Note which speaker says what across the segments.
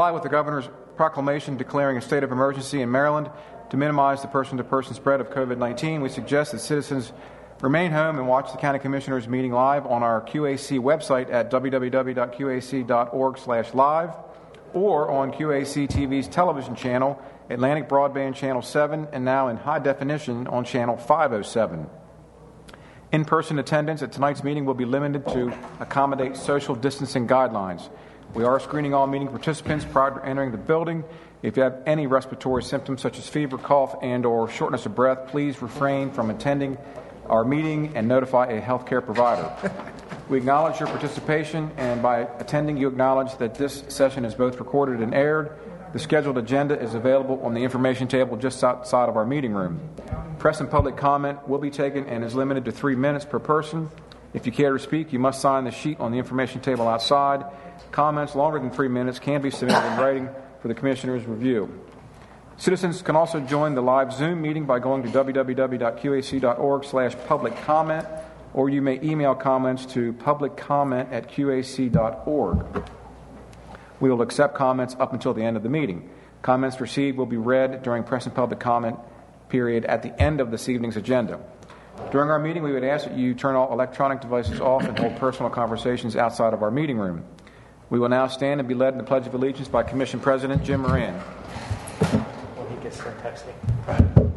Speaker 1: comply with the governor's proclamation declaring a state of emergency in Maryland to minimize the person to person spread of COVID 19, we suggest that citizens remain home and watch the County Commissioners meeting live on our QAC website at www.qac.org/live or on QAC TV's television channel, Atlantic Broadband Channel 7, and now in high definition on Channel 507. In person attendance at tonight's meeting will be limited to accommodate social distancing guidelines. We are screening all meeting participants prior to entering the building. If you have any respiratory symptoms such as fever, cough, and or shortness of breath, please refrain from attending our meeting and notify a healthcare provider. We acknowledge your participation, and by attending, you acknowledge that this session is both recorded and aired. The scheduled agenda is available on the information table just outside of our meeting room. Press and public comment will be taken and is limited to three minutes per person. If you care to speak, you must sign the sheet on the information table outside. Comments longer than three minutes can be submitted in writing for the Commissioner's review. Citizens can also join the live Zoom meeting by going to www.qac.org slash public comment, or you may email comments to publiccomment at qac.org. We will accept comments up until the end of the meeting. Comments received will be read during press and public comment period at the end of this evening's agenda. During our meeting, we would ask that you turn all electronic devices off and hold personal conversations outside of our meeting room. We will now stand and be led in the Pledge of Allegiance by Commission President Jim Moran.
Speaker 2: When he gets done texting.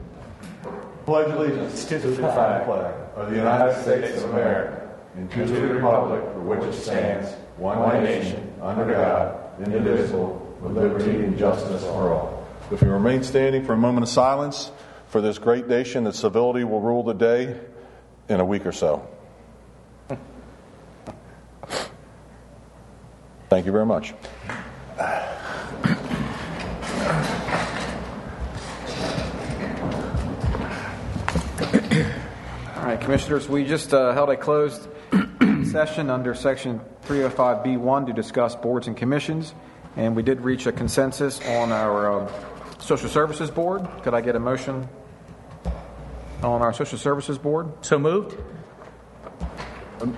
Speaker 3: Pledge of allegiance to the flag of the United States of America and to the republic for which it stands, one nation, under God, indivisible, with liberty and justice for all. If you remain standing for a moment of silence for this great nation that civility will rule the day in a week or so. Thank you very much.
Speaker 1: All right, Commissioners, we just uh, held a closed session under Section 305B1 to discuss boards and commissions, and we did reach a consensus on our um, Social Services Board. Could I get a motion on our Social Services Board?
Speaker 2: So moved?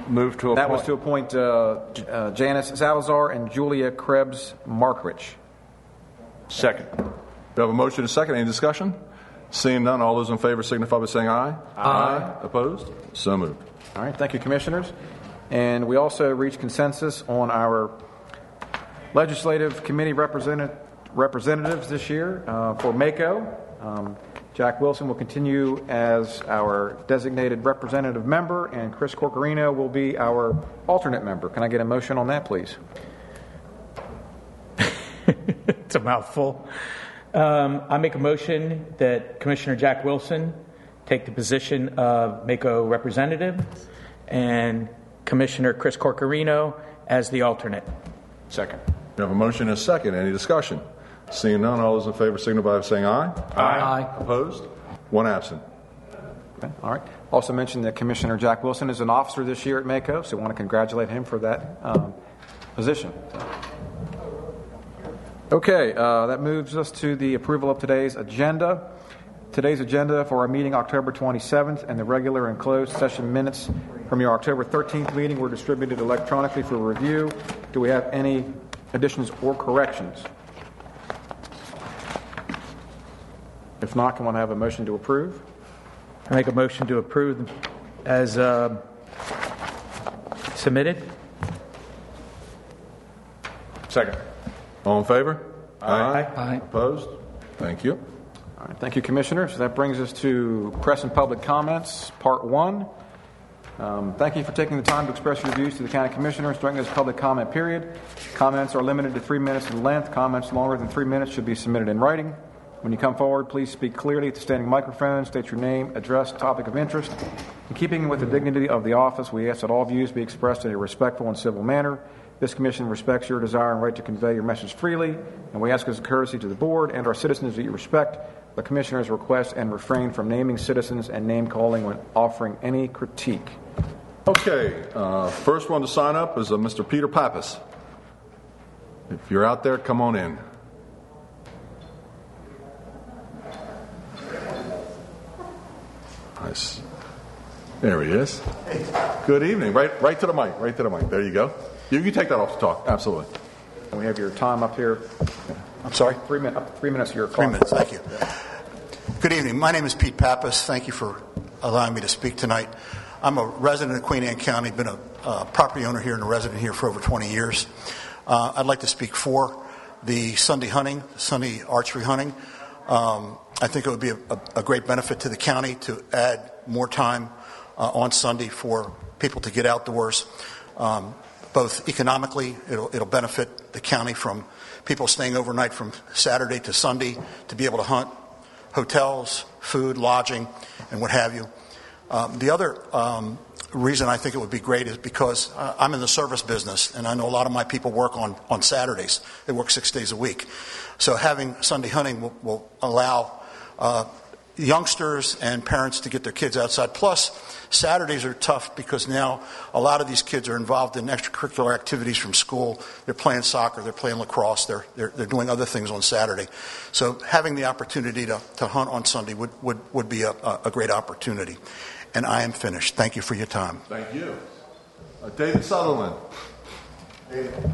Speaker 3: Move to
Speaker 1: That was to appoint uh, J- uh, Janice Salazar and Julia Krebs Markrich.
Speaker 3: Second. We have a motion and a second. Any discussion? Seeing none, all those in favor signify by saying aye. Aye. Opposed? So moved.
Speaker 1: All right, thank you, Commissioners. And we also reached consensus on our legislative committee representative, representatives this year uh, for MACO. Um, Jack Wilson will continue as our designated representative member, and Chris Corchiarino will be our alternate member. Can I get a motion on that, please?
Speaker 2: It's a mouthful. Um, I make a motion that Commissioner Jack Wilson take the position of MACO representative and Commissioner Chris Corchiarino as the alternate.
Speaker 1: Second.
Speaker 3: We have a motion and a second. Any discussion? Seeing none, all those in favor signify by saying aye.
Speaker 2: Aye.
Speaker 3: Opposed? One absent.
Speaker 1: Okay, all right. Also mentioned that Commissioner Jack Wilson is an officer this year at MACO, so I want to congratulate him for that um, position. Okay, uh, that moves us to the approval of today's agenda. Today's agenda for our meeting October 27th and the regular and closed session minutes from your October 13th meeting were distributed electronically for review. Do we have any additions or corrections? If not, can one have a motion to approve?
Speaker 2: I make a motion to approve as um, submitted.
Speaker 3: Second. All in favor? Aye.
Speaker 2: Aye.
Speaker 3: Opposed? Thank you.
Speaker 1: All right, thank you, Commissioners. That brings us to press and public comments, Part 1. Um, Thank you for taking the time to express your views to the County Commissioners during this public comment period. Comments are limited to three minutes in length. Comments longer than three minutes should be submitted in writing. When you come forward, please speak clearly at the standing microphone, state your name, address, topic of interest. In keeping with the dignity of the office, we ask that all views be expressed in a respectful and civil manner. This commission respects your desire and right to convey your message freely, and we ask as a courtesy to the board and our citizens that you respect the commissioner's request and refrain from naming citizens and name calling when offering any critique.
Speaker 3: Okay, uh, first one to sign up is uh, Mr. Peter Pappas. If you're out there, come on in. There he is. Good evening. Right, right to the mic. Right to the mic. There you go. You can take that off to talk. Absolutely.
Speaker 1: And we have your time up here.
Speaker 4: I'm sorry?
Speaker 1: Three, min- up to three minutes of your
Speaker 4: Three minutes, thank you. Good evening. My name is Pete Pappas. Thank you for allowing me to speak tonight. I'm a resident of Queen Anne County, been a uh, property owner here and a resident here for over 20 years. Uh, I'd like to speak for the Sunday hunting, Sunday archery hunting. Um, I think it would be a, a, great benefit to the county to add more time uh, on Sunday for people to get outdoors. Um, both economically, it'll, it'll benefit the county from people staying overnight from Saturday to Sunday to be able to hunt, hotels, food, lodging, and what have you. Um, the other um, reason I think it would be great is because uh, I'm in the service business, and I know a lot of my people work on, on Saturdays. They work six days a week. So having Sunday hunting will, will allow uh, youngsters and parents to get their kids outside. Plus, Saturdays are tough because now a lot of these kids are involved in extracurricular activities from school. They're playing soccer, they're playing lacrosse, they're, they're, they're doing other things on Saturday. So having the opportunity to, to hunt on Sunday would, would, would be a, a great opportunity. And I am finished. Thank you for your time.
Speaker 5: Thank you. Uh, David Sutherland. David.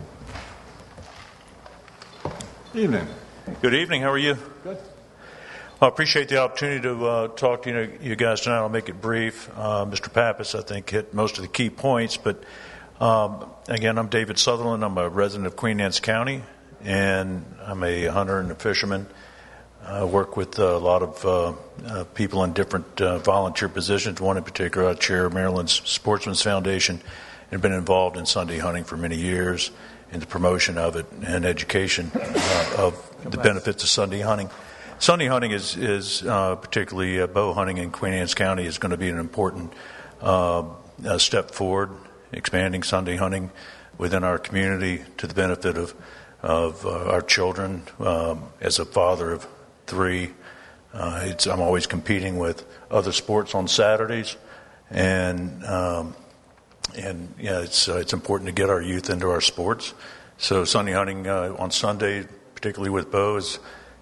Speaker 5: Evening.
Speaker 6: Good evening. How are you?
Speaker 5: Good.
Speaker 6: I appreciate the opportunity to uh, talk to you, you guys tonight. I'll make it brief. Uh, Mr. Pappas, I think, hit most of the key points. But um, again, I'm David Sutherland. I'm a resident of Queen Anne's County, and I'm a hunter and a fisherman. I work with a lot of uh, uh, people in different uh, volunteer positions. One in particular, I chair Maryland's Sportsman's Foundation and been involved in Sunday hunting for many years in the promotion of it and education uh, of the benefits of Sunday hunting. Sunday hunting is, is uh, particularly uh, bow hunting in Queen Anne's County is going to be an important uh, step forward, expanding Sunday hunting within our community to the benefit of, of uh, our children. Um, as a father of three, uh, I'm always competing with other sports on Saturdays, and um, and yeah, it's uh, it's important to get our youth into our sports. So Sunday hunting on Sunday, particularly with bow,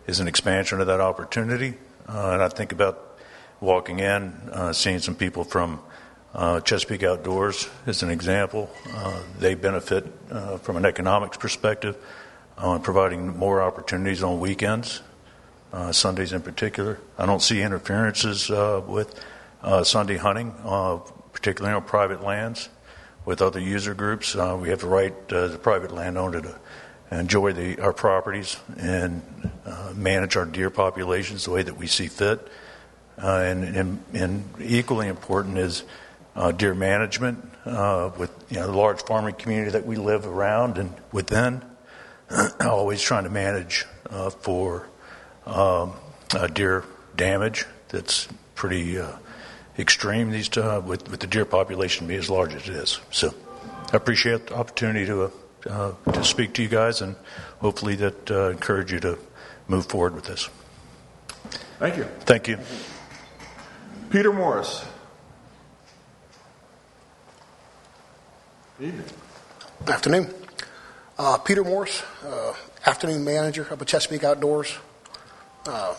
Speaker 6: is an expansion of that opportunity. Uh, and I think about walking in, uh, seeing some people from uh, Chesapeake Outdoors as an example. Uh, they benefit uh, from an economics perspective on providing more opportunities on weekends, uh, Sundays in particular. I don't see interferences with Sunday hunting, particularly on private lands with other user groups. we have the right, as a private landowner, to enjoy the, our properties and uh, manage our deer populations the way that we see fit. Uh, and, and, and, equally important is uh, deer management uh, with you know, the large farming community that we live around and within. always trying to manage uh, for um, deer damage that's pretty uh, extreme these uh, with, with the deer population being as large as it is. So I appreciate the opportunity to uh, to speak to you guys, and hopefully that uh, encourage you to move forward with this.
Speaker 5: Thank you.
Speaker 6: Thank you.
Speaker 5: Peter Morris. Evening.
Speaker 7: Good Afternoon. Uh, Peter Morris, uh, afternoon manager of Chesapeake Outdoors. Uh,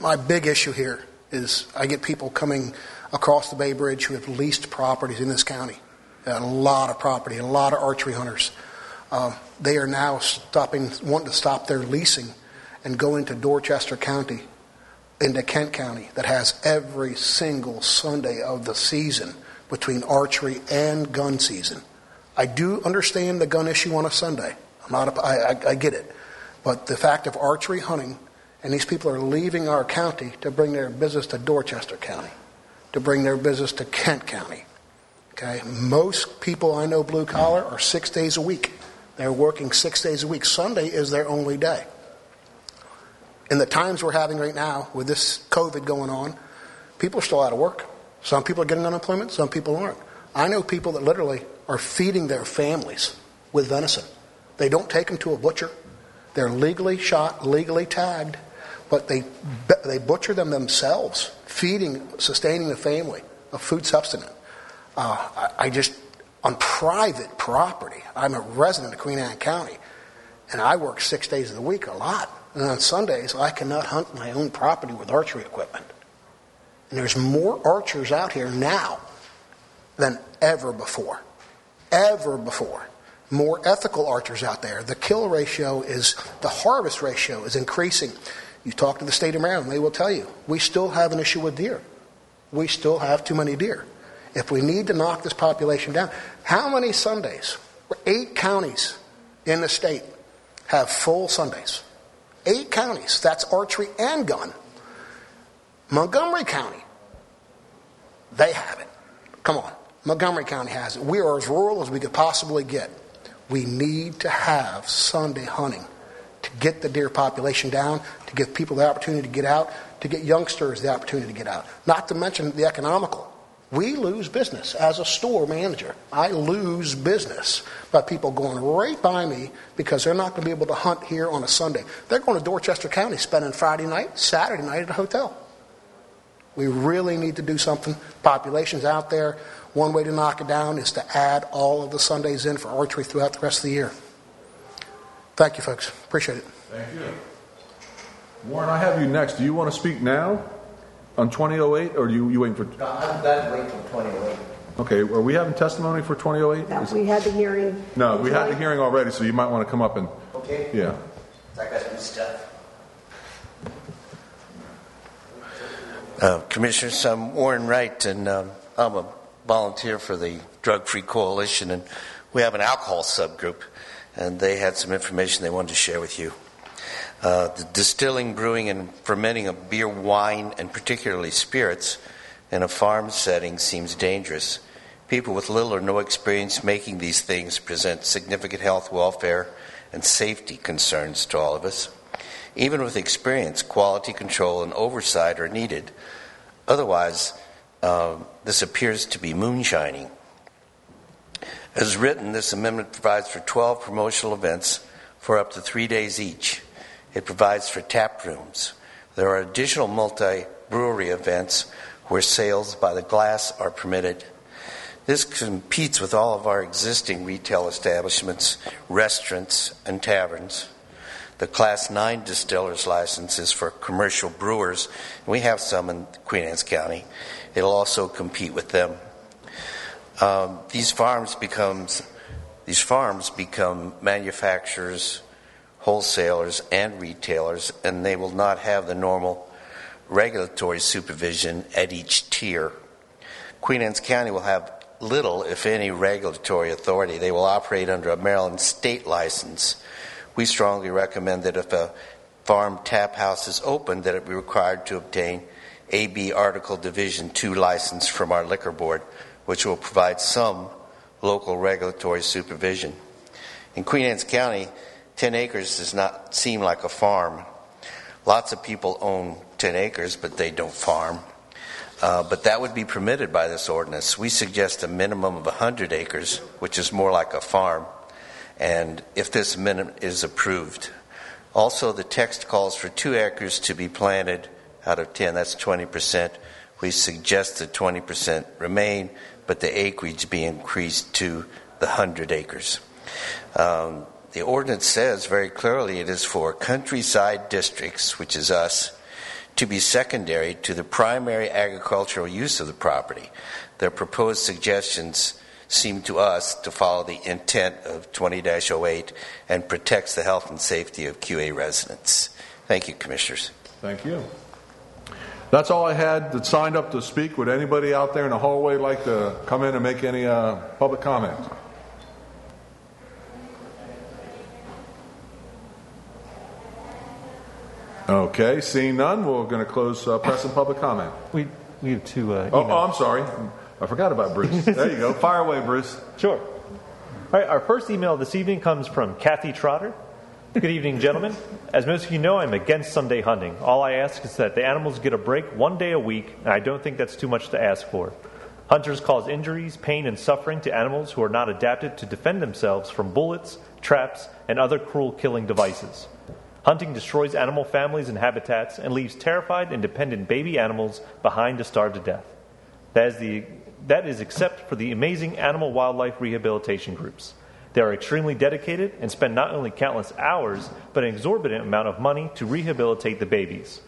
Speaker 7: my big issue here is I get people coming across the Bay Bridge who have leased properties in this county. A lot of property, a lot of archery hunters. Uh, they are now stopping, wanting to stop their leasing and go into Dorchester County, into Kent County, that has every single Sunday of the season between archery and gun season. I do understand the gun issue on a Sunday. I'm not. A, I, I, I get it, but the fact of archery hunting, and these people are leaving our county to bring their business to Dorchester County, to bring their business to Kent County. Okay, most people I know blue collar are six days a week. They're working six days a week. Sunday is their only day. In the times we're having right now with this COVID going on, people are still out of work. Some people are getting unemployment, some people aren't. I know people that literally are feeding their families with venison. They don't take them to a butcher. They're legally shot, legally tagged, but they, they butcher them themselves, feeding, sustaining the family, a food substitute. Uh, I, I just, on private property. I'm a resident of Queen Anne County, and I work six days of the week a lot. And on Sundays, I cannot hunt my own property with archery equipment. And there's more archers out here now than ever before. Ever before. more ethical archers out there. The kill ratio is, the harvest ratio is increasing. You talk to the state of Maryland, they will tell you, we still have an issue with deer. We still have too many deer. If we need to knock this population down, how many Sundays? Eight counties in the state have full Sundays. Eight counties. That's archery and gun. Montgomery County, they have it. Come on. Montgomery County has it. We are as rural as we could possibly get. We need to have Sunday hunting to get the deer population down, to give people the opportunity to get out, to get youngsters the opportunity to get out. Not to mention the economical. We lose business as a store manager. I lose business by people going right by me because they're not going to be able to hunt here on a Sunday. They're going to Dorchester County, spending Friday night, Saturday night at a hotel. We really need to do something. Population's out there. One way to knock it down is to add all of the Sundays in for archery throughout the rest of the year. Thank you, folks. Appreciate it.
Speaker 5: Thank you. Warren, I have you next. Do you want to speak now on 2008 or you, you waiting for?
Speaker 8: No, I'm glad to wait till 2008.
Speaker 5: Okay, are we having testimony for 2008?
Speaker 9: No,
Speaker 5: Is-
Speaker 9: we had the hearing.
Speaker 5: No, we had the hearing already, so you might want to come up and,
Speaker 8: Okay?
Speaker 5: yeah.
Speaker 8: I got some stuff.
Speaker 10: Uh, Commissioners, I'm Warren Wright, and um, I'm a volunteer for the Drug Free Coalition, and we have an alcohol subgroup, and they had some information they wanted to share with you. Uh, the distilling, brewing, and fermenting of beer, wine, and particularly spirits in a farm setting seems dangerous. People with little or no experience making these things present significant health, welfare, and safety concerns to all of us. Even with experience, quality control and oversight are needed. Otherwise, uh, this appears to be moonshining. As written, this amendment provides for 12 promotional events for up to three days each. It provides for tap rooms. There are additional multi brewery events where sales by the glass are permitted. This competes with all of our existing retail establishments, restaurants, and taverns. The Class 9 distiller's license is for commercial brewers. We have some in Queen Anne's County. It'll also compete with them. Um, these farms becomes these farms become manufacturers, wholesalers, and retailers, and they will not have the normal regulatory supervision at each tier. Queen Anne's County will have little, if any, regulatory authority. They will operate under a Maryland state license. We strongly recommend that if a farm tap house is open, that it be required to obtain AB Article Division 2 license from our liquor board, which will provide some local regulatory supervision. In Queen Anne's County, 10 acres does not seem like a farm. Lots of people own 10 acres, but they don't farm. Uh, but that would be permitted by this ordinance. We suggest a minimum of 100 acres, which is more like a farm, and if this amendment is approved. Also, the text calls for two acres to be planted out of 10, that's 20%. We suggest that 20% remain, but the acreage be increased to the 100 acres. Um, the ordinance says very clearly it is for countryside districts, which is us, to be secondary to the primary agricultural use of the property. Their proposed suggestions seem to us to follow the intent of 20 08 and protects the health and safety of QA residents. Thank you, Commissioners.
Speaker 5: Thank you. That's all I had that signed up to speak. Would anybody out there in the hallway like to come in and make any uh, public comments? Okay, seeing none, we're going to close uh, press and public comment.
Speaker 11: We, we have two uh,
Speaker 5: Oh, oh, I'm sorry. I forgot about Bruce. There you go. Fire away, Bruce.
Speaker 11: Sure. All right, our first email this evening comes from Kathy Trotter. Good evening, gentlemen. As most of you know, I'm against Sunday hunting. All I ask is that the animals get a break one day a week, and I don't think that's too much to ask for. Hunters cause injuries, pain, and suffering to animals who are not adapted to defend themselves from bullets, traps, and other cruel killing devices. Hunting destroys animal families and habitats and leaves terrified and dependent baby animals behind to starve to death. That is, the, that is except for the amazing animal wildlife rehabilitation groups. They are extremely dedicated and spend not only countless hours, but an exorbitant amount of money to rehabilitate the babies.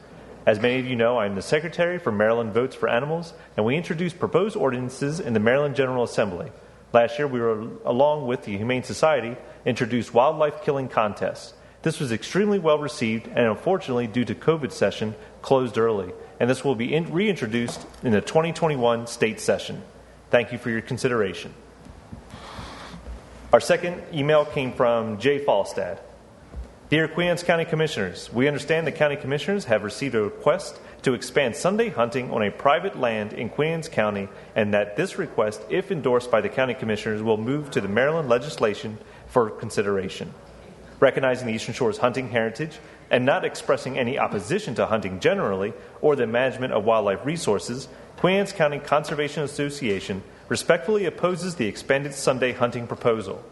Speaker 11: As many of you know, I am the secretary for Maryland Votes for Animals, and we introduced proposed ordinances in the Maryland General Assembly. Last year, we were, along with the Humane Society, introduced wildlife killing contests. This was extremely well received and unfortunately, due to COVID session, closed early. And this will be in, reintroduced in the 2021 state session. Thank you for your consideration. Our second email came from Jay Falstad. Dear Queens County Commissioners, we understand the County Commissioners have received a request to expand Sunday hunting on a private land in Queens County, and that this request, if endorsed by the County Commissioners, will move to the Maryland legislation for consideration. Recognizing the Eastern Shore's hunting heritage and not expressing any opposition to hunting generally or the management of wildlife resources, Queen Anne's County Conservation Association respectfully opposes the expanded Sunday hunting proposal.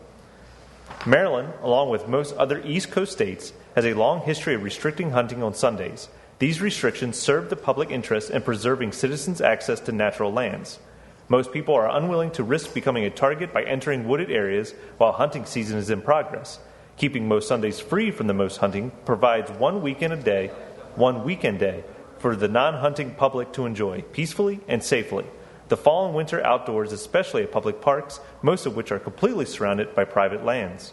Speaker 11: Maryland, along with most other East Coast states, has a long history of restricting hunting on Sundays. These restrictions serve the public interest in preserving citizens' access to natural lands. Most people are unwilling to risk becoming a target by entering wooded areas while hunting season is in progress. Keeping most Sundays free from the most hunting provides one weekend a day, one weekend day, for the non hunting public to enjoy peacefully and safely. The fall and winter outdoors, especially at public parks, most of which are completely surrounded by private lands.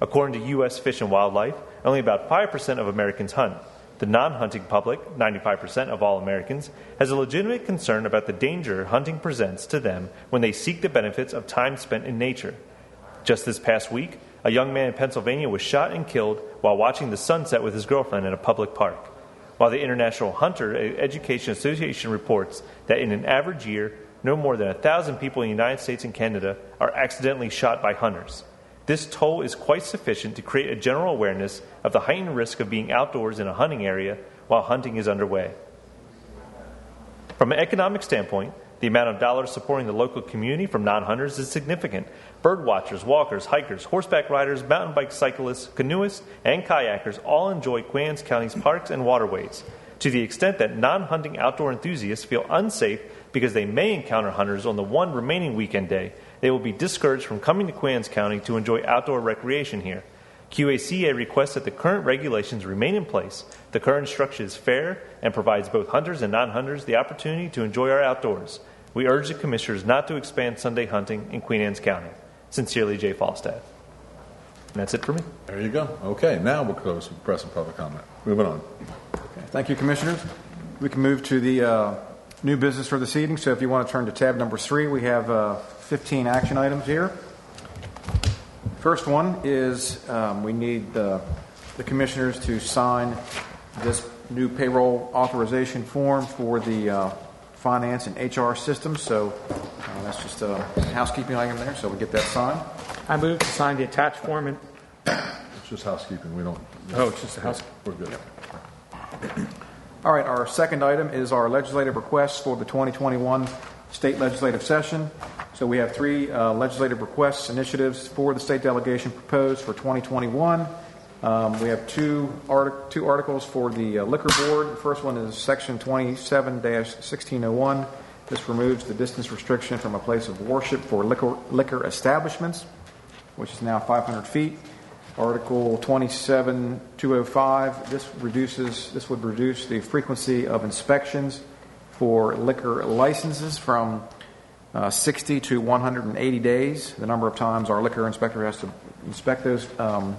Speaker 11: According to U.S. Fish and Wildlife, only about 5% of Americans hunt. The non hunting public, 95% of all Americans, has a legitimate concern about the danger hunting presents to them when they seek the benefits of time spent in nature. Just this past week, a young man in Pennsylvania was shot and killed while watching the sunset with his girlfriend in a public park. While the International Hunter Education Association reports that in an average year, no more than 1,000 people in the United States and Canada are accidentally shot by hunters. This toll is quite sufficient to create a general awareness of the heightened risk of being outdoors in a hunting area while hunting is underway. From an economic standpoint, the amount of dollars supporting the local community from non hunters is significant. Bird watchers, walkers, hikers, horseback riders, mountain bike cyclists, canoeists, and kayakers all enjoy Queen Anne's County's parks and waterways. To the extent that non hunting outdoor enthusiasts feel unsafe because they may encounter hunters on the one remaining weekend day, they will be discouraged from coming to Queen Anne's County to enjoy outdoor recreation here. QACA requests that the current regulations remain in place. The current structure is fair and provides both hunters and non hunters the opportunity to enjoy our outdoors. We urge the Commissioners not to expand Sunday hunting in Queen Anne's County. Sincerely, Jay Falstad. And that's it for me.
Speaker 3: There you go. Okay, now we'll close with press and public comment. Moving on.
Speaker 1: Okay, thank you, Commissioners. We can move to the uh, new business for this evening. So if you want to turn to tab number three, we have uh, 15 action items here. First one is um, we need the, the commissioners to sign this new payroll authorization form for the uh, finance and HR systems. So uh, that's just a housekeeping item there. So we get that signed.
Speaker 2: I move to sign the attached form and.
Speaker 3: It's just housekeeping. We don't.
Speaker 2: Oh, it's just a house.
Speaker 3: We're good.
Speaker 1: All right, our second item is our legislative requests for the 2021 state legislative session. So we have three uh, legislative requests, initiatives for the state delegation proposed for 2021. Um, we have two, two articles for the uh, liquor board. The first one is section 27 1601. This removes the distance restriction from a place of worship for liquor, liquor establishments, which is now 500 feet. Article 27205, this reduces, this would reduce the frequency of inspections for liquor licenses from uh, 60 to 180 days, the number of times our liquor inspector has to inspect those, um,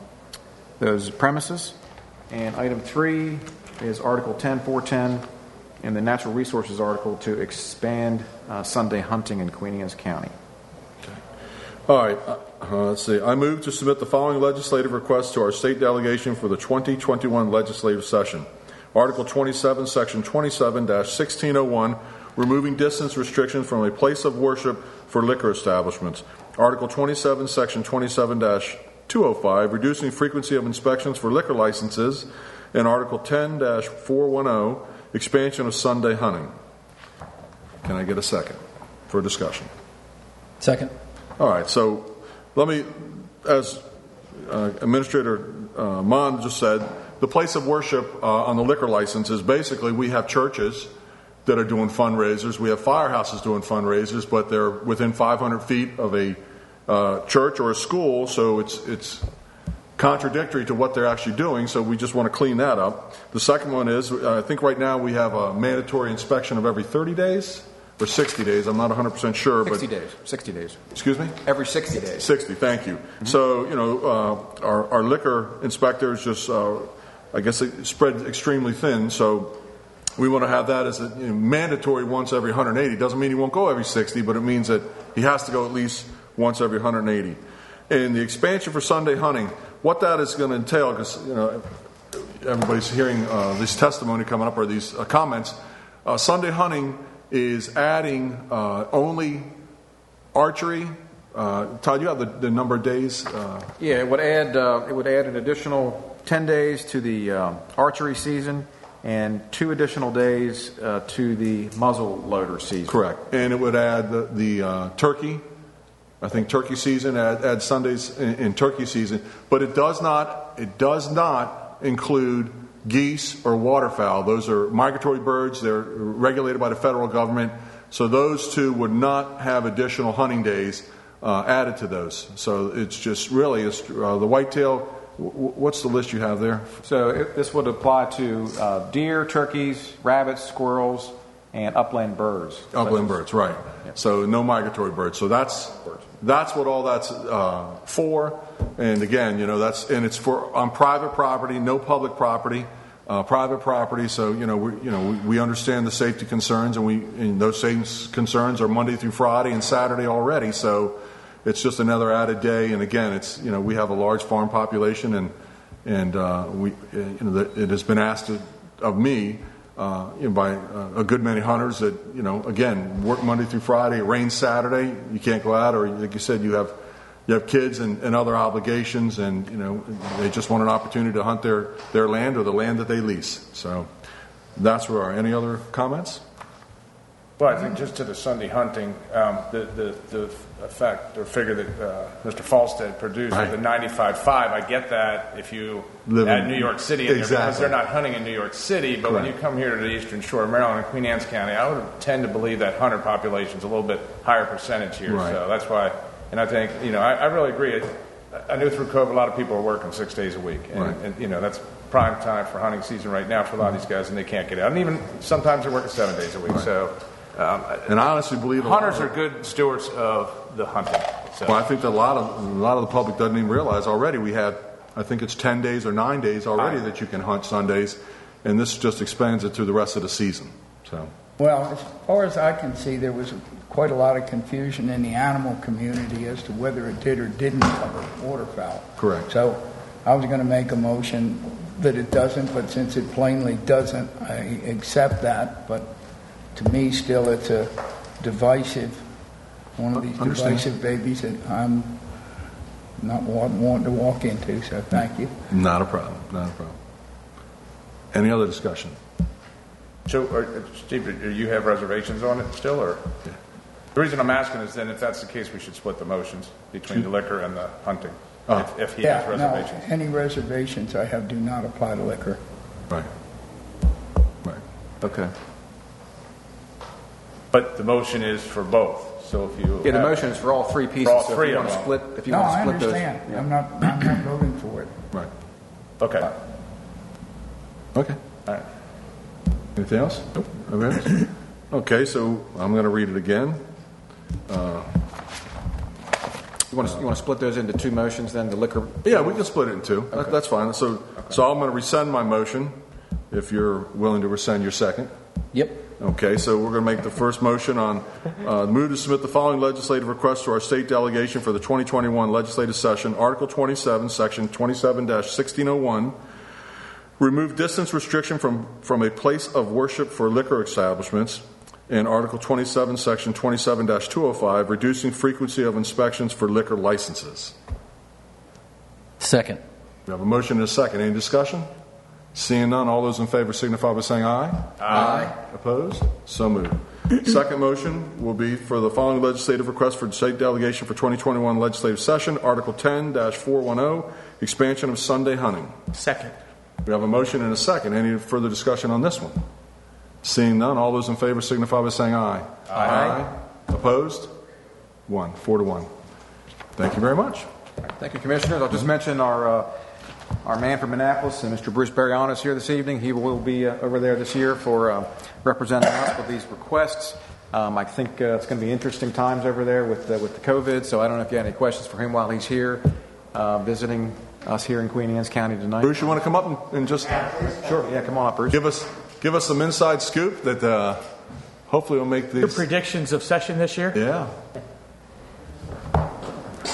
Speaker 1: those premises. And item three is Article 10410 in the Natural Resources article to expand uh, Sunday hunting in Queen Anne's County.
Speaker 3: All right. Uh, uh, let's see. I move to submit the following legislative requests to our state delegation for the 2021 legislative session. Article 27, Section 27 1601, removing distance restrictions from a place of worship for liquor establishments. Article 27, Section 27 205, reducing frequency of inspections for liquor licenses. And Article 10 410, expansion of Sunday hunting. Can I get a second for discussion?
Speaker 2: Second.
Speaker 3: All right, so let me, as uh, Administrator uh, Mohn just said, the place of worship uh, on the liquor license is basically we have churches that are doing fundraisers, we have firehouses doing fundraisers, but they're within 500 feet of a uh, church or a school, so it's it's contradictory to what they're actually doing. So we just want to clean that up. The second one is I think right now we have a mandatory inspection of every 30 days or 60 days. I'm not 100% sure, but
Speaker 1: 60 days. 60 days.
Speaker 3: excuse me.
Speaker 1: Every 60 days.
Speaker 3: 60, thank you. So, you know, uh, our, our liquor inspectors just, uh, I guess, it spread extremely thin. So we want to have that as a you know, mandatory once every 180. Doesn't mean he won't go every 60, but it means that he has to go at least once every 180. And the expansion for Sunday hunting, what that is going to entail, because, you know, everybody's hearing uh, this testimony coming up or these uh, comments. Uh, Sunday hunting is adding uh, only archery. Uh, Todd, you have the, the number of days. Uh,
Speaker 1: Yeah, it would add uh, it would add an additional 10 days to the um, archery season and two additional days uh, to the muzzle loader season.
Speaker 3: correct, and it would add the, the uh, turkey. I think turkey season add, add Sundays in, in turkey season, but it does not it does not include geese or waterfowl. Those are migratory birds. They're regulated by the federal government, so those two would not have additional hunting days uh, added to those. So it's just really it's, uh, the whitetail. w- What's the list you have there?
Speaker 1: So it, this would apply to uh, deer, turkeys, rabbits, squirrels, and upland birds.
Speaker 3: Upland birds, right. So no migratory birds. So that's that's what all that's uh, for. And again, you know, that's and it's for on private property, no public property, uh, private property. So you know, we you know we, we understand the safety concerns, and we and those same concerns are Monday through Friday and Saturday already. So it's just another added day. And again, it's you know we have a large farm population, and and uh, we you know it has been asked of me uh, you know, by uh, a good many hunters that you know again work Monday through Friday, it rains Saturday, you can't go out, or like you said, you have you have kids and, and other obligations, and you know they just want an opportunity to hunt their their land or the land that they lease. So that's where. Are. Any other comments?
Speaker 9: Well, I think just to the Sunday hunting, um, the, the, the effect or figure that uh, Mr. Falstad produced,
Speaker 3: Right.
Speaker 9: the 95.5, I get that if you
Speaker 3: Live
Speaker 9: add
Speaker 3: in-
Speaker 9: New York City in there because they're not hunting in New York City. But when you come here to the eastern shore of Maryland and Queen Anne's County, I would tend to believe that hunter population is a little bit higher percentage here.
Speaker 3: Right.
Speaker 9: So that's why, and I think, you know, I, I really agree. I, I knew through COVID a lot of people are working six days a week. And,
Speaker 3: Right.
Speaker 9: and you know, that's prime time for hunting season right now for a lot of these guys, and they can't get out. And even sometimes they're working seven days a week. So. Um,
Speaker 3: And I honestly believe
Speaker 9: Hunters are good stewards of the hunting. So.
Speaker 3: Well, I think that a lot of a lot of the public doesn't even realize already. We have, I think it's ten days or nine days already
Speaker 9: Nine.
Speaker 3: that you can hunt Sundays, and this just expands it through the rest of the season. So.
Speaker 12: Well, as far as I can see, there was quite a lot of confusion in the animal community as to whether it did or didn't cover waterfowl.
Speaker 3: Correct.
Speaker 12: So I was going to make a motion that it doesn't, but since it plainly doesn't, I accept that. But to me, still, it's a divisive, one of these
Speaker 3: Understand.
Speaker 12: divisive babies that I'm not wa- wanting to walk into. So thank you.
Speaker 3: Not a problem. Not a problem. Any other discussion?
Speaker 9: So, are, Steve, do you have reservations on it still, or? The reason I'm asking is then if that's the case, we should split the motions between the liquor and the hunting,
Speaker 3: Oh.
Speaker 9: if, if he
Speaker 12: yeah,
Speaker 9: has reservations.
Speaker 12: no, any reservations I have do not apply to liquor.
Speaker 3: Right. Right.
Speaker 1: Okay.
Speaker 9: But the motion is for both, so if you.
Speaker 1: Yeah, the
Speaker 9: have-
Speaker 1: motion is for all three pieces.
Speaker 9: For all
Speaker 1: so if
Speaker 9: three
Speaker 1: you
Speaker 9: of
Speaker 1: want to
Speaker 9: them.
Speaker 1: split, if you
Speaker 12: no,
Speaker 1: want to
Speaker 12: I
Speaker 1: split
Speaker 12: understand.
Speaker 1: those. yeah.
Speaker 12: I'm not. I'm not voting for it.
Speaker 3: Right.
Speaker 9: Okay,
Speaker 3: Okay.
Speaker 9: all right.
Speaker 3: Anything else? Nope. Everybody else? Okay, so I'm going to read it again.
Speaker 1: Uh, you want to you want to split those into two motions then? The liquor.
Speaker 3: Yeah, we can split it in two. That- That's fine. So, so I'm going to rescind my motion. If you're willing to rescind your second.
Speaker 1: Yep.
Speaker 3: Okay, so we're going to make the first motion on uh, move to submit the following legislative request to our state delegation for the 2021 legislative session. Article 27, Section 27-1601. Remove distance restriction from, from a place of worship for liquor establishments. And Article 27, Section 27-205, reducing frequency of inspections for liquor licenses.
Speaker 13: Second.
Speaker 3: We have a motion and a second. Any discussion? Seeing none, all those in favor signify by saying aye. Aye. Opposed? So moved. Second motion will be for the following legislative request for state delegation for 2021 legislative session, Article 10-410, oh, expansion of Sunday hunting.
Speaker 2: Second.
Speaker 3: We have a motion and a second. Any further discussion on this one? Seeing none, all those in favor signify by saying aye. Aye. Opposed? One. Four to one. Thank you very much.
Speaker 1: Thank you, Commissioners. I'll just mention our, uh, our man from Annapolis, uh, Mr. Bruce Bereano is here this evening. He will be uh, over there this year for uh, representing us with these requests. Um, I think uh, it's going to be interesting times over there with the, with the COVID. So I don't know if you have any questions for him while he's here uh, visiting us here in Queen Anne's County tonight.
Speaker 5: Bruce, you want to come up and, and just
Speaker 1: Sure. Yeah, come on up, Bruce.
Speaker 5: give us give us some inside scoop that uh, hopefully will make
Speaker 2: Your predictions of session this year?
Speaker 5: Yeah.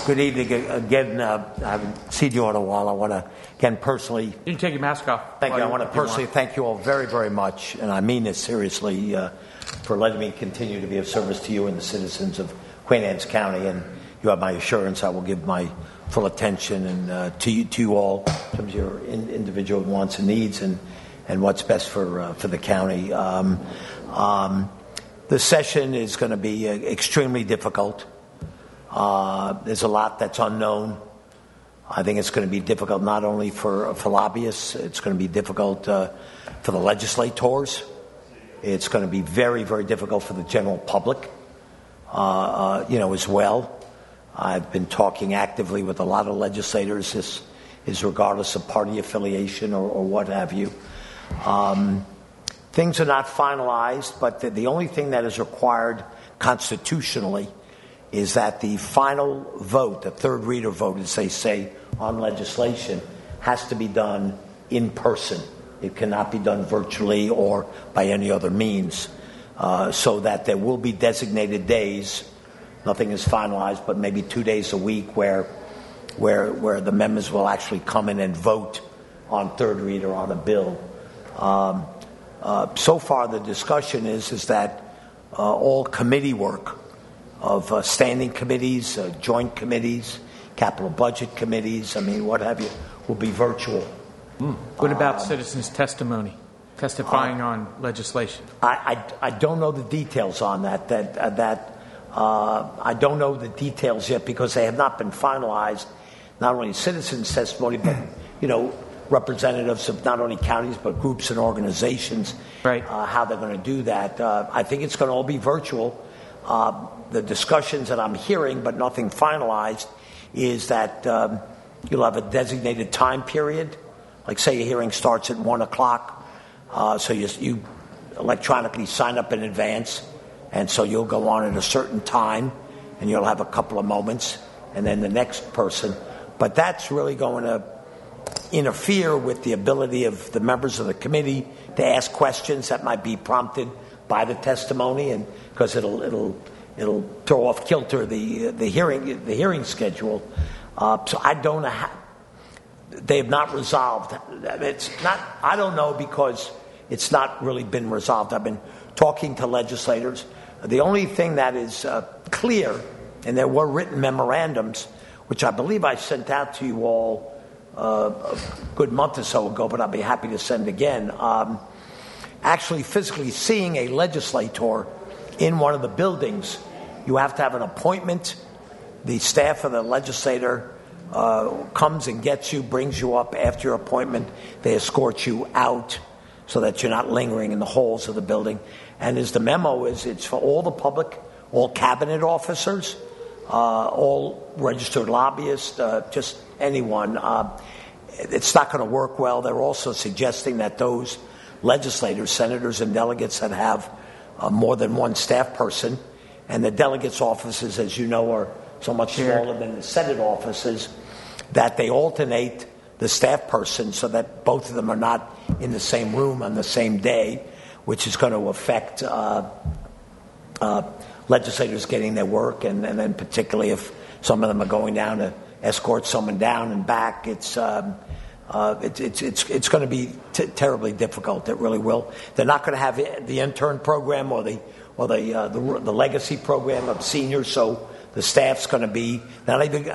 Speaker 14: Good evening again. Uh, I haven't seen you in a while. I want to again personally
Speaker 2: You can take your mask off.
Speaker 14: thank you. I want to personally thank you all very, very much, and I mean this seriously, uh, for letting me continue to be of service to you and the citizens of Queen Anne's County. And you have my assurance I will give my full attention and uh, to you, to you all in terms of your in, individual wants and needs and and what's best for uh, for the county. Um, um, the session is going to be uh, extremely difficult. Uh, there's a lot that's unknown. I think it's going to be difficult not only for, for lobbyists, it's going to be difficult uh, for the legislators. It's going to be very, very difficult for the general public, uh, uh, you know, as well. I've been talking actively with a lot of legislators. This is regardless of party affiliation or, or what have you. Um, things are not finalized, but the, the only thing that is required constitutionally is that the final vote, the third reader vote, as they say, on legislation, has to be done in person. It cannot be done virtually or by any other means. Uh, so that there will be designated days. Nothing is finalized, but maybe two days a week where, where, where the members will actually come in and vote on third reader on a bill. Um, uh, so far, the discussion is is that uh, all committee work of uh, standing committees, uh, joint committees, capital budget committees, I mean, what have you, will be virtual.
Speaker 2: What about citizens' testimony, testifying on legislation?
Speaker 14: I, I, I don't know the details on that. That uh, that uh, I don't know the details yet because they have not been finalized. Not only citizens' testimony, but you know, representatives of not only counties but groups and organizations.
Speaker 2: Right.
Speaker 14: Uh, how they're going to do that? Uh, I think it's going to all be virtual. Uh, the discussions that I'm hearing, but nothing finalized, is that um, you'll have a designated time period. Like, say, a hearing starts at one o'clock, uh, so you, you electronically sign up in advance, and so you'll go on at a certain time, and you'll have a couple of moments, and then the next person. But that's really going to interfere with the ability of the members of the committee to ask questions that might be prompted by the testimony, and because it'll it'll it'll throw off kilter the the hearing the hearing schedule. Uh, so I don't know how they have not resolved. It's not. I don't know because it's not really been resolved. I've been talking to legislators. The only thing that is uh, clear, and there were written memorandums, which I believe I sent out to you all uh, a good month or so ago, but I'll be happy to send again. Um, actually, physically seeing a legislator in one of the buildings, you have to have an appointment. The staff of the legislator uh, comes and gets you, brings you up after your appointment. They escort you out so that you're not lingering in the halls of the building. And as the memo is, it's for all the public, all cabinet officers, uh, all registered lobbyists, uh, just anyone. Uh, it's not going to work well. They're also suggesting that those legislators, senators, and delegates that have uh, more than one staff person, and the delegates' offices, as you know, are so much smaller than the Senate offices, that they alternate the staff person so that both of them are not in the same room on the same day, which is going to affect uh, uh, legislators getting their work, and, and then particularly if some of them are going down to escort someone down and back, it's. Um, uh, it, it's it's it's going to be t- terribly difficult. It really will. They're not going to have the intern program or the or the, uh, the the legacy program of seniors. So the staff's going to be not even.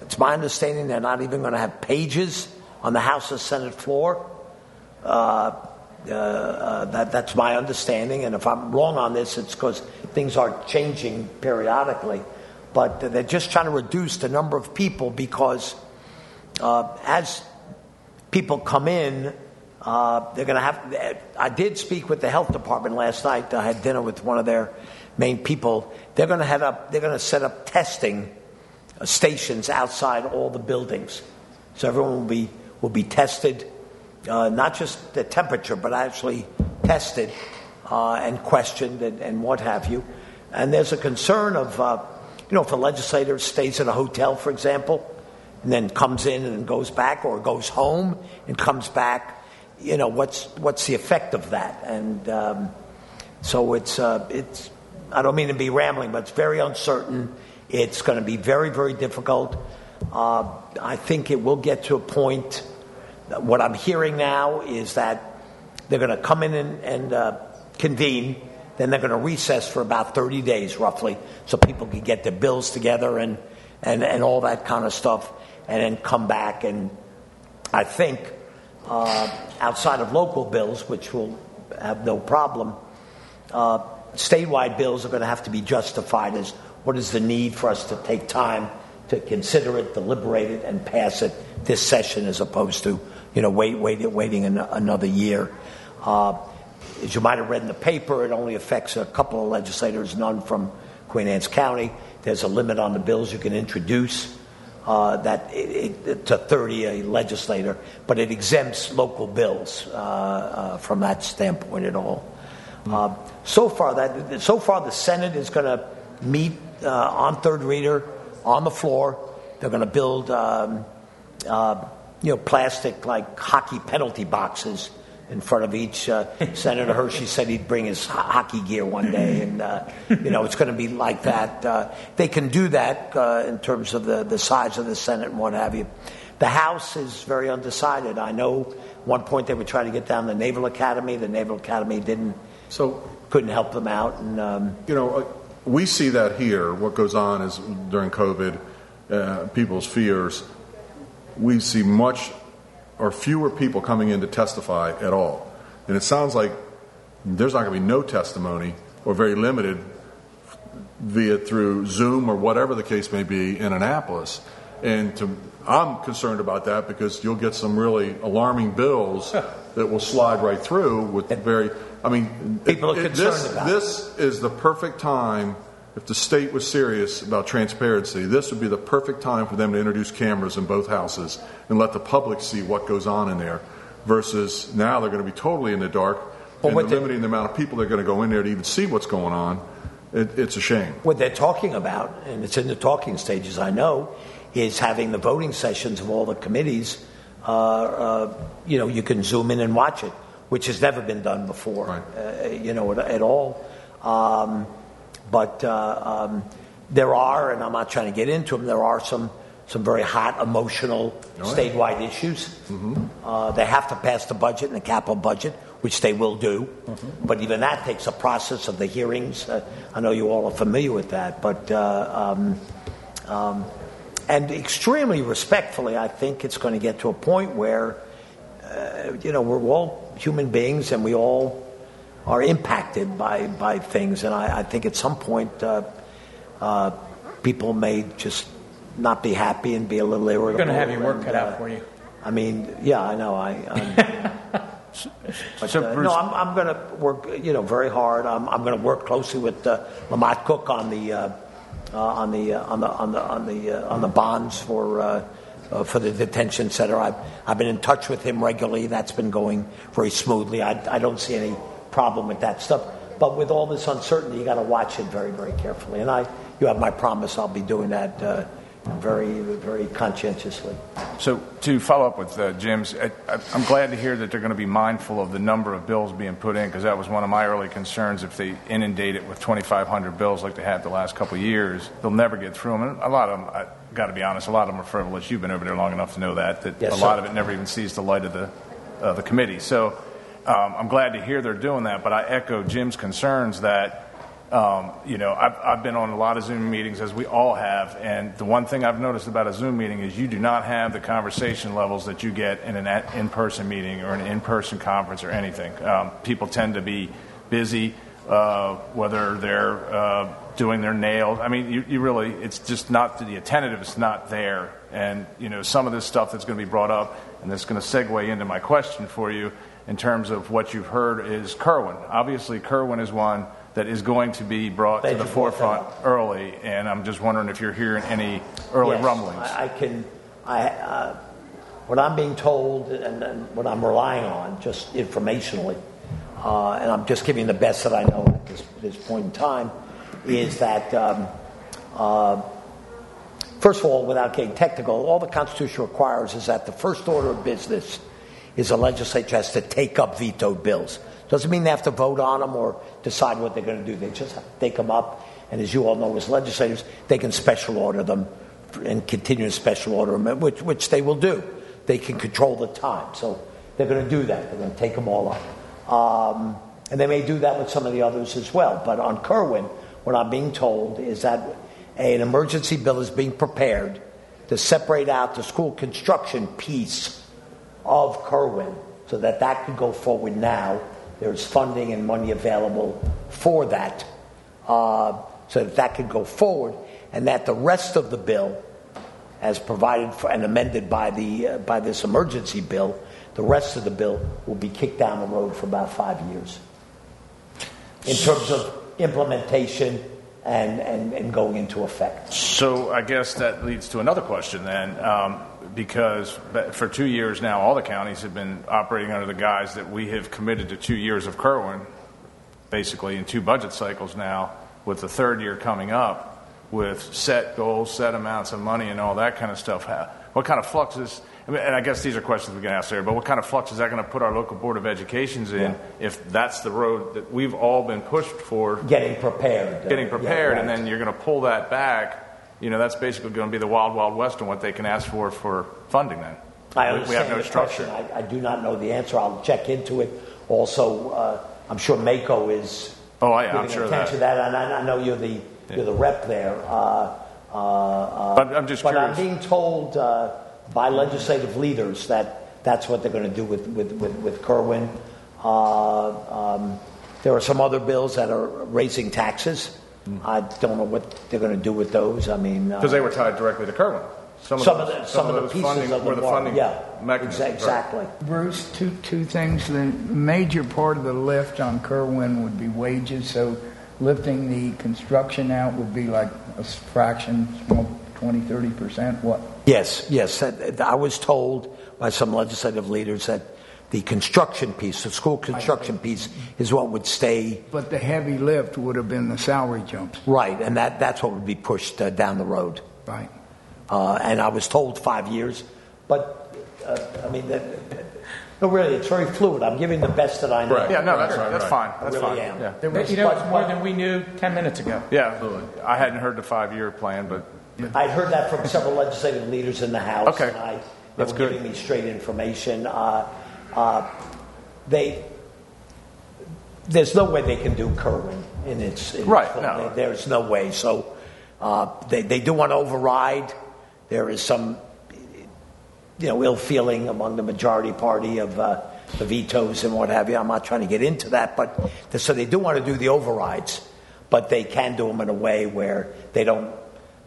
Speaker 14: It's my understanding they're not even going to have pages on the House and Senate floor. Uh, uh, uh, that, that's my understanding, and if I'm wrong on this, it's because things are changing periodically. But they're just trying to reduce the number of people because uh, as people come in, uh, they're going to have. I did speak with the health department last night. I had dinner with one of their main people. They're going to head up. They're going to set up testing stations outside all the buildings, so everyone will be will be tested, uh, not just the temperature, but actually tested uh, and questioned and, and, what have you. And there's a concern of, uh, you know, if a legislator stays in a hotel, for example, and then comes in and goes back, or goes home and comes back, you know, what's what's the effect of that? And um, so it's uh, it's. I don't mean to be rambling, but it's very uncertain. It's going to be very very difficult. Uh, I think it will get to a point. What I'm hearing now is that they're going to come in and, and uh, convene. Then they're going to recess for about 30 days, roughly, so people can get their bills together and, and, and all that kind of stuff, and then come back. And I think uh, outside of local bills, which will have no problem, uh, statewide bills are going to have to be justified as what is the need for us to take time to consider it, deliberate it, and pass it this session as opposed to you know wait, wait, waiting an, another year. Uh, as you might have read in the paper, it only affects a couple of legislators, none from Queen Anne's County. There's a limit on the bills you can introduce. Uh, that it, it, to 30 a legislator, but it exempts local bills uh, uh, from that standpoint at all. Uh, so far, that so far the Senate is going to meet uh, on third reader on the floor. They're going to build, um, uh, you know, plastic like hockey penalty boxes in front of each. Uh, Senator Hershey said he'd bring his ho- hockey gear one day, and uh, you know it's going to be like that. Uh, they can do that uh, in terms of the, the size of the Senate and what have you. The House is very undecided. I know one point they were trying to get down the Naval Academy. The Naval Academy didn't,
Speaker 5: so
Speaker 14: couldn't help them out, and um,
Speaker 5: you know uh, we see that here. What goes on is during COVID, uh, people's fears. We see much or fewer people coming in to testify at all. And it sounds like there's not going to be no testimony or very limited via through Zoom or whatever the case may be in Annapolis. And to, I'm concerned about that because you'll get some really alarming bills that will slide right through with very. I mean,
Speaker 14: People are concerned
Speaker 5: this,
Speaker 14: about
Speaker 5: this is the perfect time. If the state was serious about transparency, this would be the perfect time for them to introduce cameras in both houses and let the public see what goes on in there. Versus now they're going to be totally in the dark
Speaker 14: Well,
Speaker 5: and limiting the amount of people that are going to go in there to even see what's going on. It, it's a shame.
Speaker 14: what they're talking about, and it's in the talking stages, I know, is having the voting sessions of all the committees. Uh, uh, you know, you can zoom in and watch it, which has never been done before. Uh, you know, at, at all. Um, but uh, um, there are, and I'm not trying to get into them. There are some some very hot, emotional
Speaker 5: Oh, yeah.
Speaker 14: statewide issues. Uh, they have to pass the budget and the capital budget, which they will do. But even that takes a process of the hearings. Uh, I know you all are familiar with that, but uh, um, um, and extremely respectfully, I think it's going to get to a point where uh, you know we're all human beings and we all are impacted by by things, and I, I think at some point uh, uh, people may just not be happy and be a little irritable.
Speaker 2: We're going to have your work
Speaker 14: and,
Speaker 2: cut
Speaker 14: uh,
Speaker 2: out for you.
Speaker 14: I mean, yeah, I know. I. I'm, but,
Speaker 9: So,
Speaker 14: uh,
Speaker 9: Bruce-
Speaker 14: no, I'm, I'm going to work, you know, very hard. I'm, I'm going to work closely with uh, Lamont Cook on the uh, uh, on the uh, on the on the on the uh, on the bonds for uh, uh, for the detention center. I've I've been in touch with him regularly. That's been going very smoothly. I, I don't see any problem with that stuff. But with all this uncertainty, you got to watch it very very carefully. And I, you have my promise. I'll be doing that uh, very very conscientiously.
Speaker 9: So to follow up with uh, Jim's, I, I'm glad to hear that they're going to be mindful of the number of bills being put in because that was one of my early concerns. If they inundate it with 2,500 bills like they have the last couple of years, they'll never get through them. And a lot of them, I got to be honest, a lot of them are frivolous. You've been over there long enough to know that that
Speaker 14: Yes,
Speaker 9: a lot
Speaker 14: sir.
Speaker 9: of it never even sees the light of the uh, the committee. So um, I'm glad to hear they're doing that. But I echo Jim's concerns that um, you know, I've, I've been on a lot of Zoom meetings, as we all have, and the one thing I've noticed about a Zoom meeting is you do not have the conversation levels that you get in an in-person meeting or an in-person conference or anything. Um, people tend to be busy, uh, whether they're uh, doing their nails. I mean, you, you really, it's just not the attentiveness not there, and you know, some of this stuff that's going to be brought up, and that's going to segue into my question for you in terms of what you've heard is Kirwan. Obviously, Kirwan is one that is going to be brought to the forefront early, and I'm just wondering if you're hearing any early
Speaker 14: Yes,
Speaker 9: rumblings.
Speaker 14: I, I can. I uh, what I'm being told and, and what I'm relying on, just informationally, uh, and I'm just giving the best that I know at this, this point in time, is that, um, uh, first of all, without getting technical, all the Constitution requires is that the first order of business is the legislature has to take up vetoed bills. Doesn't mean they have to vote on them or decide what they're going to do. They just have to take them up, and as you all know, as legislators, they can special order them and continue to special order them, which, which they will do. They can control the time, so they're going to do that. They're going to take them all up. Um, and they may do that with some of the others as well. But on Kirwan, what I'm being told is that an emergency bill is being prepared to separate out the school construction piece of Kirwan so that that could go forward now. There's funding and money available for that, uh, so that that could go forward, and that the rest of the bill, as provided for and amended by the uh, by this emergency bill, the rest of the bill will be kicked down the road for about five years in terms of implementation and, and, and going into effect.
Speaker 9: So I guess that leads to another question then, um, because for two years now, all the counties have been operating under the guise that we have committed to two years of Kirwan, basically in two budget cycles now, with the third year coming up, with set goals, set amounts of money, and all that kind of stuff. What kind of flux is I mean, and I guess these are questions we can ask there, but what kind of flux is that going to put our local Board of Educations in
Speaker 14: Yeah.
Speaker 9: if that's the road that we've all been pushed for?
Speaker 14: Getting prepared.
Speaker 9: Getting prepared,
Speaker 14: yeah,
Speaker 9: and then you're going to pull that back. You know, that's basically going to be the wild, wild west on what they can ask for for funding then.
Speaker 14: I
Speaker 9: We- we have no structure.
Speaker 14: I, I do not know the answer. I'll check into it. Also, uh, I'm sure MACo is
Speaker 9: Oh, yeah, I'm
Speaker 14: giving
Speaker 9: sure
Speaker 14: attention
Speaker 9: that.
Speaker 14: to that, and I, I know you're the you're the rep there. Uh, uh, uh,
Speaker 9: But I'm just
Speaker 14: but
Speaker 9: curious.
Speaker 14: I'm being told uh, by legislative leaders that that's what they're going to do with with with, with Kirwan. Uh, um, there are some other bills that are raising taxes. I don't know what they're going to do with those. I mean, uh,
Speaker 9: Because they were tied directly to Kirwan.
Speaker 14: some,
Speaker 9: those-
Speaker 14: of the some, of the pieces
Speaker 9: funding
Speaker 14: of the
Speaker 9: were the funding
Speaker 14: yeah,
Speaker 9: mechanisms.
Speaker 14: exa-
Speaker 9: right.
Speaker 14: exactly.
Speaker 12: Bruce, two, two things. The major part of the lift on Kirwan would be wages, so lifting the construction out would be like a fraction, small, 20, 30%, what?
Speaker 14: Yes, yes. I was told by some legislative leaders that the construction piece, the school construction piece, is what would stay
Speaker 12: But the heavy lift would have been the salary jumps,
Speaker 14: right, and that, that's what would be pushed uh, down the road.
Speaker 12: right?
Speaker 14: Uh, and I was told five years, but uh, I mean, that, no, really, it's very fluid. I'm giving the best that I know.
Speaker 9: Yeah, no, that's right, that's fine.
Speaker 14: I
Speaker 9: That's
Speaker 14: really
Speaker 9: fine.
Speaker 14: am.
Speaker 9: Yeah.
Speaker 12: There was,
Speaker 2: You know,
Speaker 14: But-
Speaker 2: it's more than we knew 10 minutes ago.
Speaker 9: Yeah, I hadn't heard the five-year plan, but
Speaker 14: I'd heard that from several legislative leaders in the House.
Speaker 9: Okay.
Speaker 14: And I, they
Speaker 9: That's
Speaker 14: were
Speaker 9: good.
Speaker 14: giving me straight information. Uh, uh, they, there's no way they can do Kirwan in its, in
Speaker 9: Right, no.
Speaker 14: There's no way. So uh, they, they do want to override. There is some, you know, ill feeling among the majority party of uh, the vetoes and what have you. I'm not trying to get into that, but so they do want to do the overrides, but they can do them in a way where they don't,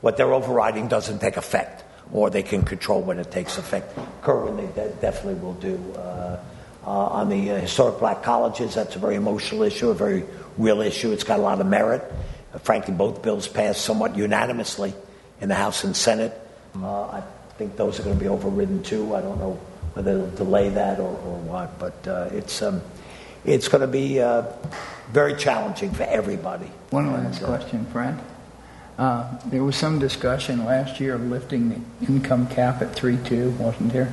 Speaker 14: what they're overriding doesn't take effect, or they can control when it takes effect. Kirwan, they de- definitely will do. Uh, uh, on the uh, historic black colleges, that's a very emotional issue, a very real issue. It's got a lot of merit. Uh, frankly, both bills passed somewhat unanimously in the House and Senate. Uh, I think those are going to be overridden too. I don't know whether they'll delay that or, or what, but uh, it's um, it's going to be uh, very challenging for everybody.
Speaker 12: One last question, Fred. Uh, there was some discussion last year of lifting the income cap at 3.2, wasn't there?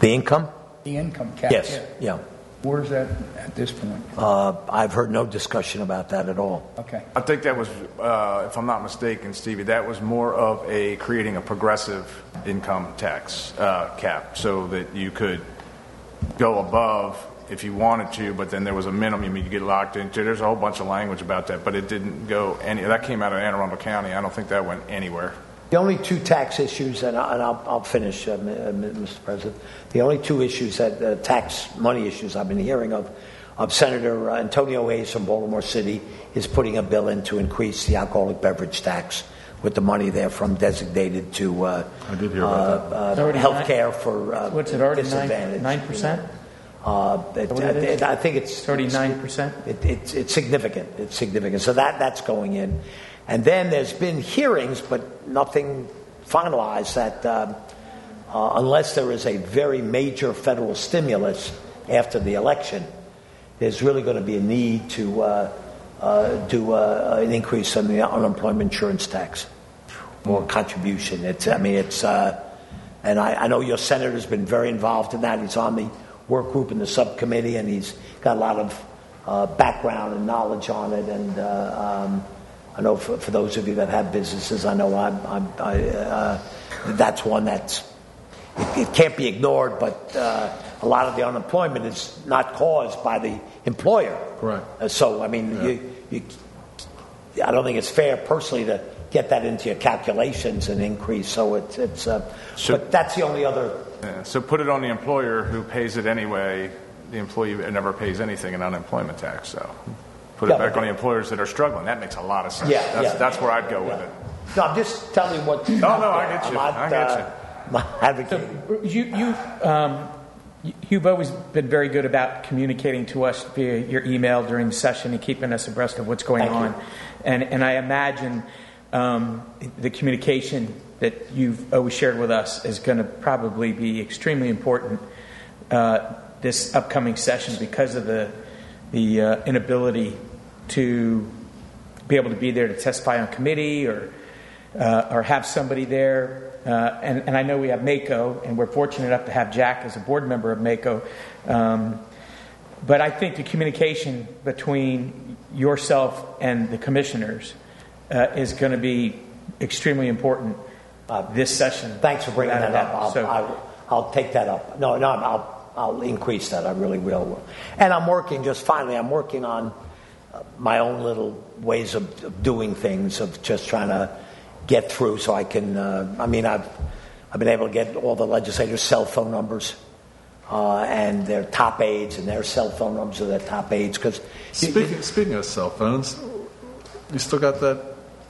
Speaker 14: The income?
Speaker 12: The income cap.
Speaker 14: Yes. Yeah.
Speaker 12: Where's that at this point?
Speaker 14: Uh, I've heard no discussion about that at all.
Speaker 12: Okay.
Speaker 9: I think that was, uh, if I'm not mistaken, Stevie, that was more of a creating a progressive income tax uh, cap so that you could go above if you wanted to, but then there was a minimum you could get locked into. There's a whole bunch of language about that, but it didn't go any. That came out of Anne Arundel County. I don't think that went anywhere.
Speaker 14: The only two tax issues, and, I, and I'll, I'll finish, uh, uh, Mr. President. The only two issues that uh, tax money issues I've been hearing of, of Senator Antonio Hayes from Baltimore City is putting a bill in to increase the alcoholic beverage tax with the money there from designated to uh,
Speaker 9: I did hear about
Speaker 14: uh,
Speaker 2: It's
Speaker 14: uh, health care for uh,
Speaker 2: What's it already,
Speaker 14: disadvantaged.
Speaker 2: 9 percent?
Speaker 14: Uh, it-
Speaker 2: it?
Speaker 14: I think it's
Speaker 2: It's already 9%?
Speaker 14: it, it's, it's significant. It's significant. So that, that's going in. And then there's been hearings, but nothing finalized that um, uh, unless there is a very major federal stimulus after the election, there's really going to be a need to uh, uh, do uh, an increase in the unemployment insurance tax or contribution. It's, I mean, it's, uh, and I, I know your senator's been very involved in that. He's on the work group in the subcommittee, and he's got a lot of uh, background and knowledge on it. And uh, um, I know for, for those of you that have businesses, I know I'm, I'm, I, uh, that's one that's it, it can't be ignored. But uh, a lot of the unemployment is not caused by the employer.
Speaker 3: Right.
Speaker 14: Uh, so I mean,
Speaker 3: Yeah.
Speaker 14: you, you, I don't think it's fair personally to get that into your calculations and increase. So it's it's. Uh,
Speaker 9: So-
Speaker 14: but that's the only other.
Speaker 9: Yeah, so put it on the employer who pays it anyway. The employee never pays anything in unemployment tax, so put
Speaker 14: Yeah,
Speaker 9: it back
Speaker 14: but-
Speaker 9: on the employers that are struggling. That makes a lot of sense.
Speaker 14: Yeah,
Speaker 9: that's,
Speaker 14: yeah.
Speaker 9: that's where I'd go with it.
Speaker 14: No, I'm just telling you what.
Speaker 9: No, no, I get you.
Speaker 14: not,
Speaker 9: I get
Speaker 14: uh,
Speaker 9: you.
Speaker 14: not advocating.
Speaker 2: You, you, um, you- you've always been very good about communicating to us via your email during the session and keeping us abreast of what's going
Speaker 14: Thank you.
Speaker 2: on. And, and I imagine um, the communication that you've always shared with us is going to probably be extremely important uh, this upcoming session because of the, the uh, inability to be able to be there to testify on committee or, uh, or have somebody there. Uh, and, and I know we have MACo, and we're fortunate enough to have Jack as a board member of MACo. Um, but I think the communication between yourself and the commissioners uh, is going to be extremely important this session.
Speaker 14: Thanks for bringing
Speaker 2: Without
Speaker 14: that up. I'll,
Speaker 2: So-
Speaker 14: I'll, I'll take that up. No, no, I'll, I'll increase that. I really will. And I'm working, just finally, I'm working on uh, my own little ways of, of doing things, of just trying to get through so I can, uh, I mean, I've, I've been able to get all the legislators' cell phone numbers. Uh, and their top aides and their cell phone numbers of their top aides because
Speaker 3: Speaking, speaking of cell phones, you still got that?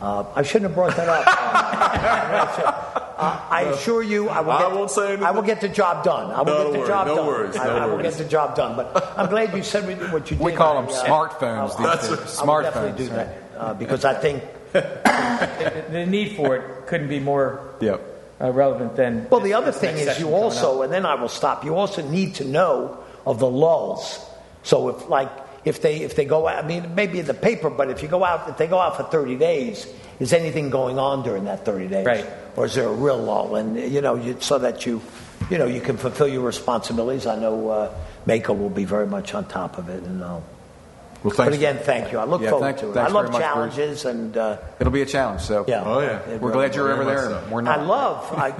Speaker 14: uh, I shouldn't have brought that up. Uh, I assure you, I will.
Speaker 3: I won't say anything.
Speaker 14: I will get the job done. I will
Speaker 3: No
Speaker 14: get the
Speaker 3: worries,
Speaker 14: job
Speaker 3: no
Speaker 14: done.
Speaker 3: worries,
Speaker 14: I,
Speaker 3: no
Speaker 14: I will get the job done. But I'm glad you said what you did.
Speaker 1: We call them
Speaker 14: I, uh,
Speaker 1: smartphones
Speaker 14: I-
Speaker 1: these days.
Speaker 14: I will definitely do that uh, because I think.
Speaker 2: the, the need for it couldn't be more
Speaker 1: Yep.
Speaker 2: uh, relevant than.
Speaker 14: Well, the other thing is you also,
Speaker 2: up.
Speaker 14: and then I will stop. You also need to know of the lulls. So if like if they if they go out, I mean maybe in the paper, but if you go out if they go out for 30 days, is anything going on during that 30 days?
Speaker 2: Right.
Speaker 14: Or is there a real lull? And you know, you, so that you you know you can fulfill your responsibilities. I know uh, MACo will be very much on top of it, and I'll.
Speaker 1: Well,
Speaker 14: But again, thank you. I look
Speaker 1: Yeah,
Speaker 14: forward
Speaker 1: thank-
Speaker 14: to it. I love
Speaker 1: very much, Bruce.
Speaker 14: challenges, and uh,
Speaker 1: It'll be a challenge. So
Speaker 14: yeah.
Speaker 3: Oh, yeah.
Speaker 14: It
Speaker 1: we're
Speaker 14: really-
Speaker 1: glad you're over there.
Speaker 3: so.
Speaker 1: We're
Speaker 14: I love. I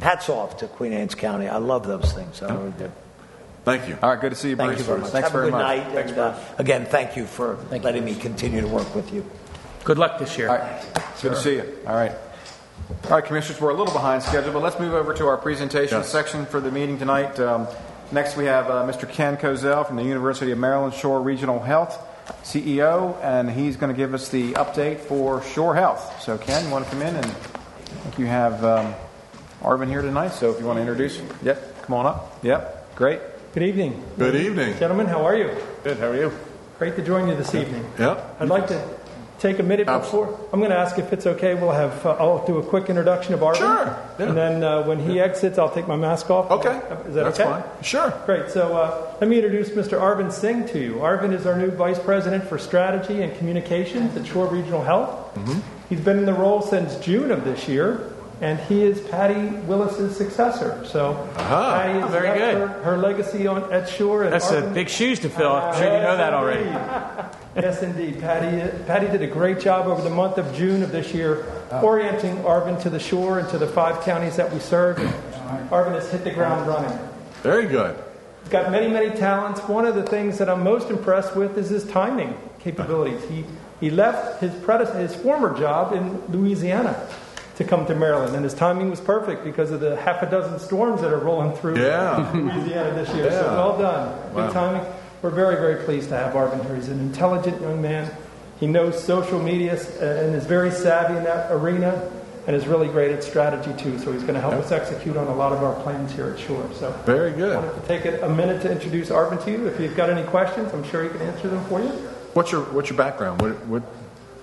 Speaker 14: hats off to Queen Anne's County. I love those things. I really do.
Speaker 3: Thank you.
Speaker 1: All right. Good to see you,
Speaker 14: Thank
Speaker 1: Bruce.
Speaker 14: you very much.
Speaker 1: Thanks
Speaker 14: Have
Speaker 1: very
Speaker 14: a good
Speaker 1: much.
Speaker 14: night. and, uh, again, thank you for letting me continue to work with you.
Speaker 2: Good luck this year.
Speaker 1: All right. Good to see you. All right. All right, Commissioners, we're a little behind schedule, but let's move over to our presentation
Speaker 3: Yes.
Speaker 1: section for the meeting tonight. Um, next, we have uh, Mr. Ken Kozel from the University of Maryland Shore Regional Health, CEO, and he's going to give us the update for Shore Health. So, Ken, you want to come in? And I think you have um, Arvin here tonight, so if you want to introduce, yep, come on up. Yep, great.
Speaker 15: Good evening.
Speaker 3: Good evening.
Speaker 15: Gentlemen, how are you?
Speaker 9: Good. How are you?
Speaker 15: Great to join you this evening.
Speaker 3: Yep.
Speaker 15: I'd like to take a minute before. I'm going to ask if it's okay. We'll have. Uh, I'll do a quick introduction of Arvin.
Speaker 3: Sure, yeah.
Speaker 15: And then uh, when he exits, I'll take my mask off.
Speaker 3: Okay.
Speaker 15: Is that
Speaker 3: That's
Speaker 15: okay?
Speaker 3: fine. Sure.
Speaker 15: Great. So uh, let me introduce Mr. Arvin Singh to you. Arvin is our new Vice President for Strategy and Communications at Shore Regional Health.
Speaker 3: Mm-hmm.
Speaker 15: He's been in the role since June of this year, and he is Patty Willis's successor. So
Speaker 3: Aha.
Speaker 15: Patty has
Speaker 2: Very good.
Speaker 15: Her, her legacy on, at Shore.
Speaker 2: That's a big shoes to fill. I'm sure you know that already.
Speaker 15: Yes, indeed. Patty, Patty did a great job over the month of June of this year, orienting Arvin to the shore and to the five counties that we serve. And Arvin has hit the ground running.
Speaker 3: Very good.
Speaker 15: He's got many, many talents. One of the things that I'm most impressed with is his timing capabilities. He, he left his, predecessor, his former job in Louisiana to come to Maryland, and his timing was perfect because of the half a dozen storms that are rolling through
Speaker 3: Yeah.
Speaker 15: Louisiana this year. So well done.
Speaker 3: Wow.
Speaker 15: Good timing. We're very, very pleased to have Arvin here. He's an intelligent young man. He knows social media uh, and is very savvy in that arena and is really great at strategy too. So he's going to help us execute on a lot of our plans here at Shore. So
Speaker 3: Very good.
Speaker 15: I
Speaker 3: good.
Speaker 15: wanted to take it a minute to introduce Arvin to you. If you've got any questions, I'm sure he can answer them for you.
Speaker 3: What's your What's your background? What What?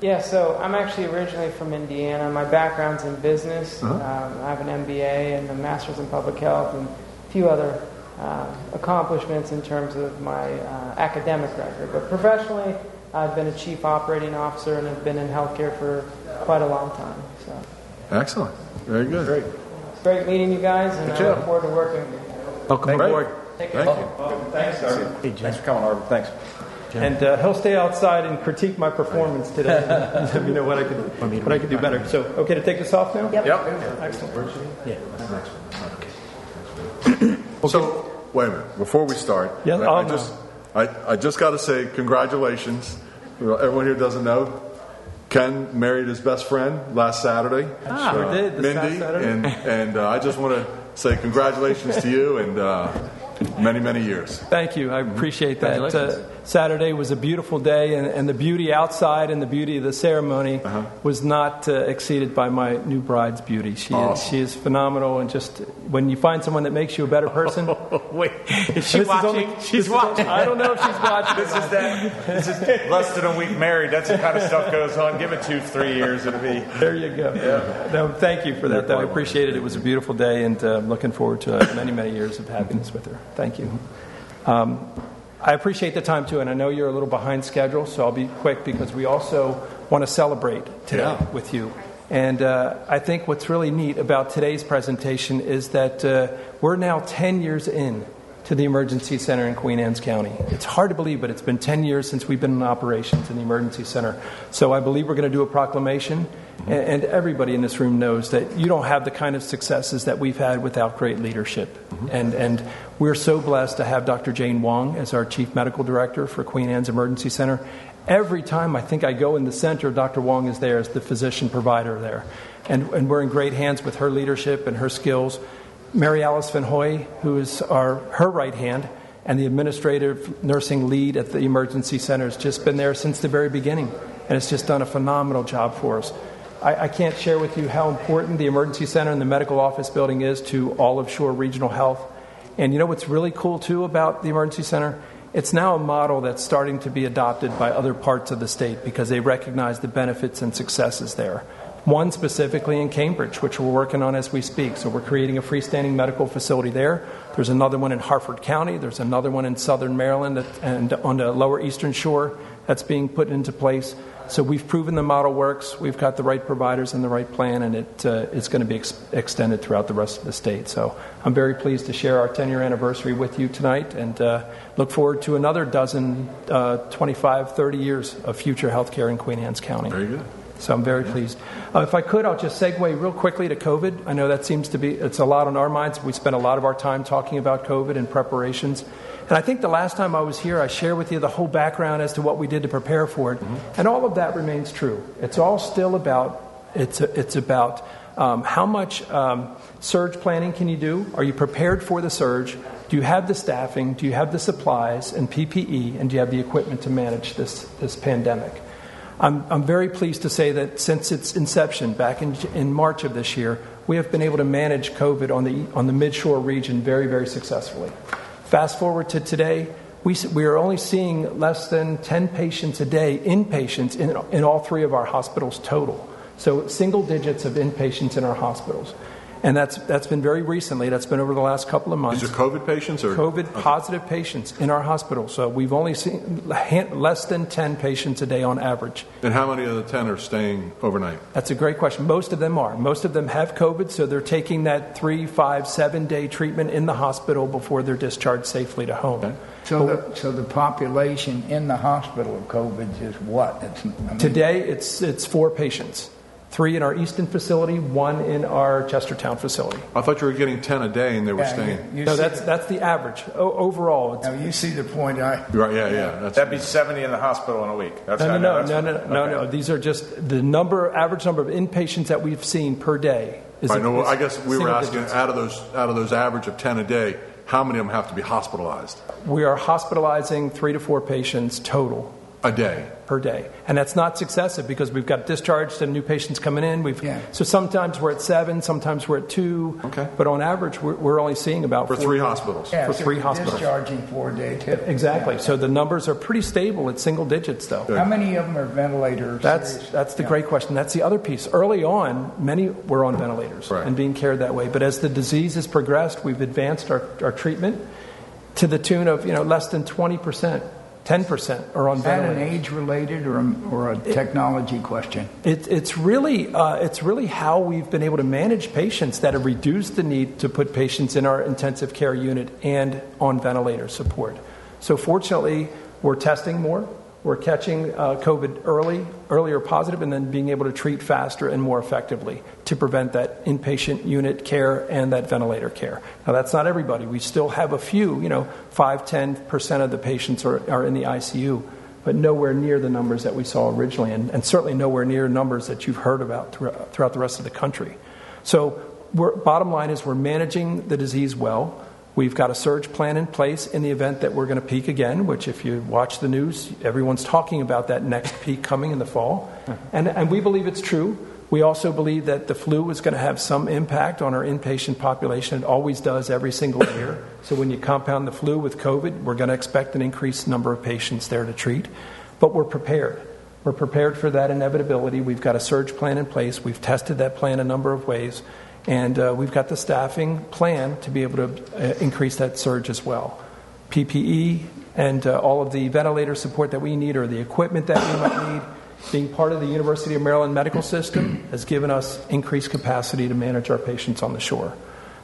Speaker 16: Yeah, so I'm actually originally from Indiana. My background's in business.
Speaker 3: Uh-huh.
Speaker 16: Um, I have an MBA and a master's in public health and a few other uh, accomplishments in terms of my uh, academic record. But professionally, I've been a chief operating officer and have been in healthcare for quite a long time. So
Speaker 3: Excellent. Very good. Great.
Speaker 16: great meeting you guys, and
Speaker 1: Good
Speaker 16: I look forward to working with you.
Speaker 2: Welcome
Speaker 1: Great.
Speaker 2: aboard.
Speaker 16: Take
Speaker 1: Thank
Speaker 16: care.
Speaker 1: you.
Speaker 15: Thanks, Darby.
Speaker 1: Thanks for coming, Arvin. Thanks.
Speaker 15: And uh, he'll stay outside and critique my performance today. and Let me know what I could what I could do better. So, okay to take this off now?
Speaker 16: Yep. yep.
Speaker 15: Excellent.
Speaker 3: So, wait a minute. Before we start,
Speaker 15: Yeah,
Speaker 3: I,
Speaker 15: oh,
Speaker 3: I
Speaker 15: no.
Speaker 3: just, I, I just got to say congratulations. Everyone here doesn't know. Ken married his best friend last Saturday.
Speaker 15: Ah, sure did, this
Speaker 3: Mindy,
Speaker 15: past Saturday.
Speaker 3: and and uh, I just want to say congratulations to you and uh, many many years.
Speaker 15: Thank you. I appreciate that. Saturday was a beautiful day, and, and the beauty outside and the beauty of the ceremony was not uh, exceeded by my new bride's beauty. She, is, she is phenomenal, and just when you find someone that makes you a better person.
Speaker 2: Wait, is she watching?
Speaker 15: only-
Speaker 2: She's watching.
Speaker 15: I don't know if she's watching.
Speaker 9: This is that. This is less than a week married. That's the kind of stuff goes on. Give it two, three years, it'll be.
Speaker 15: There you go. No, thank you for that. Though. I appreciate it. It was a beautiful day, and uh, I'm looking forward to uh, many, many years of happiness with her. Thank you. Um, I appreciate the time too, and I know you're a little behind schedule, so I'll be quick because we also want to celebrate today
Speaker 3: Yeah.
Speaker 15: with you. And uh, I think what's really neat about today's presentation is that uh, we're now 10 years in to the emergency center in Queen Anne's County. It's hard to believe, but it's been 10 years since we've been in operations in the emergency center. So I believe we're going to do a proclamation, and, and everybody in this room knows that you don't have the kind of successes that we've had without great leadership. Mm-hmm. And, and we're so blessed to have Dr. Jane Wong as our Chief Medical Director for Queen Anne's Emergency Center. Every time I think I go in the center, Dr. Wong is there as the physician provider there. And, and we're in great hands with her leadership and her skills. Mary Alice Van Hoy, who is our, her right hand, and the administrative nursing lead at the emergency center, has just been there since the very beginning and has just done a phenomenal job for us. I, I can't share with you how important the emergency center and the medical office building is to all of Shore Regional Health. And you know what's really cool too about the emergency center? It's now a model that's starting to be adopted by other parts of the state because they recognize the benefits and successes there. One specifically in Cambridge, which we're working on as we speak. So we're creating a freestanding medical facility there. There's another one in Harford County. There's another one in southern Maryland and on the lower eastern shore that's being put into place. So we've proven the model works. We've got the right providers and the right plan, and it, uh, it's going to be ex- extended throughout the rest of the state. So I'm very pleased to share our 10 year anniversary with you tonight and uh, look forward to another dozen, uh, 25, 30 years of future health care in Queen Anne's County.
Speaker 3: Very good.
Speaker 15: So I'm very pleased. Uh, if I could, I'll just segue real quickly to COVID. I know that seems to be, it's a lot on our minds. We spend a lot of our time talking about COVID and preparations. And I think the last time I was here, I shared with you the whole background as to what we did to prepare for it. And all of that remains true. It's all still about, it's, it's about um, how much um, surge planning can you do? Are you prepared for the surge? Do you have the staffing? Do you have the supplies and PPE? And do you have the equipment to manage this, this pandemic? I'm, I'm very pleased to say that since its inception back in, in March of this year, we have been able to manage COVID on the, on the midshore region very, very successfully. Fast forward to today, we, we are only seeing less than 10 patients a day, inpatients, in, in all three of our hospitals total. So single digits of inpatients in our hospitals. And that's, that's been very recently. That's been over the last couple of months.
Speaker 3: These are COVID patients or
Speaker 15: COVID positive patients in our hospital. So we've only seen less than 10 patients a day on average.
Speaker 3: And how many of the 10 are staying overnight?
Speaker 15: That's a great question. Most of them are. Most of them have COVID, so they're taking that three, five, seven day treatment in the hospital before they're discharged safely to home.
Speaker 12: So the, so the population in the hospital of COVID is what? It's, I mean,
Speaker 15: Today, it's, it's four patients three in our Easton facility, one in our Chestertown facility.
Speaker 3: I thought you were getting 10 a day and they were
Speaker 12: Yeah,
Speaker 3: staying.
Speaker 12: you- you
Speaker 15: No,
Speaker 12: see
Speaker 15: that's, that's the average. O- overall, it's
Speaker 12: Now, you see the point I.
Speaker 3: Right, yeah, yeah. That's,
Speaker 9: That'd be 70 in the hospital in a week. That's
Speaker 15: No,
Speaker 9: I
Speaker 15: no, no,
Speaker 9: that's-
Speaker 15: no, no, no, no,
Speaker 9: okay.
Speaker 15: no. These are just the number, average number of inpatients that we've seen per day. Is
Speaker 3: Right, no,
Speaker 15: is
Speaker 3: I guess we were asking
Speaker 15: digits.
Speaker 3: out of those out of those average of 10 a day, how many of them have to be hospitalized
Speaker 15: We are hospitalizing three to four patients total
Speaker 3: a day?
Speaker 15: per day, and that's not successive because we've got discharged and new patients coming in. We've
Speaker 12: Yeah.
Speaker 15: so sometimes we're at seven, sometimes we're at two.
Speaker 3: Okay.
Speaker 15: But on average, we're, we're only seeing about
Speaker 3: For
Speaker 15: four-
Speaker 3: three hospitals.
Speaker 12: Yeah,
Speaker 15: For
Speaker 12: so
Speaker 15: three
Speaker 12: you're
Speaker 15: hospitals.
Speaker 12: Discharging four a day too.
Speaker 15: Exactly. So the numbers are pretty stable at single digits, though.
Speaker 12: How many of them are ventilators?
Speaker 15: That's
Speaker 12: serious?
Speaker 15: that's the
Speaker 12: Yeah.
Speaker 15: great question. That's the other piece. Early on, many were on ventilators
Speaker 3: Right.
Speaker 15: and being cared that way. But as the disease has progressed, we've advanced our, our treatment to the tune of you know less than twenty percent 10% are on ventilator.
Speaker 12: Is that an age related or, a- or a technology question?
Speaker 15: It, it's really uh, it's really how we've been able to manage patients that have reduced the need to put patients in our intensive care unit and on ventilator support. So fortunately, we're testing more. We're catching uh, COVID early, earlier positive, and then being able to treat faster and more effectively to prevent that inpatient unit care and that ventilator care. Now, that's not everybody. We still have a few, you know, 5, 10% of the patients are, are in the ICU, but nowhere near the numbers that we saw originally, and, and certainly nowhere near numbers that you've heard about throughout, throughout the rest of the country. So, bottom line is we're managing the disease well. We've got a surge plan in place in the event that we're going to peak again, which, if you watch the news, everyone's talking about that next peak coming in the fall. And, and we believe it's true. We also believe that the flu is going to have some impact on our inpatient population. It always does every single year. So when you compound the flu with COVID, we're going to expect an increased number of patients there to treat. But we're prepared. We're prepared for that inevitability. We've got a surge plan in place. We've tested that plan a number of ways. And uh, we've got the staffing plan to be able to uh, increase that surge as well. PPE and uh, all of the ventilator support that we need or the equipment that we might need, being part of the University of Maryland medical system, has given us increased capacity to manage our patients on the shore.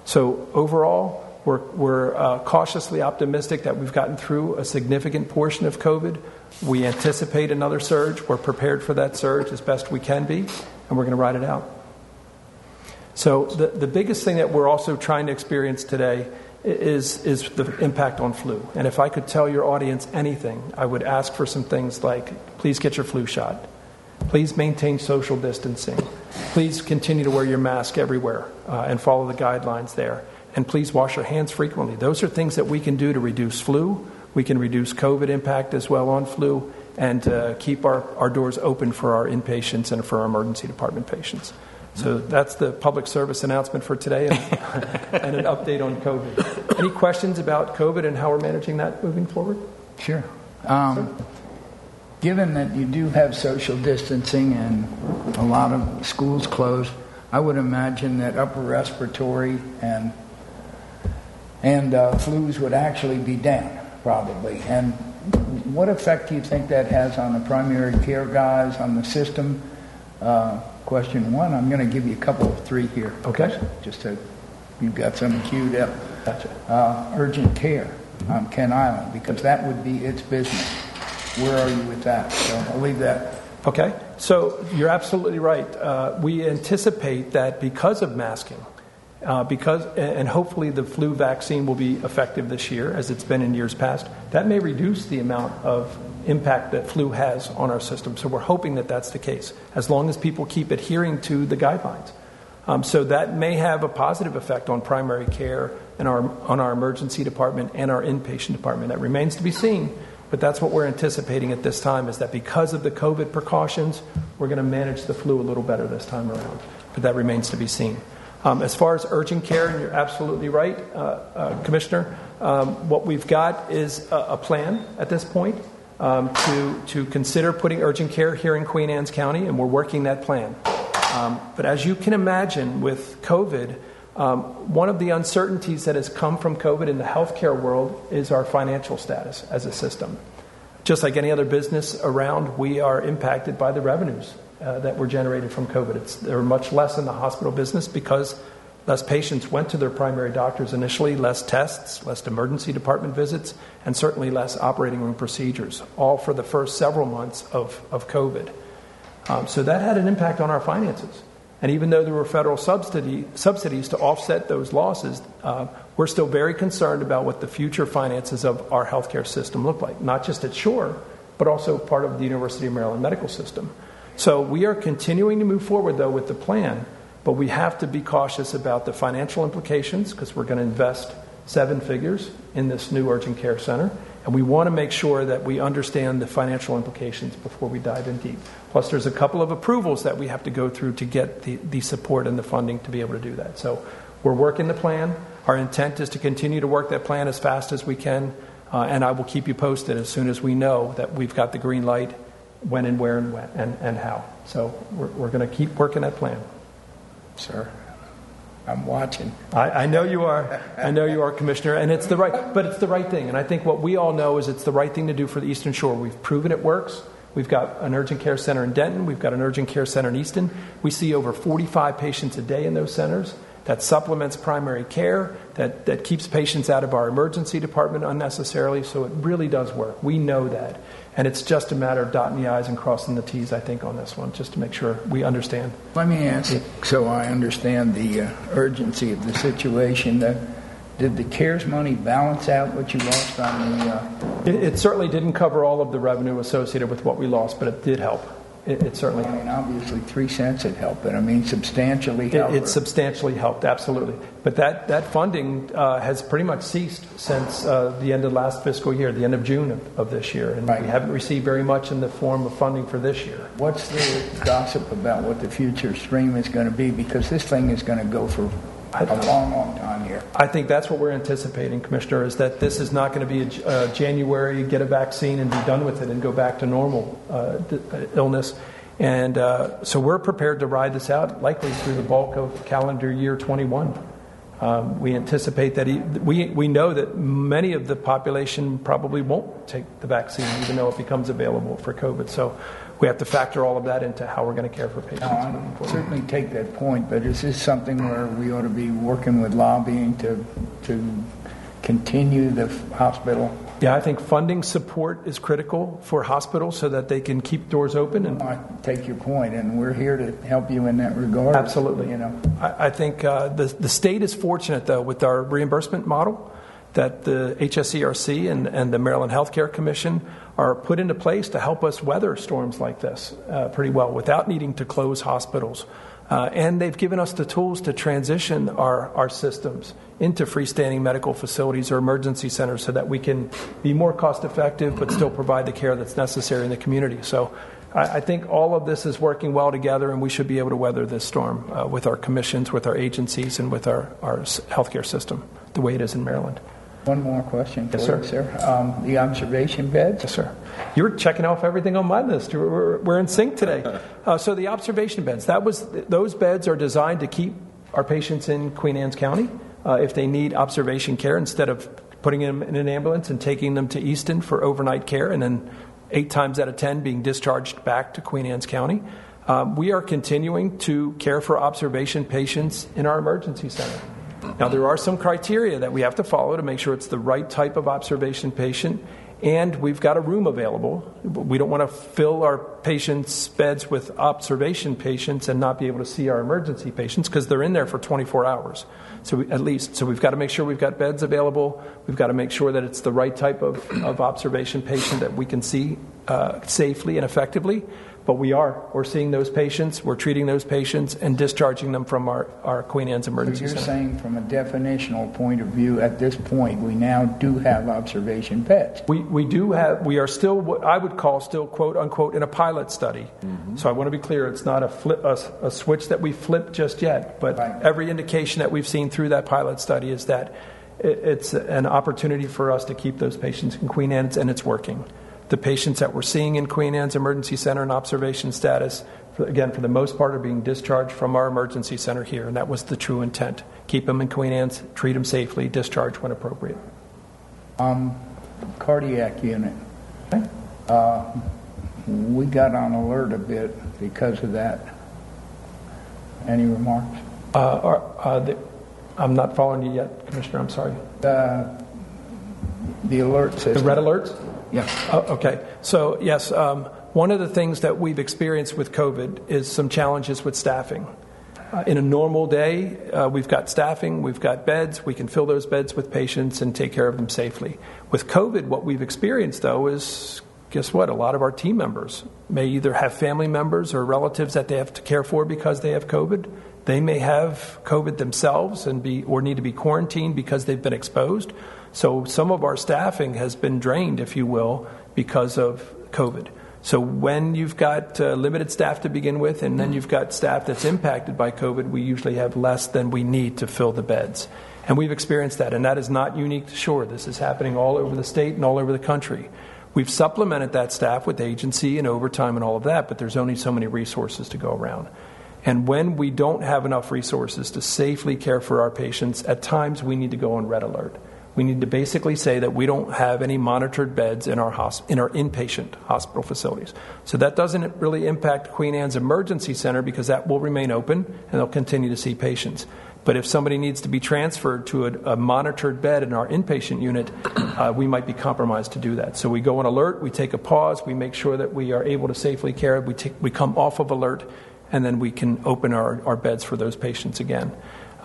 Speaker 15: So, overall, we're, we're uh, cautiously optimistic that we've gotten through a significant portion of COVID. We anticipate another surge. We're prepared for that surge as best we can be, and we're going to ride it out. So, the, the biggest thing that we're also trying to experience today is, is the impact on flu. And if I could tell your audience anything, I would ask for some things like please get your flu shot, please maintain social distancing, please continue to wear your mask everywhere uh, and follow the guidelines there, and please wash your hands frequently. Those are things that we can do to reduce flu. We can reduce COVID impact as well on flu and uh, keep our, our doors open for our inpatients and for our emergency department patients. So that's the public service announcement for today and, and an update on COVID. Any questions about COVID and how we're managing that moving forward?
Speaker 12: Sure. Um, given that you do have social distancing and a lot of schools closed, I would imagine that upper respiratory and and uh, flus would actually be down probably. And what effect do you think that has on the primary care guys, on the system? Uh, question one. I'm going to give you a couple of three here.
Speaker 15: Okay.
Speaker 12: Just to you've got some queued up.
Speaker 15: Gotcha.
Speaker 12: Uh, urgent care on Kent Island because that would be its business. Where are you with that? So I'll leave that.
Speaker 15: Okay, so you're absolutely right. Uh, we anticipate that because of masking, uh, because and hopefully the flu vaccine will be effective this year, as it's been in years past. That may reduce the amount of impact that flu has on our system. So we're hoping that that's the case, as long as people keep adhering to the guidelines. Um, so that may have a positive effect on primary care and our on our emergency department and our inpatient department. That remains to be seen. But that's what we're anticipating at this time is that because of the COVID precautions, we're going to manage the flu a little better this time around. But that remains to be seen. Um, as far as urgent care, and you're absolutely right, uh, uh, Commissioner, um, what we've got is a, a plan at this point um, to, to consider putting urgent care here in Queen Anne's County, and we're working that plan. Um, but as you can imagine with COVID, um, one of the uncertainties that has come from COVID in the healthcare world is our financial status as a system. Just like any other business around, we are impacted by the revenues uh, that were generated from COVID. It's, there are much less in the hospital business because less patients went to their primary doctors initially, less tests, less emergency department visits, and certainly less operating room procedures, all for the first several months of, of COVID. Um, so that had an impact on our finances. And even though there were federal subsidy, subsidies to offset those losses, uh, we're still very concerned about what the future finances of our healthcare system look like, not just at Shore, but also part of the University of Maryland medical system. So we are continuing to move forward, though, with the plan, but we have to be cautious about the financial implications because we're going to invest seven figures in this new urgent care center. And we want to make sure that we understand the financial implications before we dive in deep. Plus, there's a couple of approvals that we have to go through to get the, the support and the funding to be able to do that. So we're working the plan. Our intent is to continue to work that plan as fast as we can. Uh, and I will keep you posted as soon as we know that we've got the green light when and where and when and, and how. So we're, we're going to keep working that plan.
Speaker 12: Sir. I'm watching.
Speaker 15: I, I know you are. I know you are, Commissioner, and it's the right, but it's the right thing. And I think what we all know is it's the right thing to do for the Eastern Shore. We've proven it works. We've got an urgent care center in Denton. We've got an urgent care center in Easton. We see over 45 patients a day in those centers. That supplements primary care, that, that keeps patients out of our emergency department unnecessarily. So it really does work. We know that. And it's just a matter of dotting the I's and crossing the T's, I think, on this one, just to make sure we understand.
Speaker 12: Let me ask, so I understand the uh, urgency of the situation. That did the CARES money balance out what you lost on the? Uh,
Speaker 15: It, it certainly didn't cover all of the revenue associated with what we lost, but it did help. It, it certainly
Speaker 12: I mean, obviously, three cents had helped, but I mean, substantially
Speaker 15: It,
Speaker 12: helped.
Speaker 15: it substantially helped, absolutely. But that, that funding uh, has pretty much ceased since uh, the end of last fiscal year, the end of June of, of this year. And we haven't received very much in the form of funding for this year.
Speaker 12: What's the gossip about what the future stream is going to be? Because this thing is going to go for a long, long time here.
Speaker 15: I think that's what we're anticipating, Commissioner, is that this is not going to be a uh, January, get a vaccine and be done with it and go back to normal uh, d- uh, illness. And uh, so we're prepared to ride this out, likely through the bulk of calendar year 21. Um, we anticipate that he, we, we know that many of the population probably won't take the vaccine, even though it becomes available for COVID. So we have to factor all of that into how we're going to care for patients.
Speaker 12: I certainly take that point, but is this something where we ought to be working with lobbying to to continue the hospital?
Speaker 15: Yeah, I think funding support is critical for hospitals so that they can keep doors open. And
Speaker 12: I take your point, and we're here to help you in that regard.
Speaker 15: Absolutely.
Speaker 12: You know,
Speaker 15: I, I think uh, the the state is fortunate though with our reimbursement model that the HSCRC and, and the Maryland Healthcare Commission are put into place to help us weather storms like this uh, pretty well without needing to close hospitals. Uh, and they've given us the tools to transition our, our systems into freestanding medical facilities or emergency centers so that we can be more cost effective but still provide the care that's necessary in the community. So I, I think all of this is working well together, and we should be able to weather this storm uh, with our commissions, with our agencies, and with our, our healthcare system the way it is in Maryland.
Speaker 12: One more question
Speaker 15: Yes,
Speaker 12: you,
Speaker 15: sir.
Speaker 12: sir. Um, the observation beds.
Speaker 15: Yes, sir. You're checking off everything on my list. We're, we're- we're in sync today. Uh, so the observation beds, that was those beds are designed to keep our patients in Queen Anne's County uh, if they need observation care instead of putting them in an ambulance and taking them to Easton for overnight care and then eight times out of ten being discharged back to Queen Anne's County. Um, we are continuing to care for observation patients in our emergency center. Now, there are some criteria that we have to follow to make sure it's the right type of observation patient, and we've got a room available. We don't want to fill our patients' beds with observation patients and not be able to see our emergency patients because they're in there for 24 hours. So we, at least, so we've got to make sure we've got beds available. We've got to make sure that it's the right type of, of observation patient that we can see uh, safely and effectively. But we are. We're seeing those patients, we're treating those patients, and discharging them from our, our Queen Anne's Emergency So
Speaker 12: you're
Speaker 15: Center.
Speaker 12: saying, from a definitional point of view, at this point, we now do have observation beds.
Speaker 15: We, we do have, we are still what I would call still quote unquote in a pilot study. Mm-hmm. So I want to be clear, it's not a, flip, a, a switch that we flipped just yet, but every indication that we've seen through that pilot study is that it, it's an opportunity for us to keep those patients in Queen Anne's, and it's working. The patients that we're seeing in Queen Anne's Emergency Center in observation status, for, again, for the most part, are being discharged from our emergency center here, and that was the true intent. Keep them in Queen Anne's, treat them safely, discharge when appropriate.
Speaker 12: Um, cardiac unit. Okay. Uh, we got on alert a bit because of that. Any remarks?
Speaker 15: Uh, are- uh, the- I'm not following you yet, Commissioner, I'm sorry.
Speaker 12: Uh, the alert system.
Speaker 15: The red alerts?
Speaker 12: Yeah.
Speaker 15: Oh, okay. So, yes, um, one of the things that we've experienced with COVID is some challenges with staffing. Uh, in a normal day, uh, we've got staffing, we've got beds, we can fill those beds with patients and take care of them safely. With COVID, what we've experienced, though, is guess what? A lot of our team members may either have family members or relatives that they have to care for because they have COVID. They may have COVID themselves and be or need to be quarantined because they've been exposed. So some of our staffing has been drained, if you will, because of COVID. So when you've got uh, limited staff to begin with, and then you've got staff that's impacted by COVID, we usually have less than we need to fill the beds. And we've experienced that, and that is not unique to Shore. This is happening all over the state and all over the country. We've supplemented that staff with agency and overtime and all of that, but there's only so many resources to go around. And when we don't have enough resources to safely care for our patients, at times we need to go on red alert. We need to basically say that we don't have any monitored beds in our, hosp- in our inpatient hospital facilities. So that doesn't really impact Queen Anne's Emergency Center because that will remain open and they'll continue to see patients. But if somebody needs to be transferred to a, a monitored bed in our inpatient unit, uh, we might be compromised to do that. So we go on alert, we take a pause, we make sure that we are able to safely care, we, take, we come off of alert, and then we can open our, our beds for those patients again.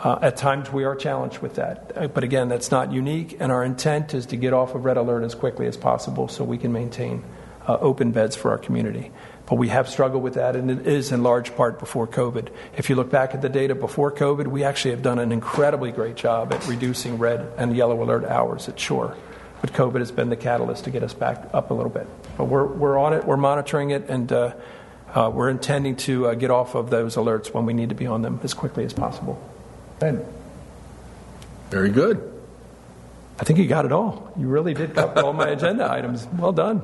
Speaker 15: Uh, at times we are challenged with that. Uh, but again, that's not unique, and our intent is to get off of red alert as quickly as possible so we can maintain uh, open beds for our community. But we have struggled with that, and it is in large part before COVID. If you look back at the data before COVID, we actually have done an incredibly great job at reducing red and yellow alert hours at shore. But COVID has been the catalyst to get us back up a little bit. But we're, we're on it, we're monitoring it, and uh, uh, we're intending to uh, get off of those alerts when we need to be on them as quickly as possible. Ben.
Speaker 3: Very good.
Speaker 15: I think you got it all. You really did cover all my agenda items. Well done.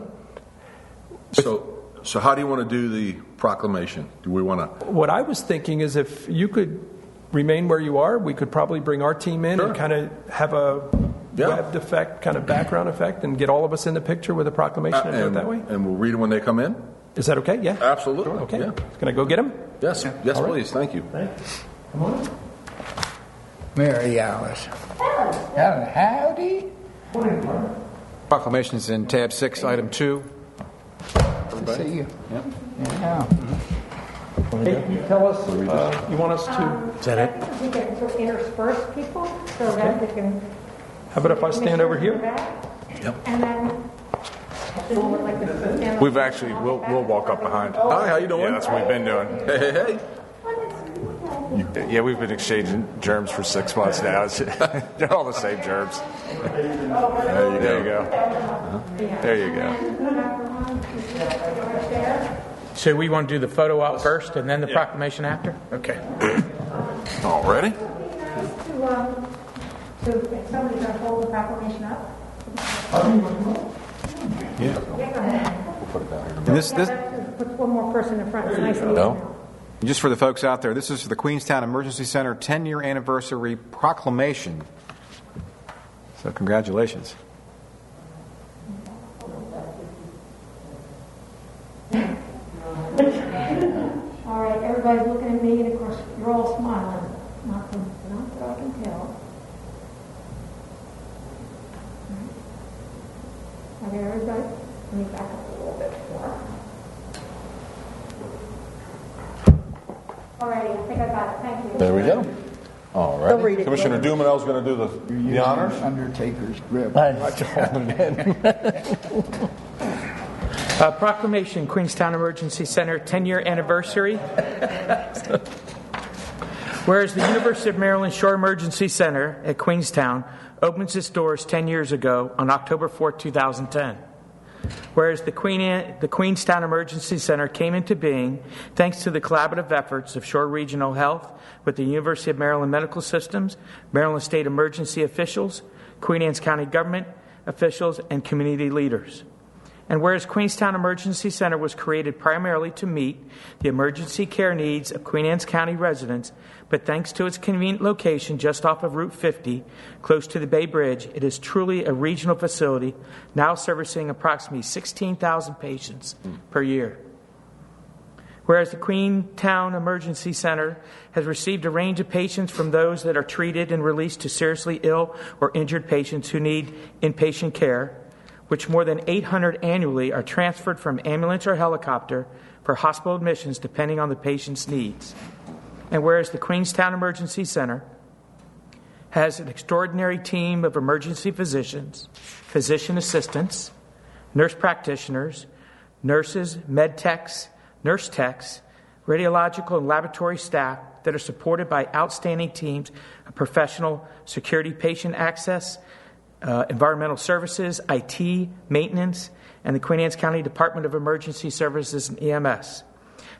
Speaker 3: So, so how do you want to do the proclamation? Do we want to?
Speaker 15: What I was thinking is if you could remain where you are, we could probably bring our team in
Speaker 3: Sure.
Speaker 15: and kind of have a
Speaker 3: Yeah.
Speaker 15: webbed effect, kind of background effect, and get all of us in the picture with a proclamation uh, and, do it that way.
Speaker 3: and we'll read them when they come in.
Speaker 15: Is that okay? Yeah.
Speaker 3: Absolutely.
Speaker 15: Okay.
Speaker 3: Yeah.
Speaker 15: Can I go get them?
Speaker 3: Yes. Yes,
Speaker 15: All right.
Speaker 3: please. Thank you.
Speaker 15: Come on.
Speaker 12: Mary Alice. Howdy. Howdy.
Speaker 1: Proclamations in tab 6, item 2.
Speaker 12: Good to see you.
Speaker 1: Yep.
Speaker 12: Yeah.
Speaker 15: Hey, can you tell us, uh, you want us to,
Speaker 17: Is that it? We can sort of intersperse people so that they can.
Speaker 15: how about if I stand over here?
Speaker 17: Yep. And then. do it like this, stand
Speaker 9: We've actually, we'll, we'll walk up behind.
Speaker 3: Hi, how you doing?
Speaker 9: Yeah, that's what we've been doing.
Speaker 3: Hey, hey, hey.
Speaker 9: Yeah, we've been exchanging germs for six months now. They're all the same germs. There you, there you go. Uh-huh. There you go.
Speaker 2: So we want to do the photo op first and then the proclamation after? Okay.
Speaker 3: All ready?
Speaker 17: To, to, if somebody's gonna hold the proclamation up.
Speaker 1: Yeah.
Speaker 17: Yeah, go ahead.
Speaker 1: And this, this,
Speaker 17: Put one more person in front, it's nice and
Speaker 1: No. Just for the folks out there, this is the Queenstown Emergency Center 10 year anniversary proclamation. So, congratulations.
Speaker 17: All right, everybody's looking at me, and of course, you're all smiling, not from, not that I can tell. Okay, everybody, let me back up a little bit more. All right, I think I got it, thank you.
Speaker 3: There we go. All right.
Speaker 12: Don't read
Speaker 3: right.
Speaker 12: it.
Speaker 3: Commissioner Dumenil's going to do the, the honors.
Speaker 12: Undertaker's grip.
Speaker 2: Uh, proclamation, Queenstown Emergency Center 10 year anniversary. Whereas the University of Maryland Shore Emergency Center at Queenstown opens its doors 10 years ago on October 4, 2010. Whereas the, Queen Anne, the Queenstown Emergency Center came into being thanks to the collaborative efforts of Shore Regional Health with the University of Maryland Medical Systems, Maryland State emergency officials, Queen Anne's County government officials, and community leaders. And whereas Queenstown Emergency Center was created primarily to meet the emergency care needs of Queen Anne's County residents, but thanks to its convenient location just off of Route 50, close to the Bay Bridge, it is truly a regional facility now servicing approximately 16,000 patients per year. Whereas the Queenstown Emergency Center has received a range of patients from those that are treated and released to seriously ill or injured patients who need inpatient care, which more than 800 annually are transferred from ambulance or helicopter for hospital admissions depending on the patient's needs. And whereas the Queenstown Emergency Center has an extraordinary team of emergency physicians, physician assistants, nurse practitioners, nurses, med techs, nurse techs, radiological and laboratory staff that are supported by outstanding teams of professional security patient access, uh, environmental services, IT, maintenance, and the Queen Anne's County Department of Emergency Services and EMS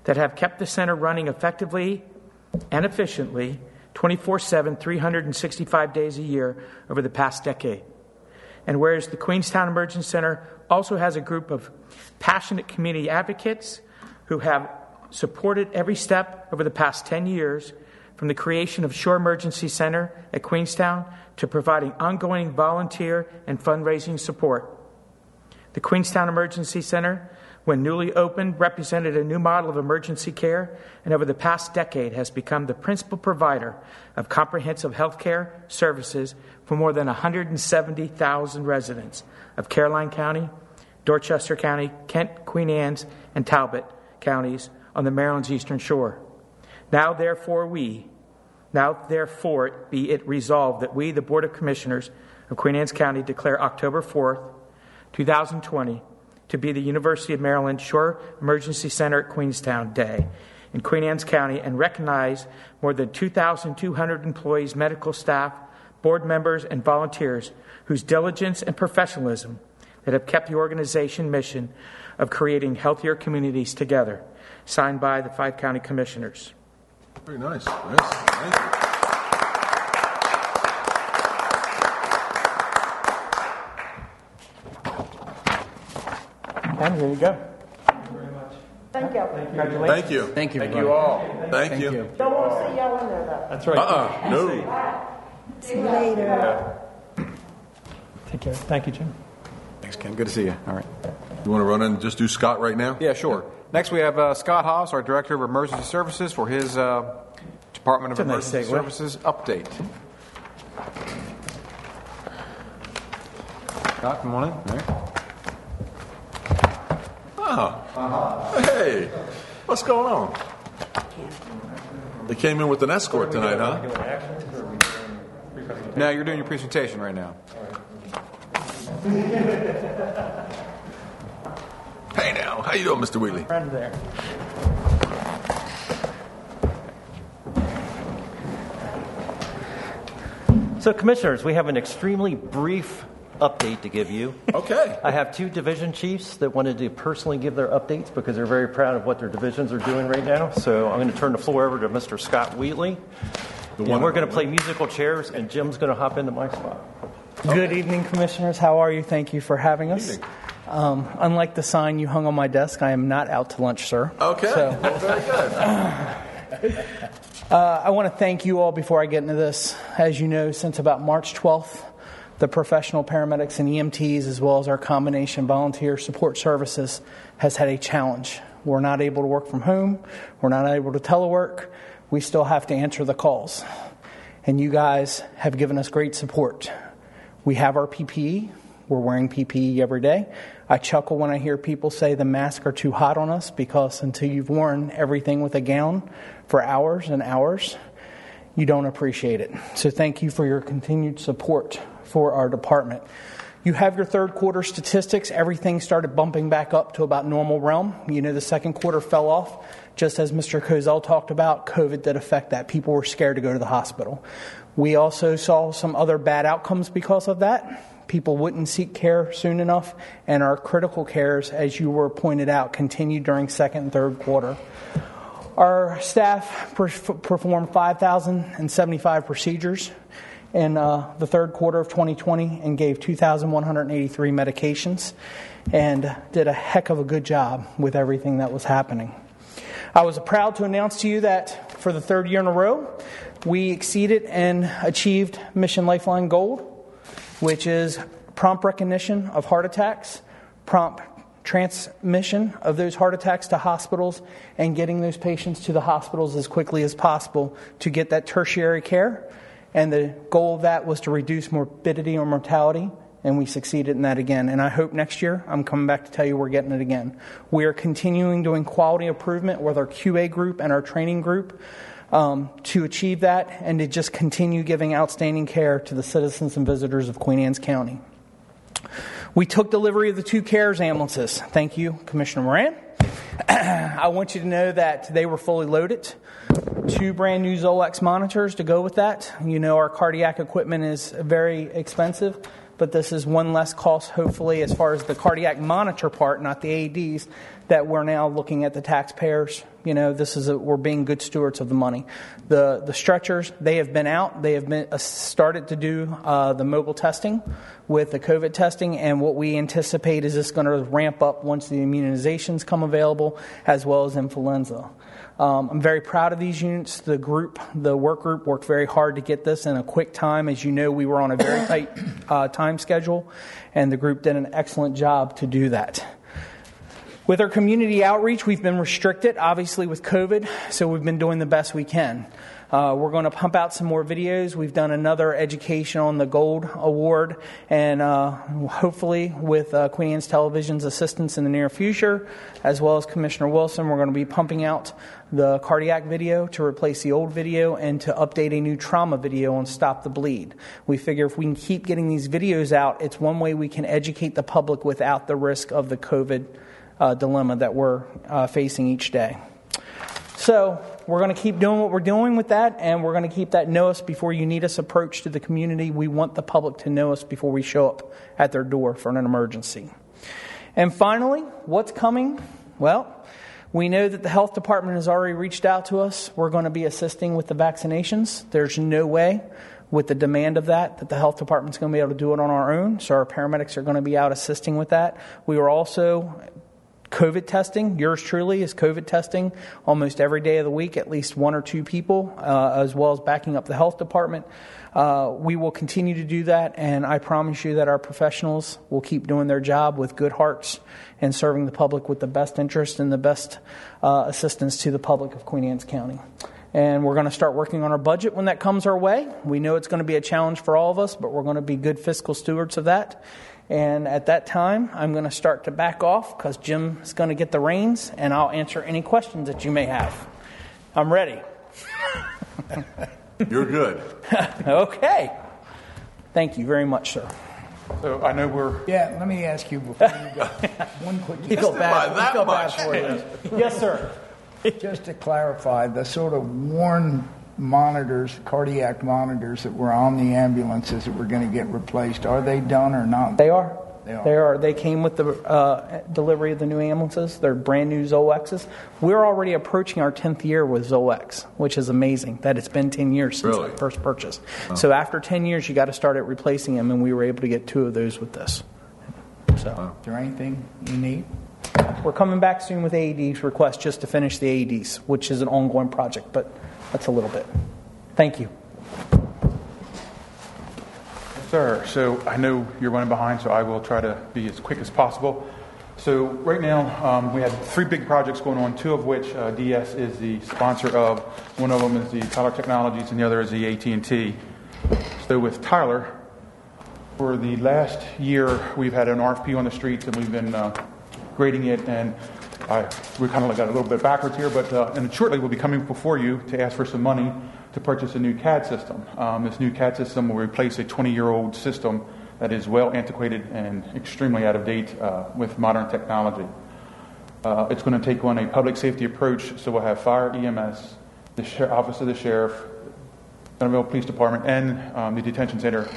Speaker 2: that have kept the center running effectively and efficiently 24 7, 365 days a year over the past decade. And whereas the Queenstown Emergency Center also has a group of passionate community advocates who have supported every step over the past 10 years, from the creation of Shore Emergency Center at Queenstown to providing ongoing volunteer and fundraising support. The Queenstown Emergency Center, when newly opened, represented a new model of emergency care and over the past decade has become the principal provider of comprehensive health care services for more than 170,000 residents of Caroline County, Dorchester County, Kent, Queen Anne's, and Talbot counties on the Maryland's eastern shore. Now, therefore, we, now, therefore, be it resolved that we, the Board of Commissioners of Queen Anne's County, declare October 4th, 2020, to be the University of Maryland Shore Emergency Center at Queenstown Day in Queen Anne's County and recognize more than 2,200 employees, medical staff, board members, and volunteers whose diligence and professionalism that have kept the organization mission of creating healthier communities together. Signed by the five county commissioners.
Speaker 3: Very nice. Yes, thank you.
Speaker 2: And here you go.
Speaker 17: Thank you.
Speaker 2: Congratulations.
Speaker 3: Thank you.
Speaker 1: Thank you.
Speaker 3: Thank you all. Thank, you.
Speaker 17: Don't want to see y'all in there though.
Speaker 11: That's right.
Speaker 3: Uh-uh. No.
Speaker 17: See you later.
Speaker 15: Take care. Thank you, Jim.
Speaker 1: Thanks, Ken. Good to see you. All right.
Speaker 3: You want to run in and just do Scott right now?
Speaker 1: Yeah, sure. Next, we have uh, Scott Haas, our Director of Emergency Services, for his uh, Department of
Speaker 2: That's a nice
Speaker 1: Emergency. Services update. Scott, come on in. All right.
Speaker 3: Oh. Hey. What's going on? They came in with an escort tonight, huh?
Speaker 1: Now you're doing your presentation right now.
Speaker 3: Hey now, how you doing, Mr. Wheatley?
Speaker 2: Friend there.
Speaker 11: So, commissioners, we have an extremely brief update to give you.
Speaker 3: Okay.
Speaker 11: I have two division chiefs that wanted to personally give their updates because they're very proud of what their divisions are doing right now. So, I'm going to turn the floor over to Mr. Scott Wheatley. And
Speaker 3: one
Speaker 11: we're going to play musical chairs, and Jim's going to hop into my spot.
Speaker 18: Good evening, Commissioners. How are you? Thank you for having us.
Speaker 3: evening.
Speaker 18: Um, unlike the sign you hung on my desk, I am not out to lunch, sir.
Speaker 3: Okay.
Speaker 18: So-
Speaker 3: Well, very good.
Speaker 18: Uh, I want to thank you all before I get into this. As you know, since about March 12th, the professional paramedics and EMTs, as well as our combination volunteer support services, has had a challenge. We're not able to work from home. We're not able to telework. We still have to answer the calls. And you guys have given us great support. We have our PPE. We're wearing PPE every day. I chuckle when I hear people say the masks are too hot on us because until you've worn everything with a gown for hours and hours, you don't appreciate it. So thank you for your continued support for our department. You have your third quarter statistics. Everything started bumping back up to about normal realm. You know, the second quarter fell off. Just as Mr. Kozel talked about, COVID did affect that. People were scared to go to the hospital. We also saw some other bad outcomes because of that. People wouldn't seek care soon enough, and our critical cares, as you were pointed out, continued during second and third quarter. Our staff performed 5,075 procedures in uh, the third quarter of 2020 and gave 2,183 medications and did a heck of a good job with everything that was happening. I was proud to announce to you that for the third year in a row, we exceeded and achieved Mission Lifeline Gold, which is prompt recognition of heart attacks, prompt transmission of those heart attacks to hospitals, and getting those patients to the hospitals as quickly as possible to get that tertiary care. And the goal of that was to reduce morbidity or mortality, and we succeeded in that again. And I hope next year I'm coming back to tell you we're getting it again. We are continuing doing quality improvement with our QA group and our training group um, to achieve that and to just continue giving outstanding care to the citizens and visitors of Queen Anne's County. We took delivery of the two CARES ambulances. Thank you, Commissioner Moran. I want you to know that they were fully loaded. Two brand new Zoll X monitors to go with that. You know, our cardiac equipment is very expensive, but this is one less cost, hopefully, as far as the cardiac monitor part, not the AEDs, that we're now looking at the taxpayers. You know, this is a, we're being good stewards of the money. The the stretchers they have been out. They have been uh, started to do uh, the mobile testing with the COVID testing, and what we anticipate is this going to ramp up once the immunizations come available, as well as influenza. Um, I'm very proud of these units. The group, the work group, worked very hard to get this in a quick time. As you know, we were on a very tight uh, time schedule, and the group did an excellent job to do that. With our community outreach, we've been restricted, obviously, with COVID, so we've been doing the best we can. Uh, we're going to pump out some more videos. We've done another education on the Gold Award, and uh, hopefully, with uh, Queen Anne's Television's assistance in the near future, as well as Commissioner Wilson, we're going to be pumping out the cardiac video to replace the old video and to update a new trauma video on Stop the Bleed. We figure if we can keep getting these videos out, it's one way we can educate the public without the risk of the COVID uh, dilemma that we're uh, facing each day. So, we're going to keep doing what we're doing with that, and we're going to keep that know us before you need us approach to the community. We want the public to know us before we show up at their door for an emergency. And finally, what's coming? Well, we know that the health department has already reached out to us. We're going to be assisting with the vaccinations. There's no way with the demand of that that the health department's going to be able to do it on our own. So our paramedics are going to be out assisting with that. We are also COVID testing. Yours truly is COVID testing almost every day of the week, at least one or two people, uh, as well as backing up the health department. Uh, we will continue to do that, and I promise you that our professionals will keep doing their job with good hearts and serving the public with the best interest and the best uh, assistance to the public of Queen Anne's County. And we're going to start working on our budget when that comes our way. We know it's going to be a challenge for all of us, but we're going to be good fiscal stewards of that. And at that time, I'm going to start to back off because Jim is going to get the reins and I'll answer any questions that you may have. I'm ready.
Speaker 3: You're good.
Speaker 18: okay. Thank you very much, sir.
Speaker 19: So I know we're.
Speaker 12: Yeah, let me ask you before you go. One quick.
Speaker 18: You feel bad.
Speaker 3: that
Speaker 18: you feel
Speaker 3: much.
Speaker 18: bad for you. yes, sir.
Speaker 12: Just to clarify, the sort of worn monitors, cardiac monitors that were on the ambulances that were going to get replaced, are they done or not?
Speaker 18: They are.
Speaker 12: They are.
Speaker 18: They are. They came with the uh, delivery of the new ambulances. They're brand new Zoexes. We're already approaching our 10th year with Zoex, which is amazing that it's been 10 years since
Speaker 3: Really?
Speaker 18: the first purchase. So after 10 years, you got to start at replacing them, and we were able to get two of those with this. So
Speaker 12: Is there anything you need?
Speaker 18: we're coming back soon with AEDs request just to finish the AEDs, which is an ongoing project, but that's a little bit. Thank you.
Speaker 19: Sir, so I know you're running behind, so I will try to be as quick as possible. So right now, um, we have three big projects going on, two of which uh, DS is the sponsor of. One of them is the Tyler Technologies, and the other is the AT&T. So with Tyler, for the last year, we've had an RFP on the streets, and we've been uh, grading it, and I, we kind of got a little bit backwards here, but uh, and shortly we'll be coming before you to ask for some money to purchase a new CAD system. Um, this new CAD system will replace a 20-year-old system that is well antiquated and extremely out of date uh, with modern technology. Uh, it's going to take on a public safety approach, so we'll have fire, EMS, the Sher- Office of the Sheriff, Centreville Police Department, and um, the detention center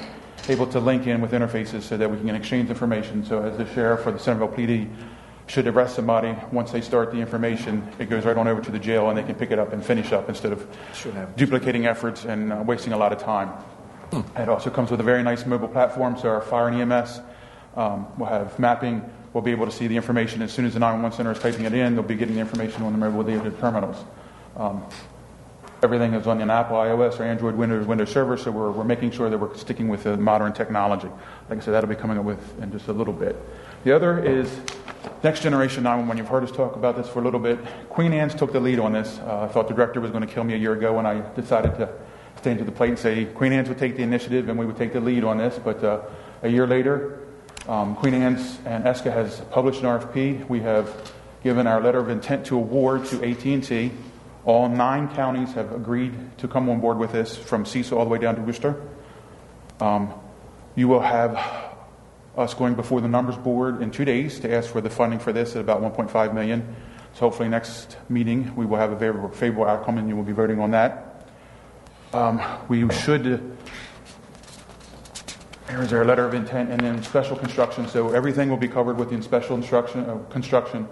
Speaker 19: able to link in with interfaces so that we can exchange information. So as the sheriff or the Centreville PD should arrest somebody, once they start the information, it goes right on over to the jail and they can pick it up and finish up instead of duplicating efforts and uh, wasting a lot of time. It also comes with a very nice mobile platform, so our fire and EMS um, will have mapping. We'll be able to see the information as soon as the 911 center is typing it in. They'll be getting the information on the mobile data terminals. Um, everything is on an Apple iOS or Android Windows Windows server, so we're, we're making sure that we're sticking with the modern technology. Like I said, that'll be coming up with in just a little bit. The other is next generation 911. You've heard us talk about this for a little bit. Queen Anne's took the lead on this. Uh, I thought the director was going to kill me a year ago when I decided to stand to the plate and say Queen Anne's would take the initiative and we would take the lead on this. But uh, a year later, um, Queen Anne's and ESCA has published an RFP. We have given our letter of intent to award to AT&T. All nine counties have agreed to come on board with this, from Cecil all the way down to Worcester. Um, you will have us going before the numbers board in two days to ask for the funding for this at about 1.5 million. So hopefully next meeting we will have a favorable, favorable outcome and you will be voting on that. Um, we should. Here's our letter of intent, and then special construction. So everything will be covered within special instruction, uh, construction.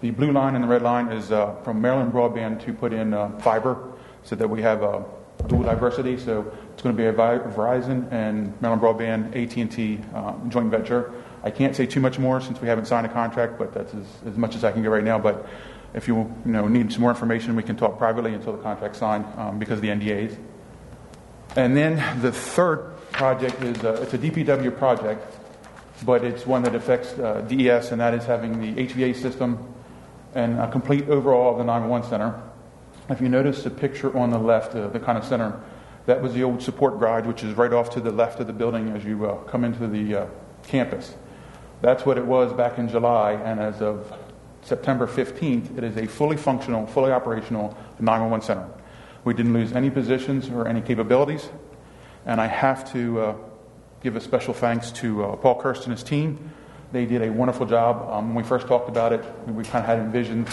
Speaker 19: The blue line and the red line is uh, from Maryland Broadband to put in uh, fiber so that we have uh, dual diversity. So it's going to be a Verizon and Maryland Broadband AT&T uh, joint venture. I can't say too much more since we haven't signed a contract, but that's as, as much as I can get right now. But if you, you know, need some more information, we can talk privately until the contract's signed um, because of the NDAs. And then the third project is uh, it's a DPW project, but it's one that affects uh, DES, and that is having the HVA system and a complete overhaul of the 911 center. If you notice the picture on the left, uh, the kind of center, that was the old support garage, which is right off to the left of the building as you uh, come into the uh, campus. That's what it was back in July, and as of September 15th, it is a fully functional, fully operational 911 center. We didn't lose any positions or any capabilities, and I have to uh, give a special thanks to uh, Paul Kirst and his team. They did a wonderful job. Um, when we first talked about it, we kind of had envisioned,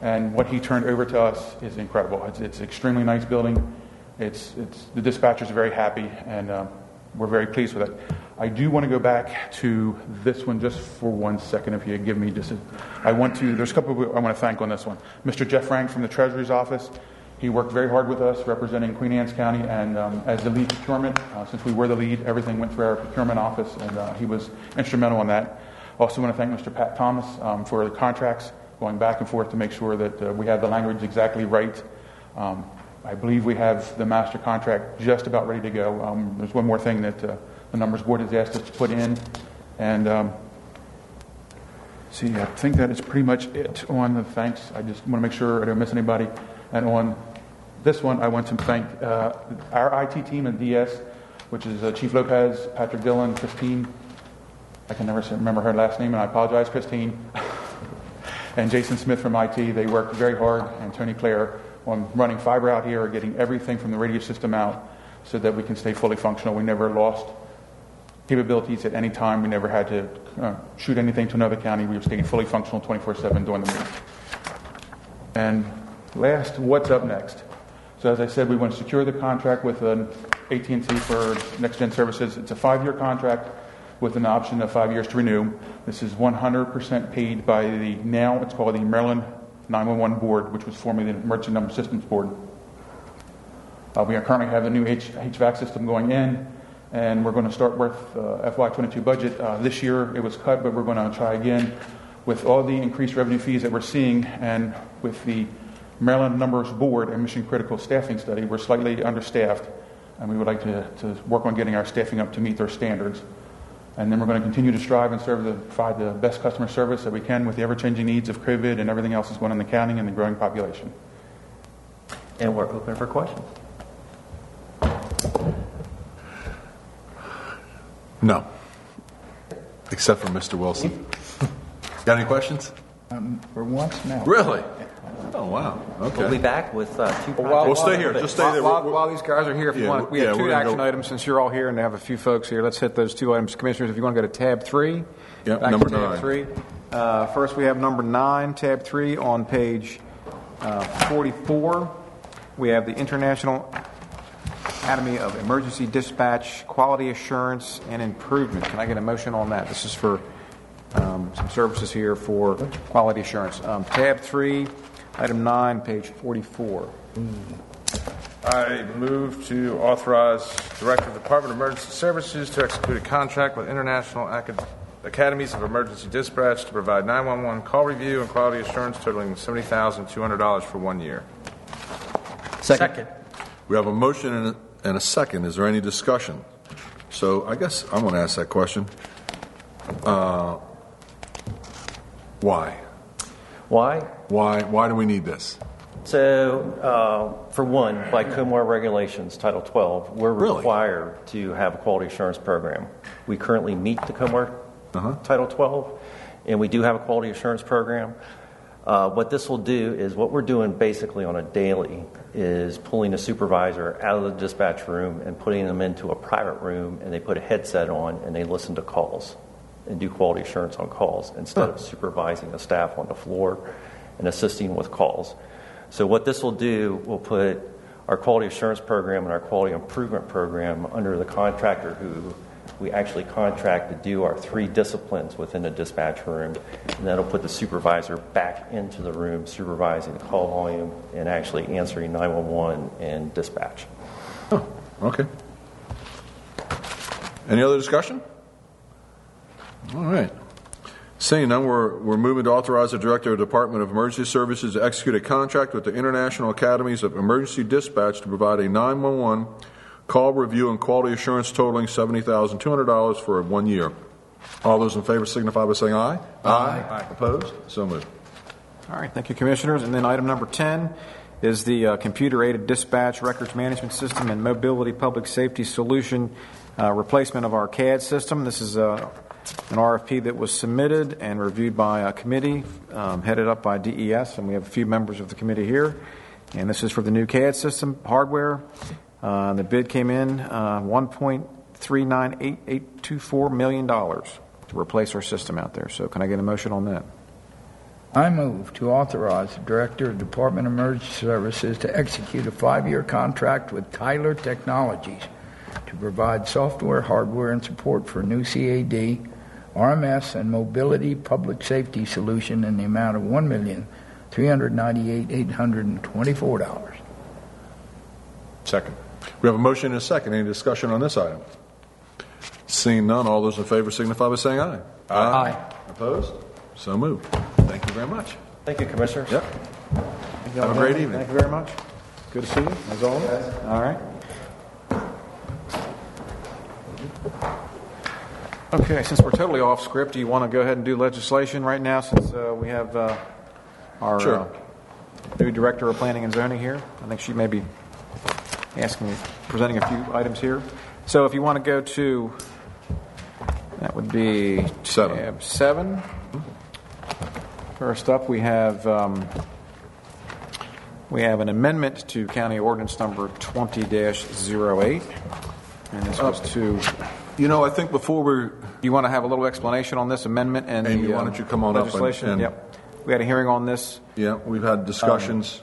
Speaker 19: and what he turned over to us is incredible. It's, it's an extremely nice building. It's, it's, the dispatchers are very happy, and uh, we're very pleased with it. I do want to go back to this one just for one second, if you give me just. A, I want to. There's a couple I want to thank on this one. Mr. Jeff Frank from the Treasury's office. He worked very hard with us, representing Queen Anne's County, and um, as the lead procurement, uh, since we were the lead, everything went through our procurement office, and uh, he was instrumental in that. Also, want to thank Mr. Pat Thomas um, for the contracts, going back and forth to make sure that uh, we have the language exactly right. Um, I believe we have the master contract just about ready to go. Um, there's one more thing that uh, the numbers board has asked us to put in, and um, see, I think that is pretty much it on the thanks. I just want to make sure I don't miss anybody, and on this one, I want to thank uh, our IT team and DS, which is uh, Chief Lopez, Patrick Dillon, Christine. I can never remember her last name, and I apologize, Christine. and Jason Smith from IT. They worked very hard, and Tony Clare on running fiber out here, getting everything from the radio system out so that we can stay fully functional. We never lost capabilities at any time. We never had to uh, shoot anything to another county. We were staying fully functional 24 7 during the week. And last, what's up next? So as I said, we want to secure the contract with um, AT&T for next-gen services. It's a five-year contract with an option of five years to renew. This is 100% paid by the now it's called the Maryland 911 Board, which was formerly the Emergency Number Systems Board. Uh, we are currently have a new H- HVAC system going in, and we're going to start with uh, FY22 budget. Uh, this year it was cut, but we're going to try again with all the increased revenue fees that we're seeing and with the Maryland Numbers Board and Mission Critical Staffing Study, we're slightly understaffed, and we would like to, to work on getting our staffing up to meet their standards. And then we're going to continue to strive and serve the, provide the best customer service that we can with the ever changing needs of COVID and everything else that's going on in the county and the growing population.
Speaker 11: And we're open for questions.
Speaker 3: No. Except for Mr. Wilson. Got any questions?
Speaker 12: Um, for once, no.
Speaker 3: Really? Oh, wow. Okay.
Speaker 11: We'll be back with uh, two
Speaker 1: Well, while-
Speaker 3: We'll stay here. Just stay
Speaker 1: While,
Speaker 3: there.
Speaker 1: while, while these guys are here, if you
Speaker 3: Yeah,
Speaker 1: want, we
Speaker 3: yeah,
Speaker 1: have two action
Speaker 3: go-
Speaker 1: items since you're all here and have a few folks here. Let's hit those two items, commissioners. If you want to go to tab three.
Speaker 3: Yeah,
Speaker 1: back to
Speaker 3: number
Speaker 1: tab
Speaker 3: nine.
Speaker 1: Three. Uh, first, we have number nine, tab three on page uh, 44. We have the International Academy of Emergency Dispatch Quality Assurance and Improvement. Can I get a motion on that? This is for um, some services here for quality assurance. Um, tab three, item nine, page 44.
Speaker 9: I move to authorize Director of the Department of Emergency Services to execute a contract with International Acad- Academies of Emergency Dispatch to provide 911 call review and quality assurance totaling $70,200 for one year.
Speaker 11: Second.
Speaker 3: We have a motion and a, and a second. Is there any discussion? So I guess I'm going to ask that question. Uh, why?
Speaker 11: Why?
Speaker 3: Why? Why do we need this?
Speaker 11: So, uh, for one, by COMAR regulations, Title 12, we're
Speaker 3: Really?
Speaker 11: required to have a quality assurance program. We currently meet the COMAR
Speaker 3: Uh-huh.
Speaker 11: Title 12, and we do have a quality assurance program. Uh, what this will do is what we're doing basically on a daily is pulling a supervisor out of the dispatch room and putting them into a private room, and they put a headset on and they listen to calls and do quality assurance on calls instead of supervising the staff on the floor and assisting with calls. So what this will do, we'll put our quality assurance program and our quality improvement program under the contractor who we actually contract to do our three disciplines within the dispatch room, and that'll put the supervisor back into the room supervising the call volume and actually answering 911 and dispatch.
Speaker 3: Oh, Okay. Any other discussion? All right. Seeing none, we're, we're moving to authorize the Director of the Department of Emergency Services to execute a contract with the International Academies of Emergency Dispatch to provide a 911 call review and quality assurance totaling $70,200 for one year. All those in favor signify by saying aye. Aye. aye. Opposed? So moved.
Speaker 1: All right, thank you, Commissioners. And then item number 10 is the uh, computer-aided dispatch records management system and mobility public safety solution uh, replacement of our CAD system. This is uh, an RFP that was submitted and reviewed by a committee um, headed up by DES, and we have a few members of the committee here. And this is for the new CAD system hardware. Uh, the bid came in uh, $1.398824 million to replace our system out there. So, can I get a motion on that?
Speaker 12: I move to authorize the Director of Department of Emergency Services to execute a five-year contract with Tyler Technologies to provide software, hardware, and support for new CAD, RMS, and mobility public safety solution in the amount of one million three hundred ninety-eight eight hundred and twenty-four dollars.
Speaker 3: Second. We have a motion and a second. Any discussion on this item? Seeing none, all those in favor signify by saying aye.
Speaker 2: Aye.
Speaker 3: Opposed? So moved. Thank you very much.
Speaker 11: Thank you, Commissioners.
Speaker 3: Yep. Have a great evening.
Speaker 1: Thank you very much. Good to see you, as always. All right. Okay, since we're totally off script, do you want to go ahead and do legislation right now since uh, we have uh, our
Speaker 3: Sure.
Speaker 1: uh, new Director of Planning and Zoning here? I think she may be asking, presenting a few items here. So if you want to go to, that would be
Speaker 3: Seven.
Speaker 1: tab seven. First up, we have um, we have an amendment to County Ordinance Number 20-08, and this was to.
Speaker 3: You know, I think before we,
Speaker 1: You want to have a little explanation on this amendment and
Speaker 3: Amy,
Speaker 1: the
Speaker 3: why
Speaker 1: um,
Speaker 3: don't you come on up and-
Speaker 1: legislation?
Speaker 3: and-
Speaker 1: Yep. We had a hearing on this.
Speaker 3: yeah, we've had discussions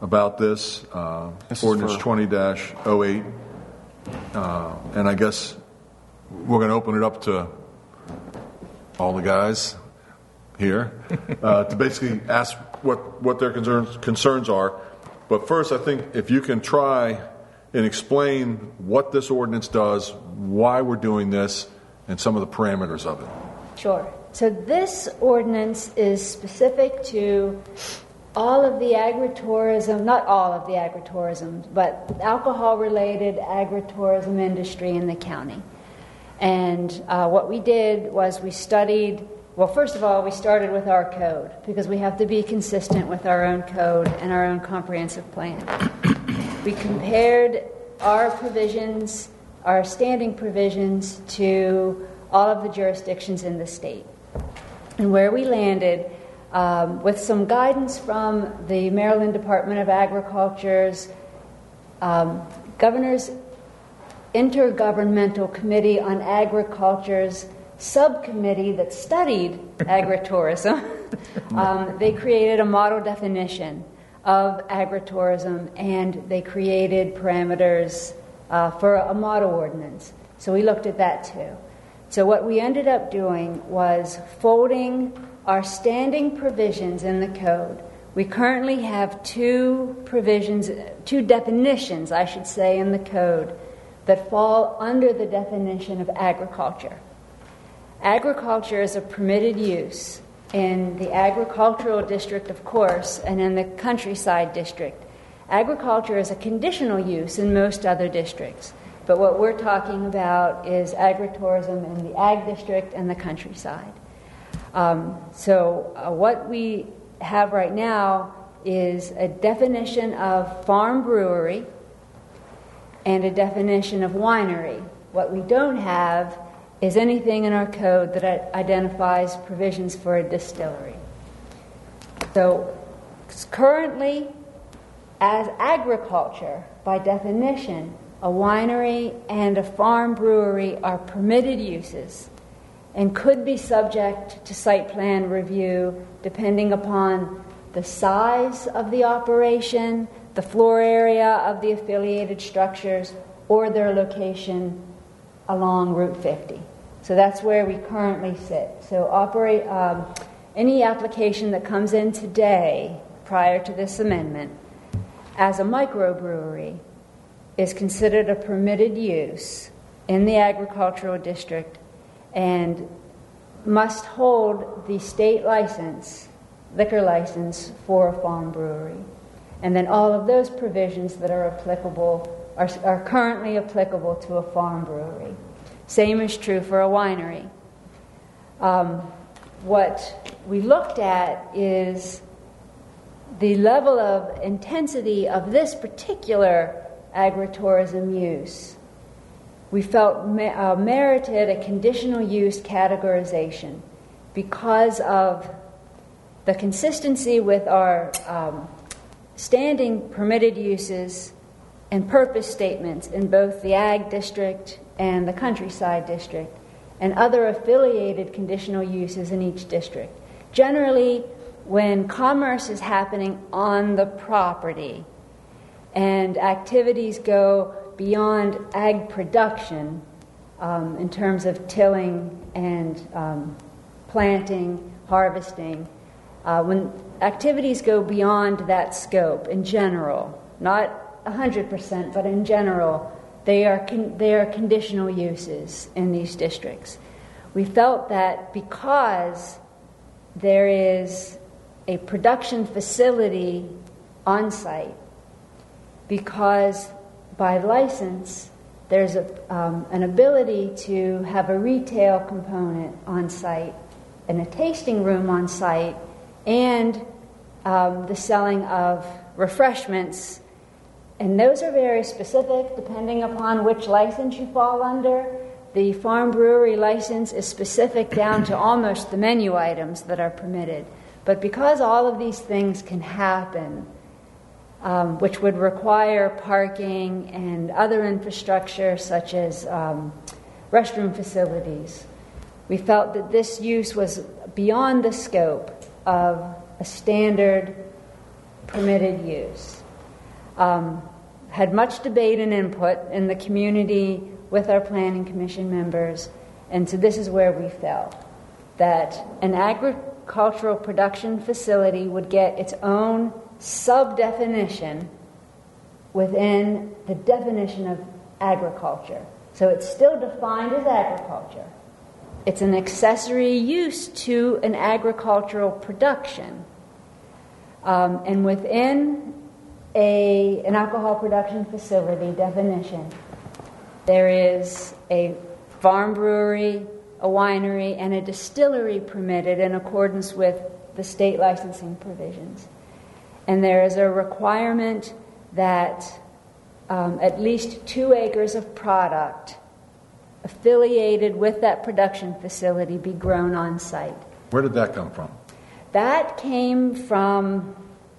Speaker 3: about this, uh,
Speaker 1: This
Speaker 3: ordinance 20-08. Uh, And I guess we're going to open it up to all the guys here uh, to basically ask what, what their concerns, concerns are. But first, I think if you can try and explain what this ordinance does, why we're doing this, and some of the parameters of it.
Speaker 20: Sure. So this ordinance is specific to all of the agritourism, not all of the agritourism, but alcohol related agritourism industry in the county. And uh, what we did was we studied, well, first of all, we started with our code because we have to be consistent with our own code and our own comprehensive plan. We compared our provisions, our standing provisions, to all of the jurisdictions in the state. And where we landed, um, with some guidance from the Maryland Department of Agriculture's um, Governor's Intergovernmental Committee on Agriculture's subcommittee that studied agritourism, um, they created a model definition of agritourism and they created parameters uh, for a model ordinance. So we looked at that too. So what we ended up doing was folding our standing provisions in the code. We currently have two provisions, two definitions, I should say, in the code that fall under the definition of agriculture. Agriculture is a permitted use in the agricultural district, of course, and in the countryside district. Agriculture is a conditional use in most other districts, but what we're talking about is agritourism in the ag district and the countryside. Um, so, uh, what we have right now is a definition of farm brewery and a definition of winery. What we don't have is anything in our code that identifies provisions for a distillery. So, currently, as agriculture, by definition, a winery and a farm brewery are permitted uses and could be subject to site plan review depending upon the size of the operation, the floor area of the affiliated structures, or their location along Route 50. So that's where we currently sit. So operate um, any application that comes in today prior to this amendment as a microbrewery is considered a permitted use in the agricultural district and must hold the state license, liquor license for a farm brewery. And then all of those provisions that are applicable are, are currently applicable to a farm brewery. Same is true for a winery. Um, what we looked at is the level of intensity of this particular agritourism use. We felt uh, merited a conditional use categorization because of the consistency with our um, standing permitted uses and purpose statements in both the ag district and the countryside district and other affiliated conditional uses in each district. Generally, when commerce is happening on the property and activities go beyond ag production um, in terms of tilling and um, planting, harvesting, uh, when activities go beyond that scope in general, not 100%, but in general, they are, con- they are conditional uses in these districts. We felt that because there is a production facility on site, because by license there's a, um, an ability to have a retail component on site and a tasting room on site and um, the selling of refreshments and those are very specific depending upon which license you fall under. The farm brewery license is specific down to almost the menu items that are permitted. But because all of these things can happen, um, which would require parking and other infrastructure such as um, restroom facilities, we felt that this use was beyond the scope of a standard permitted use um, had much debate and input in the community with our planning commission members, and so this is where we fell that an agricultural production facility would get its own sub definition within the definition of agriculture. So it's still defined as agriculture. It's an accessory use to an agricultural production. Um, and within a, an alcohol production facility definition. There is a farm brewery, a winery, and a distillery permitted in accordance with the state licensing provisions. And there is a requirement that um, at least two acres of product affiliated with that production facility be grown on site.
Speaker 3: Where did that come from?
Speaker 20: That came from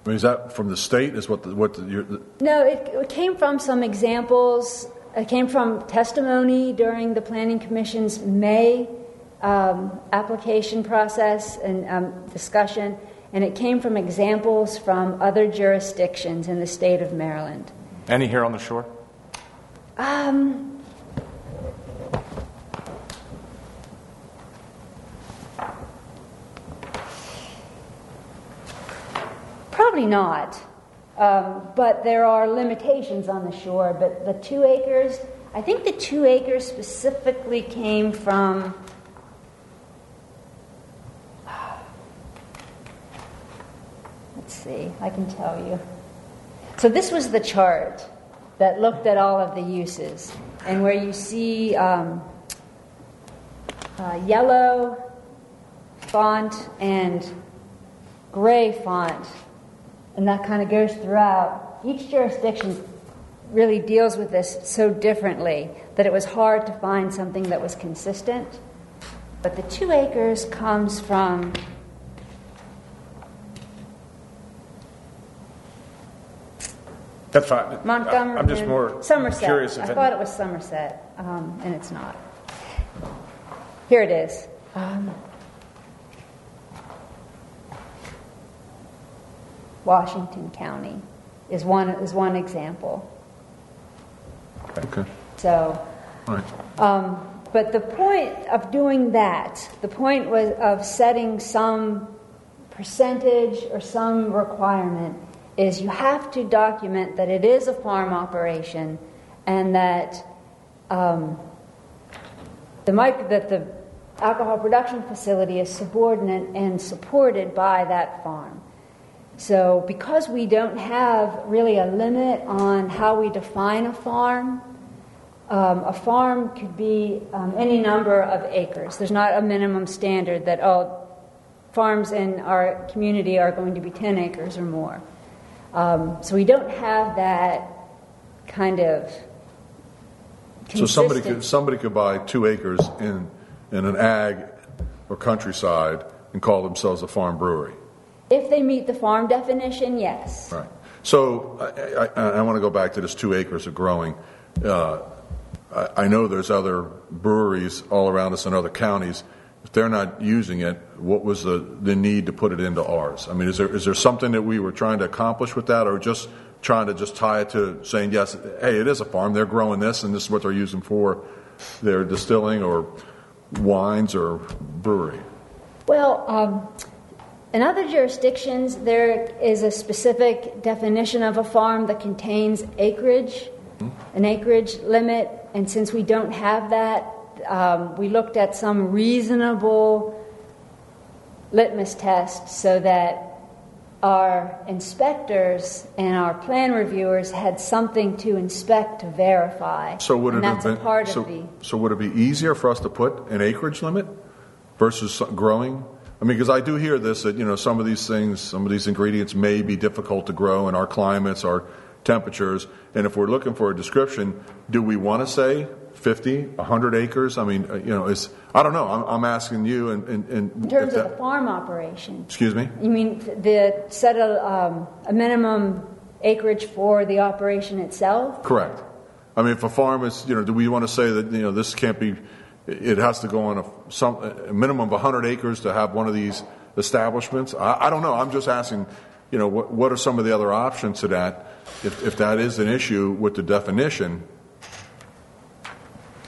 Speaker 3: I mean, is that from the state? Is what the, what the, the
Speaker 20: No, it, it came from some examples. It came from testimony during the Planning Commission's May um, application process and um, discussion, and it came from examples from other jurisdictions in the state of Maryland.
Speaker 9: Any here on the shore?
Speaker 20: Um, Probably not. Um, but there are limitations on the shore. But the two acres, I think the two acres specifically came from. Let's see, I can tell you. So this was the chart that looked at all of the uses, and where you see um, uh, yellow font and gray font and that kind of goes throughout. Each jurisdiction really deals with this so differently that it was hard to find something that was consistent. But the two acres comes from
Speaker 9: That's fine.
Speaker 20: Montgomery.
Speaker 9: I'm just more
Speaker 20: Somerset.
Speaker 9: curious if
Speaker 20: I
Speaker 9: any-
Speaker 20: thought it was Somerset, um, and it's not. Here it is. Um, Washington County is one, is one example.
Speaker 3: Okay.
Speaker 20: So Um, but the point of doing that, the point was of setting some percentage or some requirement, is you have to document that it is a farm operation and that um, the mic- that the alcohol production facility is subordinate and supported by that farm. So, because we don't have really a limit on how we define a farm, um, a farm could be um, any number of acres. There's not a minimum standard that, oh, farms in our community are going to be 10 acres or more. Um, so, we don't have that kind of.
Speaker 3: So somebody could, somebody could buy two acres in, in an ag or countryside and call themselves a farm brewery.
Speaker 20: If they meet the farm definition, yes.
Speaker 3: Right. So I, I, I want to go back to this two acres of growing. Uh, I, I know there's other breweries all around us in other counties. If they're not using it, what was the, the need to put it into ours? I mean, is there, is there something that we were trying to accomplish with that, or just trying to just tie it to saying, yes, hey, it is a farm, they're growing this, and this is what they're using for their distilling or wines or brewery?
Speaker 20: Well, um, in other jurisdictions, there is a specific definition of a farm that contains acreage, an acreage limit, and since we don't have that, um, we looked at some reasonable litmus test so that our inspectors and our plan reviewers had something to inspect to verify.
Speaker 3: So would it have been so,
Speaker 20: of the
Speaker 3: so would it be easier for us to put an acreage limit versus growing? I mean, because I do hear this that you know some of these things, some of these ingredients may be difficult to grow in our climates, our temperatures, and if we're looking for a description, do we want to say 50, 100 acres? I mean, uh, you know, is I don't know. I'm, I'm asking you, and, and, and
Speaker 20: in terms
Speaker 3: if
Speaker 20: of
Speaker 3: that-
Speaker 20: the farm operation.
Speaker 3: excuse me.
Speaker 20: You mean the set a, um, a minimum acreage for the operation itself?
Speaker 3: Correct. I mean, if a farm is, you know, do we want to say that you know this can't be? It has to go on a, some a minimum of 100 acres to have one of these establishments. I, I don't know. I'm just asking. You know, what, what are some of the other options to that? If, if that is an issue with the definition,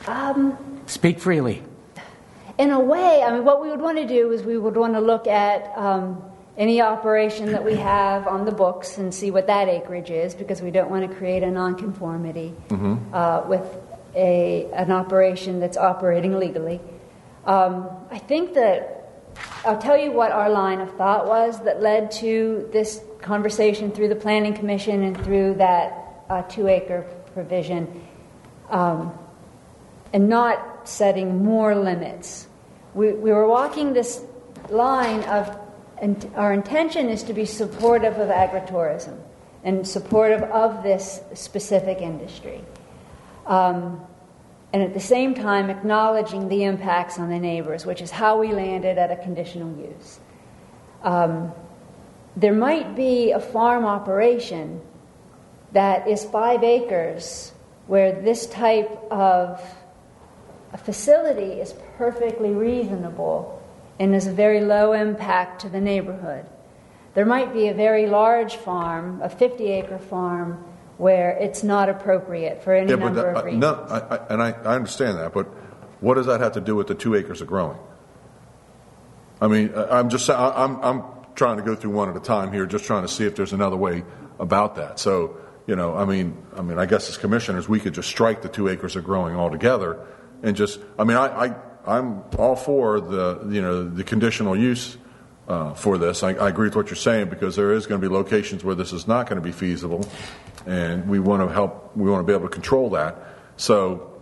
Speaker 20: Um,
Speaker 14: Speak freely.
Speaker 20: in a way, I mean, what we would want to do is we would want to look at um, any operation that we have on the books and see what that acreage is because we don't want to create a nonconformity uh, with a, an operation that's operating legally. Um, I think that I'll tell you what our line of thought was that led to this conversation through the Planning Commission and through that uh, two acre provision, um, and not setting more limits. We, we were walking this line of, and our intention is to be supportive of agritourism and supportive of this specific industry. Um, and at the same time acknowledging the impacts on the neighbors, which is how we landed at a conditional use. Um, there might be a farm operation that is five acres where this type of a facility is perfectly reasonable and is a very low impact to the neighborhood. There might be a very large farm, a 50 acre farm, where it's not appropriate for any
Speaker 3: yeah, but
Speaker 20: number
Speaker 3: that-
Speaker 20: of
Speaker 3: uh,
Speaker 20: reasons.
Speaker 3: no, I, I, and I, I understand that, but what does that have to do with the two acres of growing? I mean, I- I'm just I- I'm I'm trying to go through one at a time here, just trying to see if there's another way about that. So you know, I mean, I mean, I guess as commissioners, we could just strike the two acres of growing altogether, and just I mean, I, I I'm all for the you know the conditional use. Uh, for this, I, I agree with what you're saying because there is going to be locations where this is not going to be feasible, and we want to help. We want to be able to control that. So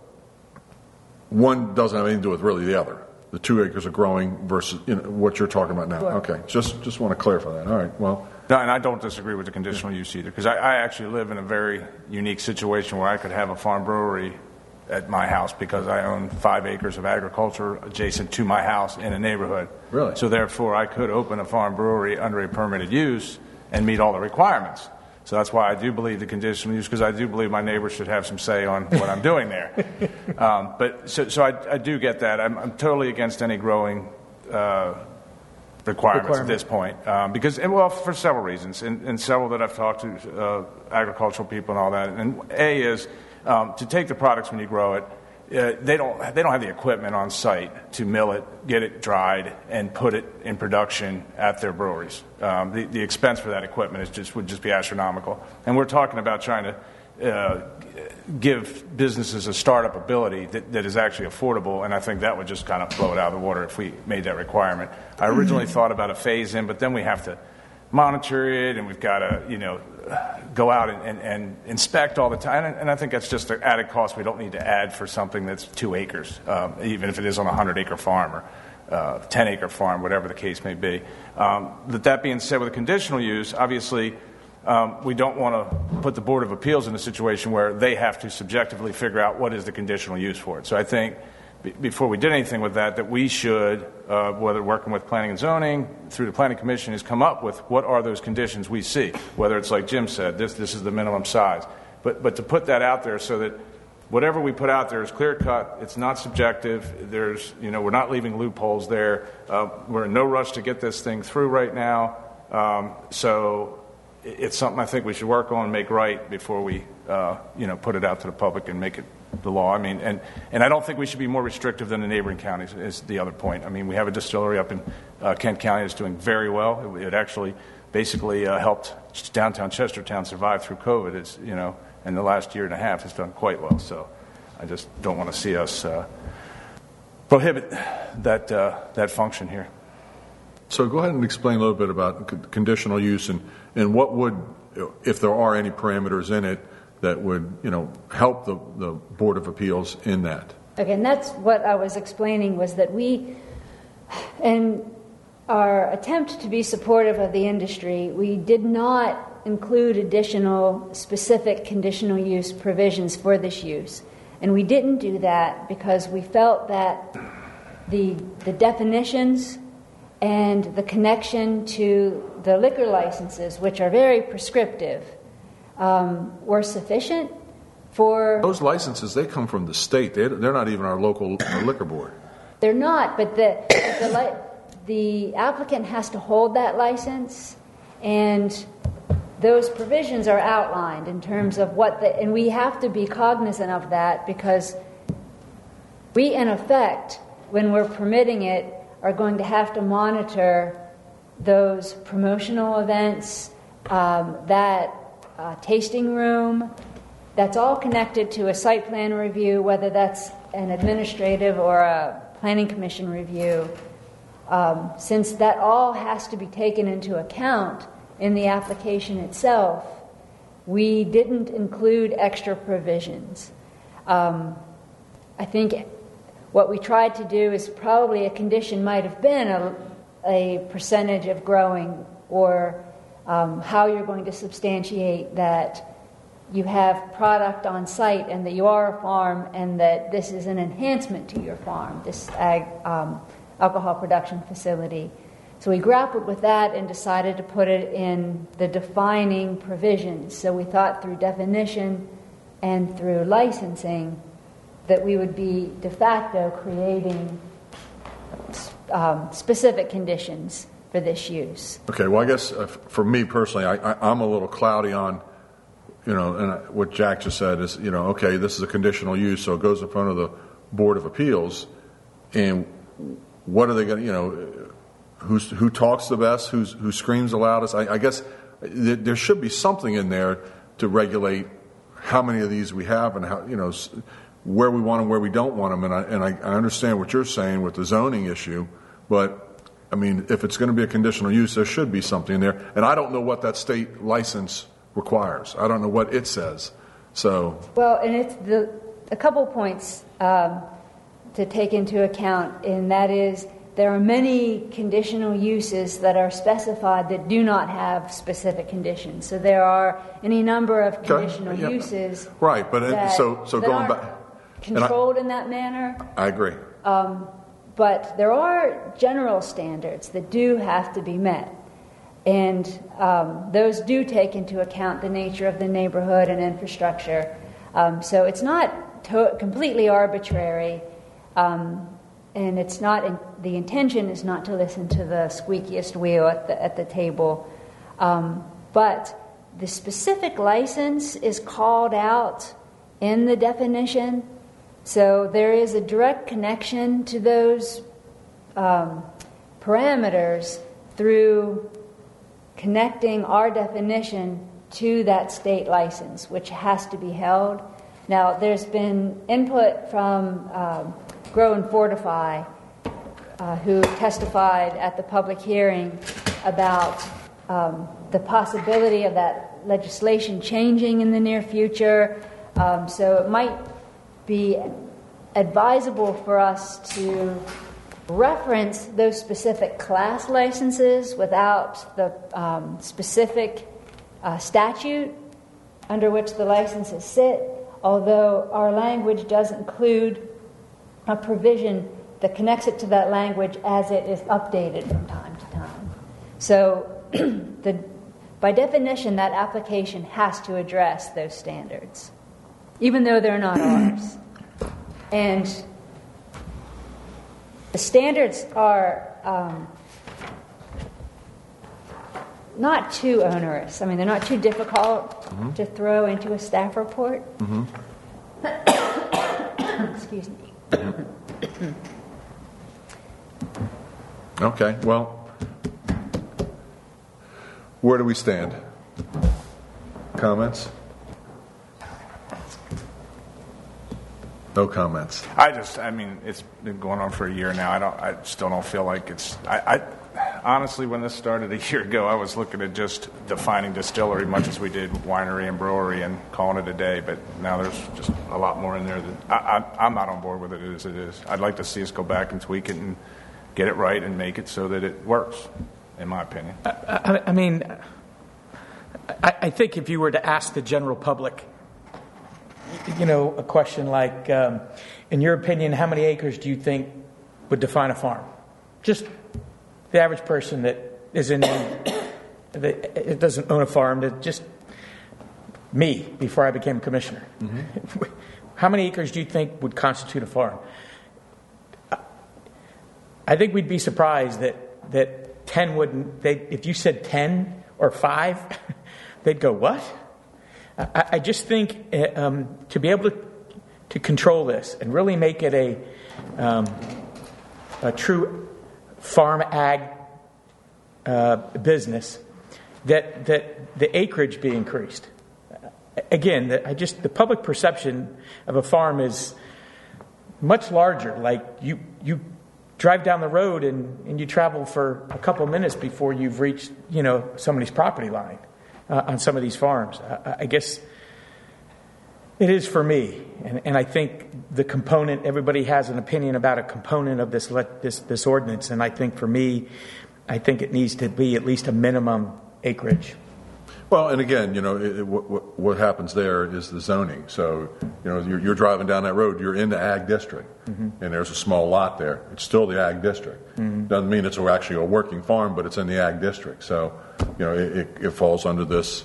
Speaker 3: one doesn't have anything to do with really the other. The two acres are growing versus you know, what you're talking about now.
Speaker 15: Sure.
Speaker 3: Okay, just just want to clarify that. All right. Well,
Speaker 19: No, and I don't disagree with the conditional use either, because I, I actually live in a very unique situation where I could have a farm brewery at my house because I own five acres of agriculture adjacent to my house in a neighborhood.
Speaker 3: Really?
Speaker 19: So therefore, I could open a farm brewery under a permitted use and meet all the requirements. So that's why I do believe the conditional use, because I do believe my neighbors should have some say on what I'm doing there. Um, but so, so I, I do get that. I'm, I'm totally against any growing uh, requirements at this point um, because, and well, for several reasons, and, and several that I've talked to uh, agricultural people and all that. And A is um, to take the products when you grow it
Speaker 9: uh, they don't they don't have the equipment on site to mill it, get it dried, and put it in production at their breweries. Um, the, the expense for that equipment is just would just be astronomical. And we're talking about trying to uh, give businesses a startup ability that, that is actually affordable, and I think that would just kind of blow it out of the water if we made that requirement. I originally thought about a phase in, but then we have to monitor it, and we've got to you know go out and, and, and inspect all the time. And, and, I think that's just an added cost we don't need to add for something that's two acres, um, even if it is on a 100 acre farm or uh, 10 acre farm, whatever the case may be. Um, but that being said, with a conditional use, obviously, um, we don't want to put the Board of Appeals in a situation where they have to subjectively figure out what is the conditional use for it. So I think before we did anything with that, that we should, uh, whether working with planning and zoning through the planning commission, is come up with what are those conditions we see. Whether it's like Jim said, this this is the minimum size, but but to put that out there so that whatever we put out there is clear cut. It's not subjective. There's you know we're not leaving loopholes there. Uh, we're in no rush to get this thing through right now. Um, so it's something I think we should work on make right before we uh, you know put it out to the public and make it the law. I mean, and, and I don't think we should be more restrictive than the neighboring counties, is the other point. I mean, we have a distillery up in uh, Kent County that's doing very well. It, it actually basically uh, helped downtown Chestertown survive through COVID. It's, you know, and the last year and a half has done quite well. So I just don't want to see us uh, prohibit that, uh, that function here.
Speaker 3: So go ahead and explain a little bit about conditional use and, and what would, if there are any parameters in it, that would, you know, help the, the Board of Appeals in that.
Speaker 20: Okay, and that's what I was explaining was that we, in our attempt to be supportive of the industry, we did not include additional specific conditional use provisions for this use. And we didn't do that because we felt that the, the definitions and the connection to the liquor licenses, which are very prescriptive, um, were sufficient for.
Speaker 3: Those licenses, they come from the state. They, they're not even our local liquor board.
Speaker 20: They're not, but the, the, the applicant has to hold that license, and those provisions are outlined in terms of what the. And we have to be cognizant of that because we, in effect, when we're permitting it, are going to have to monitor those promotional events, um, that uh, tasting room. That's all connected to a site plan review, whether that's an administrative or a planning commission review. Um, since that all has to be taken into account in the application itself, we didn't include extra provisions. Um, I think what we tried to do is probably a condition might have been a, a percentage of growing or um, how you're going to substantiate that you have product on site and that you are a farm and that this is an enhancement to your farm, this ag, um, alcohol production facility. So we grappled with that and decided to put it in the defining provisions. So we thought through definition and through licensing that we would be de facto creating um, specific conditions for this use.
Speaker 3: Okay, well, I guess uh, for me personally, I, I'm a little cloudy on, you know, and I, what Jack just said is, you know, okay, this is a conditional use, so it goes in front of the Board of Appeals, and what are they going to, you know, who's, who talks the best, who's, who screams the loudest? I, I guess th- there should be something in there to regulate how many of these we have and how, you know, where we want them, where we don't want them. And I, and I, I understand what you're saying with the zoning issue, but I mean, if it's going to be a conditional use, there should be something there. And I don't know what that state license requires. I don't know what it says. So
Speaker 20: well, and it's the a couple points um, to take into account, and that is there are many conditional uses that are specified that do not have specific conditions. So there are any number of conditional okay. yeah. uses.
Speaker 3: Right, but it, so so going back
Speaker 20: controlled I, in that manner.
Speaker 3: I agree.
Speaker 20: Um, but there are general standards that do have to be met. And um, those do take into account the nature of the neighborhood and infrastructure. Um, so it's not to- completely arbitrary, um, and it's not in- the intention is not to listen to the squeakiest wheel at the, at the table. Um, but the specific license is called out in the definition So there is a direct connection to those um, parameters through connecting our definition to that state license, which has to be held. Now, there's been input from um, Grow and Fortify, uh, who testified at the public hearing about um, the possibility of that legislation changing in the near future. Um, so it might be advisable for us to reference those specific class licenses without the um, specific uh, statute under which the licenses sit, although our language does include a provision that connects it to that language as it is updated from time to time. So, the, by definition, that application has to address those standards, even though they're not ours. And the standards are um, not too onerous. I mean, they're not too difficult
Speaker 3: Mhm.
Speaker 20: to throw into a staff report.
Speaker 3: Mhm.
Speaker 20: Excuse me.
Speaker 3: Okay, well, where do we stand? Comments? No comments.
Speaker 9: I just, I mean, it's been going on for a year now. I don't, I still don't feel like it's. I, I honestly, when this started a year ago, I was looking at just defining distillery, much as we did winery and brewery, and calling it a day. But now there's just a lot more in there. That I, I, I'm not on board with it as it is. I'd like to see us go back and tweak it and get it right and make it so that it works. In my opinion.
Speaker 2: I, I mean, I, I think if you were to ask the general public, you know, a question like, um, in your opinion, how many acres do you think would define a farm? Just the average person that is in, that it doesn't own a farm, that just me before I became commissioner. How many acres do you think would constitute a farm? I think we'd be surprised that, that 10 wouldn't, they, if you said 10 or 5, they'd go, what? I, I just think uh, um, to be able to, to control this and really make it a, um, a true farm ag uh, business, that, that the acreage be increased. Again, I just the public perception of a farm is much larger. Like you, you drive down the road and, and you travel for a couple minutes before you've reached you know somebody's property line uh, on some of these farms. I, I guess it is for me, and, and I think the component. Everybody has an opinion about a component of this this this ordinance, and I think for me, I think it needs to be at least a minimum acreage.
Speaker 3: Well, and again, you know, it, it, what, what happens there is the zoning. So, you know, you're, you're driving down that road, you're in the ag district,
Speaker 2: Mhm.
Speaker 3: and there's a small lot there. It's still the ag district.
Speaker 2: Mhm.
Speaker 3: Doesn't mean it's actually a working farm, but it's in the ag district. So, you know, it, it, falls under this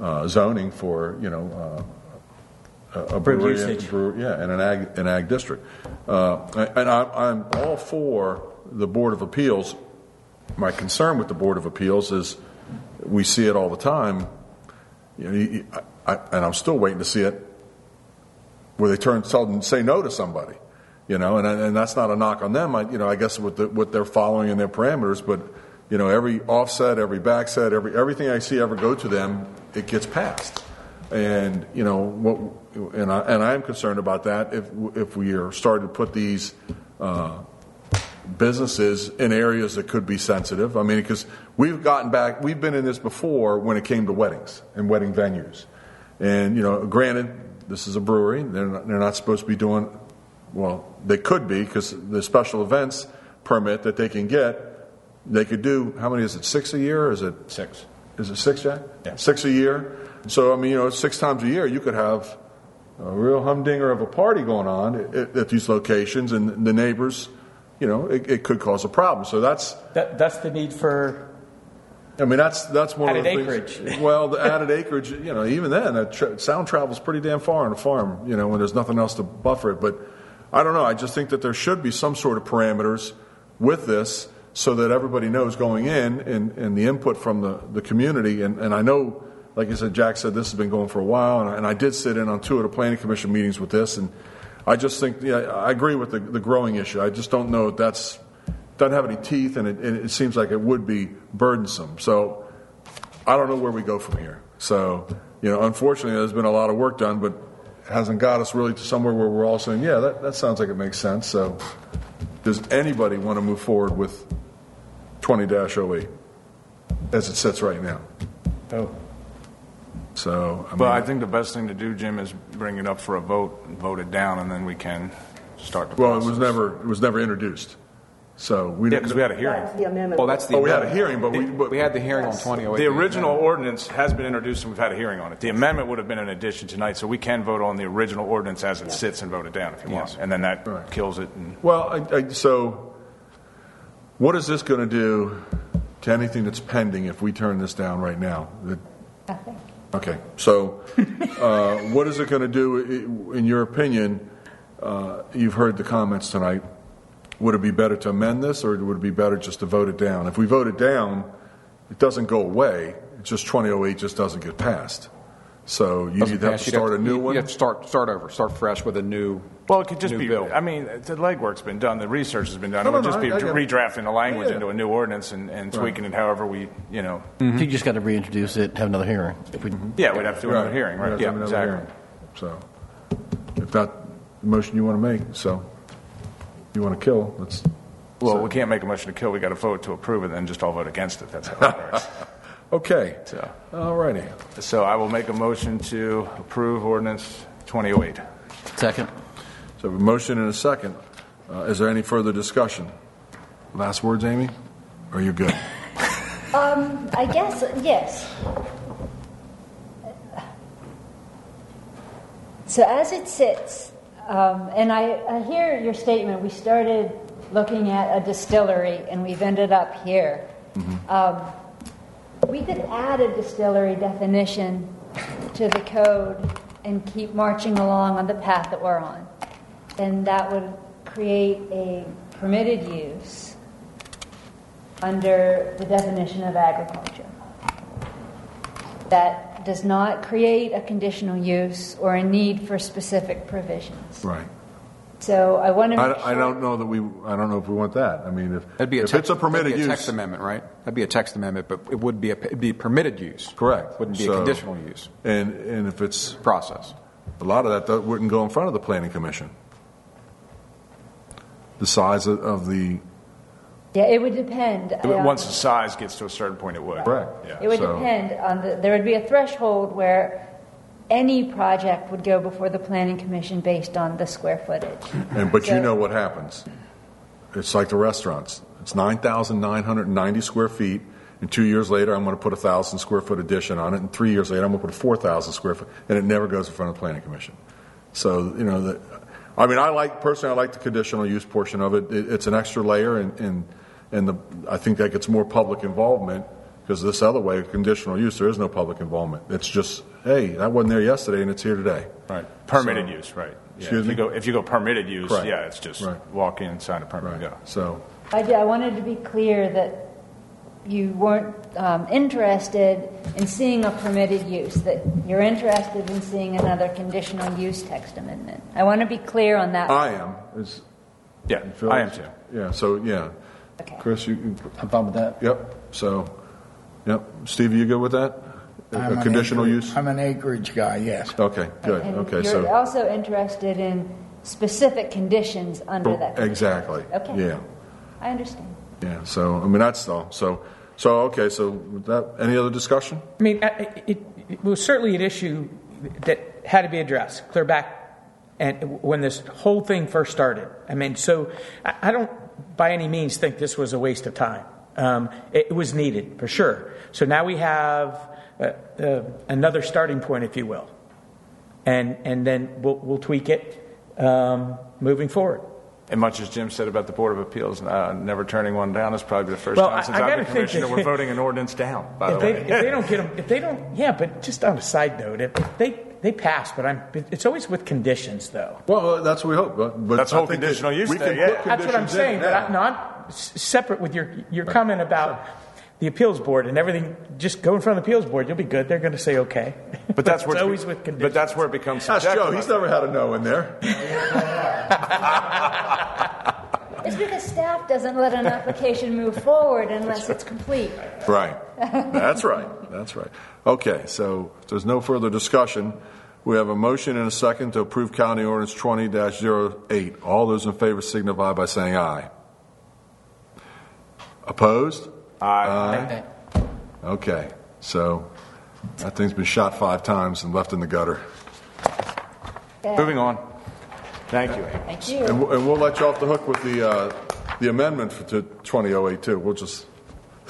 Speaker 3: uh, zoning for, you know, uh, a, brewery,
Speaker 2: usage.
Speaker 3: brewer- yeah, in an ag, an ag district. Uh, and I, I'm all for the Board of Appeals. My concern with the Board of Appeals is we see it all the time. You know, you- I, and I'm still waiting to see it where they turn them say no to somebody. You know, and and that's not a knock on them. I, you know, I guess what the, what they're following in their parameters, but you know, every offset, every backset, every everything I see ever go to them, it gets passed. And you know what? And I and I am concerned about that. If if we are starting to put these uh, businesses in areas that could be sensitive. I mean, because we've gotten back, we've been in this before when it came to weddings and wedding venues. And, you know, granted, this is a brewery. They're not, they're not supposed to be doing, well, they could be because the special events permit that they can get, they could do, how many is it, six a year? Or is it
Speaker 9: six?
Speaker 3: Is it six, Jack? Yeah. Six a year. So, I mean, you know, six times a year, you could have a real humdinger of a party going on at, at these locations, and the neighbors, you know, it, it could cause a problem. So that's
Speaker 2: That, that's the need for.
Speaker 3: I mean, that's that's one of the things. Well, the added acreage, you know, even then, tra- sound travels pretty damn far on a farm, you know, when there's nothing else to buffer it. But I don't know. I just think that there should be some sort of parameters with this so that everybody knows going in and, and the input from the, the community. And, and I know, like I said, Jack said this has been going for a while, and I, and I did sit in on two of the planning commission meetings with this, and I just think, yeah, I agree with the, the growing issue. I just don't know if that's, doesn't have any teeth, and it, and it seems like it would be burdensome. So I don't know where we go from here. So, you know, unfortunately, there's been a lot of work done, but it hasn't got us really to somewhere where we're all saying, yeah, that, that sounds like it makes sense. So, does anybody want to move forward with 20 08 as it sits right now?
Speaker 2: Oh.
Speaker 3: So, I mean,
Speaker 9: But I think the best thing to do, Jim, is bring it up for a vote, and vote it down, and then we can start the
Speaker 3: well, it
Speaker 9: process.
Speaker 3: was never it was never introduced. So we
Speaker 9: Yeah, because we had a hearing.
Speaker 17: the amendment.
Speaker 1: Well, that's the
Speaker 3: Oh, we had a hearing, but we but
Speaker 1: We had the hearing on 2008.
Speaker 9: The original ordinance has been introduced, and we've had a hearing on it. The amendment would have been an addition tonight, so we can vote on the original ordinance as it sits and vote it down if you want.
Speaker 1: Yes.
Speaker 9: And then that kills it. And
Speaker 3: Well, I, I, so what is this going to do to anything that's pending if we turn this down right now? That-
Speaker 20: Nothing.
Speaker 3: Okay, so uh, what is it going to do, in your opinion? Uh, you've heard the comments tonight. Would it be better to amend this, or would it be better just to vote it down? If we vote it down, it doesn't go away. It's just 2008 just doesn't get passed. So you
Speaker 1: Doesn't
Speaker 3: have to start a new
Speaker 1: you-
Speaker 3: one.
Speaker 1: You have to start, start over, start fresh with a new.
Speaker 9: Well, it could just
Speaker 1: new
Speaker 9: be.
Speaker 1: bill.
Speaker 9: I mean, the legwork's been done. The research has been done.
Speaker 3: No,
Speaker 9: it would
Speaker 3: no,
Speaker 9: just
Speaker 3: no,
Speaker 9: be
Speaker 3: I- I
Speaker 9: redrafting the language
Speaker 3: Yeah.
Speaker 9: into a new ordinance and, and tweaking it however we, you know. Mm-hmm.
Speaker 13: You just got to reintroduce it, have another hearing. If we, mm-hmm.
Speaker 9: Yeah, we'd have to do another hearing,
Speaker 3: We'd
Speaker 9: right?
Speaker 3: have
Speaker 9: Yeah,
Speaker 3: another
Speaker 9: exactly.
Speaker 3: hearing. So, if not the motion you want to make, so you want to kill, let's.
Speaker 9: Well, we can't make a motion to kill. We got to vote to approve it, and then just all vote against it. That's how it works.
Speaker 3: Okay.
Speaker 9: So,
Speaker 3: all righty.
Speaker 9: So I will make a motion to approve ordinance 2008.
Speaker 13: Second.
Speaker 3: So, a motion and a second. Uh, is there any further discussion? Last words, Amy? Or are you good?
Speaker 20: Um, I guess, yes. So as it sits, um, and I, I hear your statement, we started looking at a distillery and we've ended up here. Um, we could add a distillery definition to the code and keep marching along on the path that we're on. And that would create a permitted use under the definition of agriculture. That does not create a conditional use or a need for specific provisions.
Speaker 3: Right.
Speaker 20: So I want to make
Speaker 3: I, I don't know that we, I don't know if we want that. I mean, if,
Speaker 1: That'd be a
Speaker 3: if
Speaker 1: text,
Speaker 3: it's a permitted
Speaker 1: that'd be a
Speaker 3: use.
Speaker 1: text amendment, right? That'd be a text amendment, but it would be a, it'd be permitted use.
Speaker 3: Correct.
Speaker 1: Wouldn't be
Speaker 3: So-
Speaker 1: a conditional use
Speaker 3: And, and if it's,
Speaker 1: process.
Speaker 3: a lot of that, that wouldn't go in front of the planning commission. The size of, of the,
Speaker 20: Yeah, it would depend. um,
Speaker 9: Once the size gets to a certain point, it would.
Speaker 3: Correct.
Speaker 9: Yeah.
Speaker 20: It would
Speaker 3: So-
Speaker 20: depend on the, there would be a threshold where any project would go before the planning commission based on the square footage.
Speaker 3: and, but you know what happens. It's like the restaurants. It's 9,990 square feet, and two years later, I'm going to put a 1,000 square foot addition on it, and three years later, I'm going to put a 4,000 square foot, and it never goes in front of the planning commission. So, you know, the, I mean, I like, personally, I like the conditional use portion of it. it it's an extra layer, and, and, and the, I think that gets more public involvement, because this other way, conditional use, there is no public involvement. It's just, hey, that wasn't there yesterday, and it's here today.
Speaker 9: Right. Permitted
Speaker 3: So-
Speaker 9: use, right. Yeah,
Speaker 3: Excuse
Speaker 9: if
Speaker 3: me?
Speaker 9: You go, if you go permitted use,
Speaker 3: Correct.
Speaker 9: yeah, it's just
Speaker 3: Right.
Speaker 9: walk in, sign a permit, and go.
Speaker 3: So,
Speaker 20: I, I wanted to be clear that you weren't um, interested in seeing a permitted use, that you're interested in seeing another conditional use text amendment. I want to be clear on that.
Speaker 3: I am. Is,
Speaker 9: Yeah,
Speaker 3: Phil?
Speaker 9: I am too.
Speaker 3: Yeah, so, yeah.
Speaker 20: Okay.
Speaker 3: Chris, you, you-
Speaker 13: I'm fine with that.
Speaker 3: yep, so, yep. Steve, you good with that? A-
Speaker 12: I'm
Speaker 3: A conditional
Speaker 12: acreage-
Speaker 3: use?
Speaker 12: I'm an acreage guy, yes.
Speaker 3: Okay, good,
Speaker 20: And
Speaker 3: okay,
Speaker 20: you're
Speaker 3: so.
Speaker 20: also interested in specific conditions under that.
Speaker 3: Exactly.
Speaker 20: Okay.
Speaker 3: Yeah,
Speaker 20: I understand.
Speaker 3: yeah, so, I mean, that's all. So, so, okay, so that, any other discussion?
Speaker 2: I mean, it, it was certainly an issue that had to be addressed, clear back, and when this whole thing first started. I mean, so I, don't by any means think this was a waste of time. Um, it, it was needed for sure. So now we have uh, uh, another starting point, if you will, and and then we'll, we'll tweak it um, moving forward.
Speaker 9: And much as Jim said about the Board of Appeals, uh, never turning one down is probably the first
Speaker 2: Well,
Speaker 9: time since
Speaker 2: I
Speaker 9: I've been commissioner
Speaker 2: that-
Speaker 9: we're voting an ordinance down, by
Speaker 2: if
Speaker 9: the
Speaker 2: they,
Speaker 9: way.
Speaker 2: if they don't get them, if they don't, yeah, but just on a side note, if they they pass, but I'm, it's always with conditions, though.
Speaker 3: Well, that's what we hope, but. but
Speaker 9: That's
Speaker 3: I
Speaker 9: whole
Speaker 3: think that
Speaker 9: conditional use
Speaker 3: we
Speaker 9: there,
Speaker 3: can
Speaker 9: yeah.
Speaker 3: put
Speaker 2: That's what I'm saying. But I, no, I'm separate with your your comment about the appeals board and everything. Just go in front of the appeals board. You'll be good. They're going to say okay.
Speaker 9: But that's
Speaker 2: it's
Speaker 9: where
Speaker 2: always with conditions.
Speaker 9: But that's where it becomes
Speaker 3: That's
Speaker 9: subjective.
Speaker 3: Joe, he's never had a no in there.
Speaker 20: It's because staff doesn't let an application move forward unless it's complete.
Speaker 3: Right. That's right. That's right. Okay, so if there's no further discussion. We have a motion and a second to approve County Ordinance 20-08. All those in favor signify by saying aye. Opposed? Aye. Okay, so that thing's been shot five times and left in the gutter.
Speaker 1: Moving on. Thank you.
Speaker 20: Thank you.
Speaker 3: And we'll, and we'll let you off the hook with the, uh, the amendment for- to 2008 too. We'll just.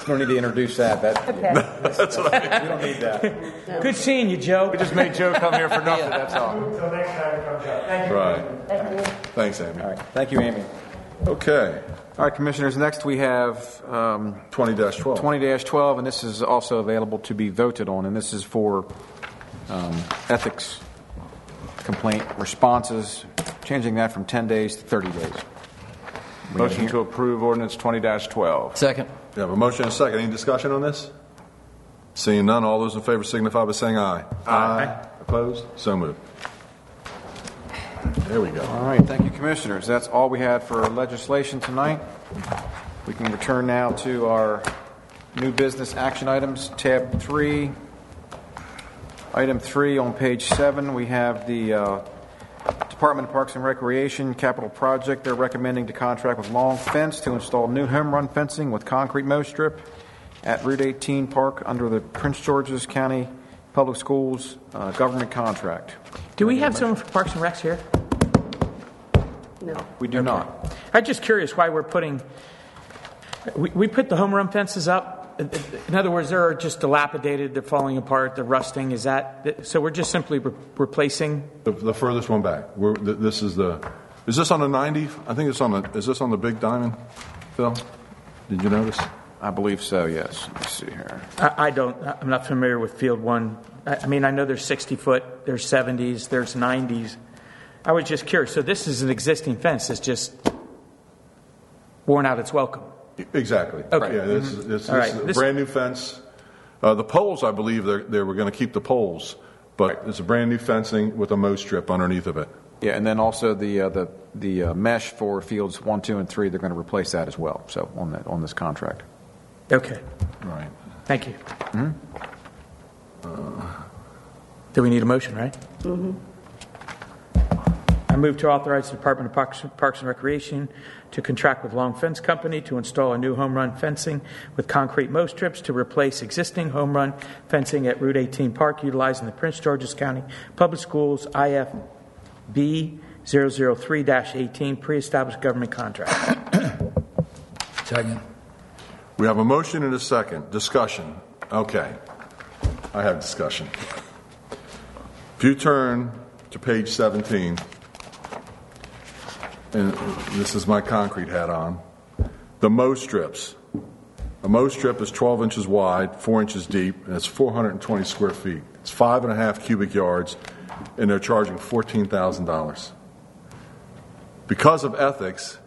Speaker 1: No need to introduce that. That,
Speaker 20: Okay.
Speaker 3: That's what I mean.
Speaker 1: We don't need that.
Speaker 2: Good seeing you, Joe.
Speaker 1: We just made Joe come here for nothing, that's all.
Speaker 15: Until next time it comes up. Thank you.
Speaker 3: Right.
Speaker 20: Thank you.
Speaker 3: Thanks, Amy.
Speaker 1: All right. Thank you, Amy.
Speaker 3: Okay.
Speaker 1: All right, Commissioners, next we have um,
Speaker 3: 20-12.
Speaker 1: 20-12, and this is also available to be voted on, and this is for um, ethics complaint responses, changing that from 10 days to 30 days.
Speaker 9: Motion to approve ordinance 20-12.
Speaker 13: Second.
Speaker 3: We have a motion and a second. Any discussion on this? Seeing none, all those in favor signify by saying aye. Aye. Opposed? So moved. There we go.
Speaker 1: All right, thank you, Commissioners. That's all we had for legislation tonight. We can return now to our new business action items, tab three. Item three on page seven, we have the uh, Department of Parks and Recreation capital project. They're recommending to contract with Long Fence to install new home run fencing with concrete mow strip at Route 18 Park under the Prince George's County Public Schools uh, government contract.
Speaker 2: Do we have someone for Parks and Recs here?
Speaker 20: No.
Speaker 1: We do not.
Speaker 2: I'm just curious why we're putting, we, we put the home run fences up. In other words, they're just dilapidated, they're falling apart, they're rusting. Is that, so we're just simply re- replacing?
Speaker 3: The, the furthest one back. We're, th- this is the. Is this on the 90? I think it's on the. Is this on the big diamond, Phil? Did you notice?
Speaker 1: I believe so, yes. Let's see here.
Speaker 2: I, I don't, I'm not familiar with Field One. I, I mean, I know there's 60 foot, there's 70s, there's 90s. I was just curious. So this is an existing fence that's just worn out its welcome.
Speaker 3: Exactly.
Speaker 2: Okay.
Speaker 3: Yeah, this,
Speaker 2: Mhm.
Speaker 3: is, this, this
Speaker 2: right.
Speaker 3: is a
Speaker 2: This-
Speaker 3: brand new fence. Uh, the poles, I believe, they're, they were going to keep the poles, but it's a brand new fencing with a mow strip underneath of it.
Speaker 1: Yeah, and then also the uh, the the uh, mesh for fields one, two, and three. They're going to replace that as well. So on that on this contract.
Speaker 2: Okay.
Speaker 3: Right.
Speaker 2: Thank you.
Speaker 1: Mhm.
Speaker 2: Do we need a motion, right? Mm-hmm. I move to authorize the Department of Parks, Parks and Recreation to contract with Long Fence Company to install a new home run fencing with concrete mow strips to replace existing home run fencing at Route 18 Park utilizing the Prince George's County Public Schools IFB 003-18 pre-established government contract.
Speaker 12: Second.
Speaker 3: We have a motion and a second. Discussion. Okay. I have discussion. If you turn to page 17, and this is my concrete hat on, the mow strips. A mow strip is 12 inches wide, 4 inches deep, and it's 420 square feet. It's five and a half cubic yards, and they're charging $14,000. Because of ethics,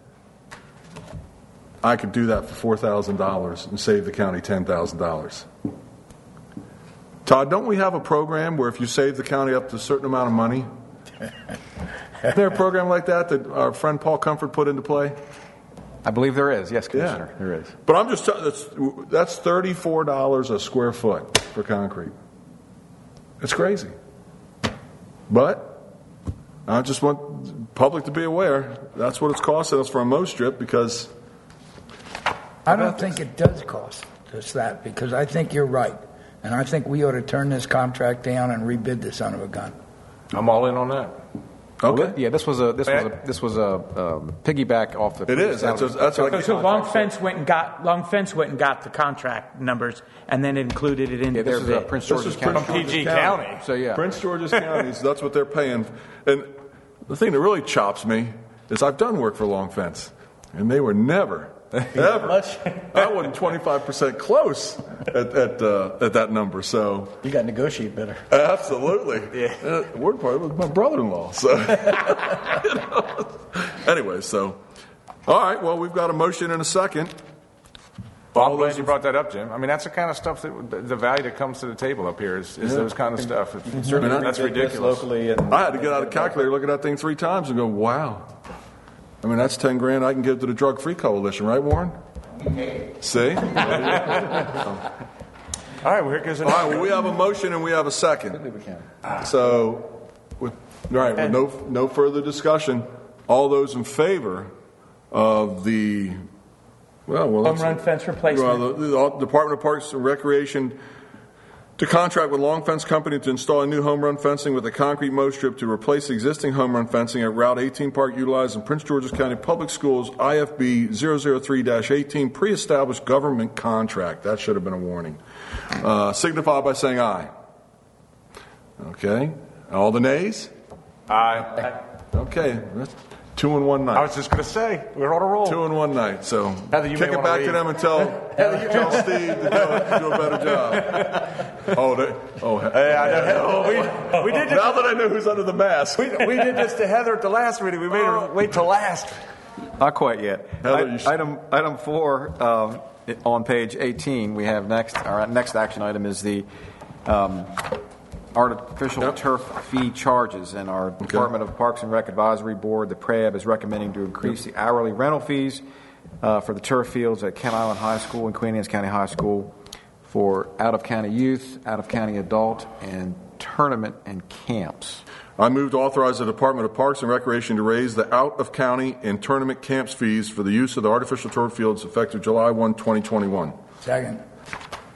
Speaker 3: I could do that for $4,000 and save the county $10,000. Todd, don't we have a program where if you save the county up to a certain amount of money? Isn't there a program like that that our friend Paul Comfort put into play?
Speaker 1: I believe there is. Yes, Commissioner, there is.
Speaker 3: But I'm just telling that's that's thirty-four dollars a square foot for concrete. It's crazy. But I just want public to be aware. That's what it's costing us for a mow strip because
Speaker 12: I don't think it does cost us that because I think you're right. And I think we ought to turn this contract down and rebid the son of a gun.
Speaker 9: I'm all in on that.
Speaker 1: Okay. yeah, this was a this was a this was a um, piggyback off the.
Speaker 3: It is. That's a- that's
Speaker 2: So,
Speaker 3: a-
Speaker 2: so Long Fence went and got Long Fence went and got the contract numbers and then included it into
Speaker 1: Yeah, this
Speaker 2: their
Speaker 1: is, uh,
Speaker 2: bid.
Speaker 1: Prince
Speaker 3: This
Speaker 1: George's
Speaker 3: is Prince
Speaker 1: County.
Speaker 3: George's County.
Speaker 1: So yeah,
Speaker 3: Prince George's County. so that's what they're paying. And the thing that really chops me is I've done work for Long Fence, and they were never, ever. I wasn't twenty five percent close at at, uh, at that number. So
Speaker 13: You got to negotiate better.
Speaker 3: absolutely, yeah. Uh, word part was my brother in law. So you know. anyway, so all right. Well, we've got a motion and a second.
Speaker 9: Well, I'm glad you brought that up, Jim. I mean, that's the kind of stuff that the- the value that comes to the table up here is, is
Speaker 3: Yeah.
Speaker 9: those kind of stuff.
Speaker 1: certainly
Speaker 9: That's
Speaker 1: rebid this
Speaker 9: ridiculous.
Speaker 1: locally and
Speaker 3: I had to get out a calculator, look at that thing three times, and go, "Wow." I mean, that's 10 grand I can give to the Drug Free Coalition, right, Warren? See? All
Speaker 9: right, well, here goes
Speaker 3: All right, well, we have a motion and we have a second. So, with, all right, with no, no further discussion, all those in favor of the, well, well.
Speaker 2: Home
Speaker 3: let's-
Speaker 2: run fence replacement.
Speaker 3: Well, the, the Department of Parks and Recreation to contract with Long Fence Company to install a new home run fencing with a concrete mow strip to replace existing home run fencing at Route 18 Park utilized in Prince George's County Public Schools IFB 003-18 pre-established government contract. That should have been a warning. Uh, signify by saying aye. Okay. All the nays?
Speaker 9: Aye.
Speaker 3: Okay. That's two in one night.
Speaker 9: I was just going to say, we're on a roll.
Speaker 3: Two in one night. So
Speaker 9: Heather, you
Speaker 3: kick
Speaker 9: may
Speaker 3: it
Speaker 9: wanna
Speaker 3: back to them and tell, Heather, tell Steve to do, do a better job. Oh, they, oh,
Speaker 9: Hey, I know. We, we did this,
Speaker 3: now that I know who's under the mask.
Speaker 9: we, we did this to Heather at the last meeting. We made her wait till last.
Speaker 1: Not quite yet.
Speaker 3: Heather,
Speaker 1: I-
Speaker 3: you sh-
Speaker 1: Item, item four, um, on page 18, we have next, our next action item is the um, artificial turf fee charges. And our Department of Parks and Rec Advisory Board, the PRAB, is recommending to increase the hourly rental fees uh, for the turf fields at Kent Island High School and Queen Anne's County High School for out-of-county youth, out-of-county adult, and tournament and camps.
Speaker 3: I move to authorize the Department of Parks and Recreation to raise the out-of-county and tournament camps fees for the use of the artificial turf fields effective July 1, 2021.
Speaker 12: Second.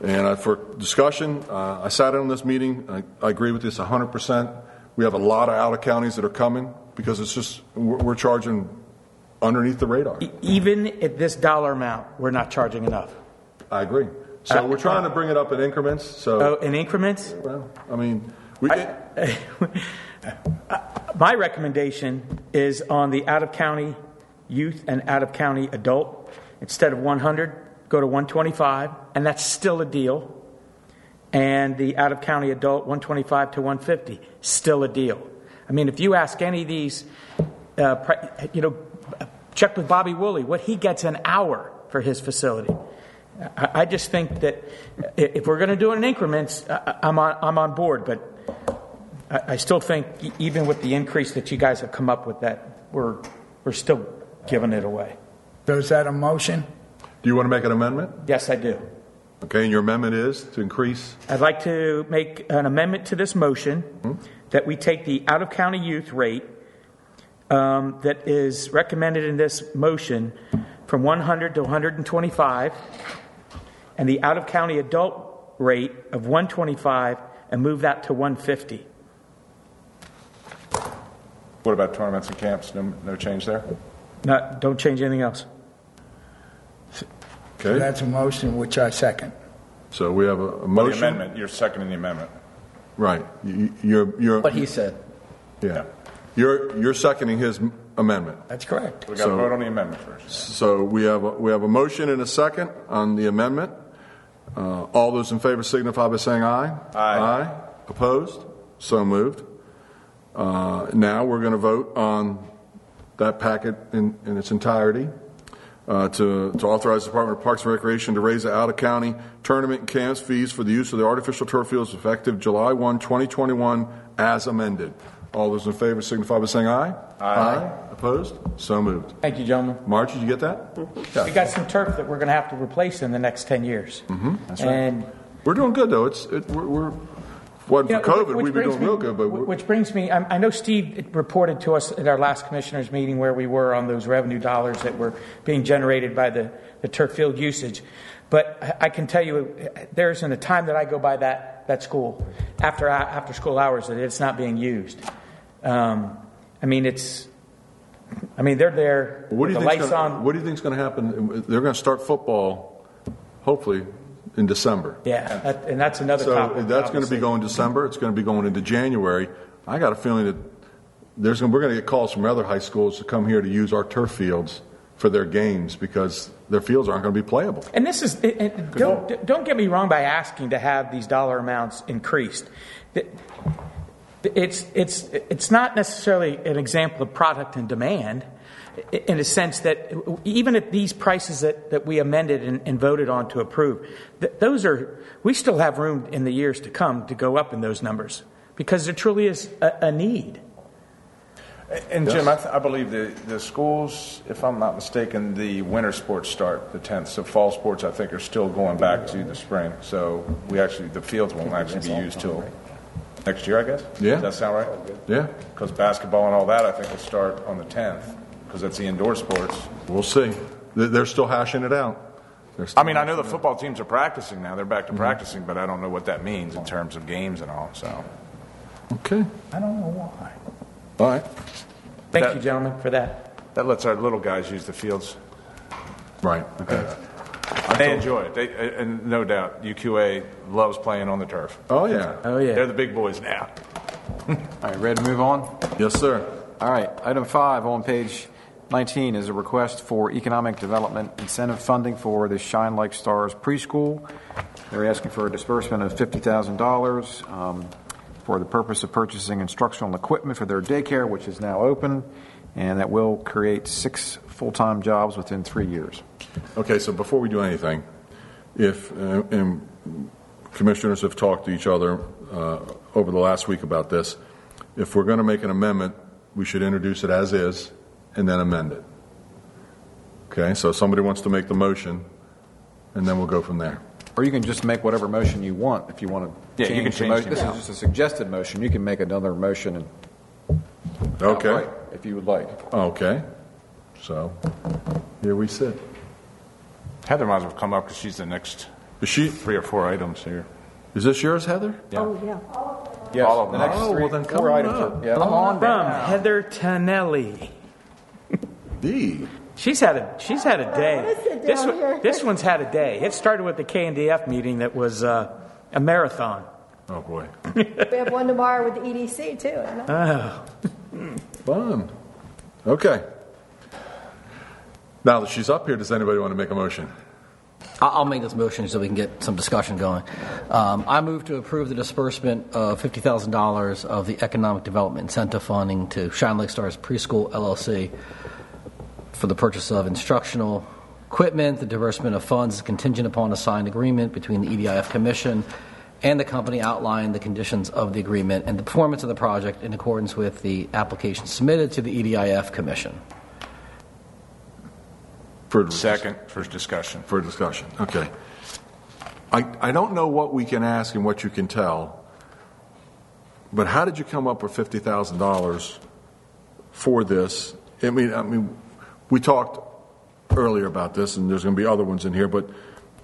Speaker 3: And uh, for discussion, uh, I sat in on this meeting. I, I agree with this 100%. We have a lot of out-of-counties that are coming because it's just, we're, we're charging underneath the radar.
Speaker 2: Even at this dollar amount, we're not charging enough.
Speaker 3: I agree. So we're trying to bring it up in increments, so.
Speaker 2: Oh, in increments?
Speaker 3: Well, I mean, we,
Speaker 2: My recommendation is on the out-of-county youth and out-of-county adult. Instead of 100, go to 125, and that's still a deal. And the out-of-county adult, 125 to 150, still a deal. I mean, if you ask any of these, uh, you know, check with Bobby Woolley, what he gets an hour for his facility. I I just think that if we're going to do it in increments, I- I- I'm on, I'm on board, but I I still think even with the increase that you guys have come up with, that we're, we're still giving it away.
Speaker 12: So is that a motion?
Speaker 3: do you want to make an amendment?
Speaker 2: Yes, I do.
Speaker 3: Okay, and your amendment is to increase?
Speaker 2: I'd like to make an amendment to this motion that we take the out-of-county youth rate um, that is recommended in this motion from 100 to 125, and the out-of-county adult rate of 125, and move that to 150.
Speaker 9: What about tournaments and camps? No, no change there?
Speaker 2: Not, don't change anything else.
Speaker 3: Okay,
Speaker 12: That's a motion which I second.
Speaker 3: so we have a a
Speaker 9: Well, the
Speaker 3: motion.
Speaker 9: amendment, you're seconding the amendment.
Speaker 3: Right. You- You're, you're.
Speaker 13: What he said.
Speaker 3: Yeah. You're, you're seconding his amendment.
Speaker 12: That's correct.
Speaker 9: We got to
Speaker 3: So-
Speaker 9: vote on the amendment first.
Speaker 3: So we have, a- we have a motion and a second on the amendment. Uh, All those in favor signify by saying aye.
Speaker 9: Aye.
Speaker 3: Aye. Opposed? So moved. Uh, Now we're going to vote on that packet in, in its entirety uh, to, to authorize the Department of Parks and Recreation to raise the out-of-county tournament and camps fees for the use of the artificial turf fields effective July 1, 2021, as amended. All those in favor signify by saying aye. Aye. Opposed? So moved.
Speaker 2: Thank you, gentlemen.
Speaker 3: March, did you get that?
Speaker 2: We got some turf that we're going to have to replace in the next 10 years.
Speaker 3: Mm-hmm.
Speaker 2: And
Speaker 3: We're doing good though. It's it, we're, we're wasn't
Speaker 2: Yeah,
Speaker 3: for COVID, we'd be doing
Speaker 2: me-
Speaker 3: real good. But we're,
Speaker 2: Which brings me, I I know Steve reported to us at our last commissioners meeting where we were on those revenue dollars that were being generated by the, the turf field usage. But I- can tell you, there isn't a time that I go by that, that school after, after school hours that it's not being used. Um, I mean, it's, I mean, they're there
Speaker 3: what do
Speaker 2: the
Speaker 3: you think's
Speaker 2: lights
Speaker 3: gonna,
Speaker 2: on.
Speaker 3: What do you think's going to happen? They're going to start football, hopefully, in December.
Speaker 2: Yeah, that- and that's another
Speaker 3: So
Speaker 2: topic.
Speaker 3: that's going to be going December. It's going to be going into January. I got a feeling that there's we're going to get calls from other high schools to come here to use our turf fields for their games because their fields aren't going to be playable.
Speaker 2: And this is, and- don't, don't get me wrong by asking to have these dollar amounts increased. It's, it's, it's not necessarily an example of product and demand in a sense that even at these prices that, that we amended and, and voted on to approve, th- those are, we still have room in the years to come to go up in those numbers because there truly is a, a need.
Speaker 9: And
Speaker 3: Yes.
Speaker 9: Jim, I, th- I believe the, the schools, if I'm not mistaken, the winter sports start the 10th. So fall sports, I think, are still going back to the spring. So we actually, the fields won't actually be used till next year, I guess?
Speaker 3: Yeah.
Speaker 9: Does that sound right?
Speaker 3: Yeah.
Speaker 9: Because basketball and all that, I think, will start on the 10th because that's the indoor sports.
Speaker 3: We'll see. They- They're still hashing it out.
Speaker 9: I mean, I know the
Speaker 3: hashing it out.
Speaker 9: football teams are practicing now. They're
Speaker 3: Mm-hmm.
Speaker 9: back to practicing, but I don't know what that means in terms of games and all. So
Speaker 3: Okay.
Speaker 2: I don't know why.
Speaker 3: All right.
Speaker 2: Thank
Speaker 9: That-
Speaker 2: you, gentlemen, for that.
Speaker 9: that lets our little guys use the fields.
Speaker 3: Right. Okay.
Speaker 9: They enjoy it. They, and no doubt, UQA loves playing on the turf.
Speaker 3: Oh, yeah.
Speaker 2: Oh, yeah.
Speaker 9: They're the big boys now.
Speaker 1: All right, ready to move on?
Speaker 3: Yes, sir.
Speaker 1: All right, item five on page 19 is a request for economic development incentive funding for the Shine Like Stars preschool. They're asking for a disbursement of $50,000 um, for the purpose of purchasing instructional equipment for their daycare, which is now open, and that will create six full-time jobs within three years.
Speaker 3: Okay, so before we do anything, if, uh, commissioners have talked to each other uh, over the last week about this, if we're going to make an amendment, we should introduce it as is and then amend it. Okay, so somebody wants to make the motion, and then we'll go from there.
Speaker 1: Or you can just make whatever motion you want if you want to
Speaker 9: Yeah, you
Speaker 1: change
Speaker 9: can
Speaker 1: the
Speaker 9: change
Speaker 1: motion.
Speaker 9: the-
Speaker 1: This is just a suggested motion. You can make another motion and
Speaker 3: Okay?
Speaker 1: outright if you would like.
Speaker 3: Okay. So, here we sit.
Speaker 9: Heather might as well come up because she's the next
Speaker 3: Is she,
Speaker 9: three or four items here.
Speaker 3: is this yours, Heather?
Speaker 17: Oh, yeah.
Speaker 1: Yes,
Speaker 9: All of
Speaker 1: the
Speaker 9: them.
Speaker 1: next
Speaker 3: Oh,
Speaker 1: three,
Speaker 3: well, then
Speaker 1: four
Speaker 3: come on
Speaker 1: items.
Speaker 3: up.
Speaker 1: Are, yeah.
Speaker 2: From Heather Tinelli.
Speaker 3: D.
Speaker 2: She's had a she's had a day. This one, this one's had a day. It started with the KNDF meeting that was uh, a marathon.
Speaker 3: Oh, boy.
Speaker 17: We have one tomorrow with the EDC, too. isn't?
Speaker 2: Oh,
Speaker 3: Fun. Okay. Now that she's up here, does anybody want to make a motion?
Speaker 13: I- I'll make this motion so we can get some discussion going. Um, I move to approve the disbursement of $50,000 of the Economic Development Incentive Funding to Shine Like Stars Preschool LLC for the purchase of instructional equipment. The disbursement of funds is contingent upon a signed agreement between the EDIF Commission and the company outlining the conditions of the agreement and the performance of the project in accordance with the application submitted to the EDIF Commission.
Speaker 3: For
Speaker 9: Second, for discussion.
Speaker 3: For discussion. Okay. I, I don't know what we can ask and what you can tell, but how did you come up with $50,000 for this? I mean, I mean, we talked earlier about this, and there's going to be other ones in here, but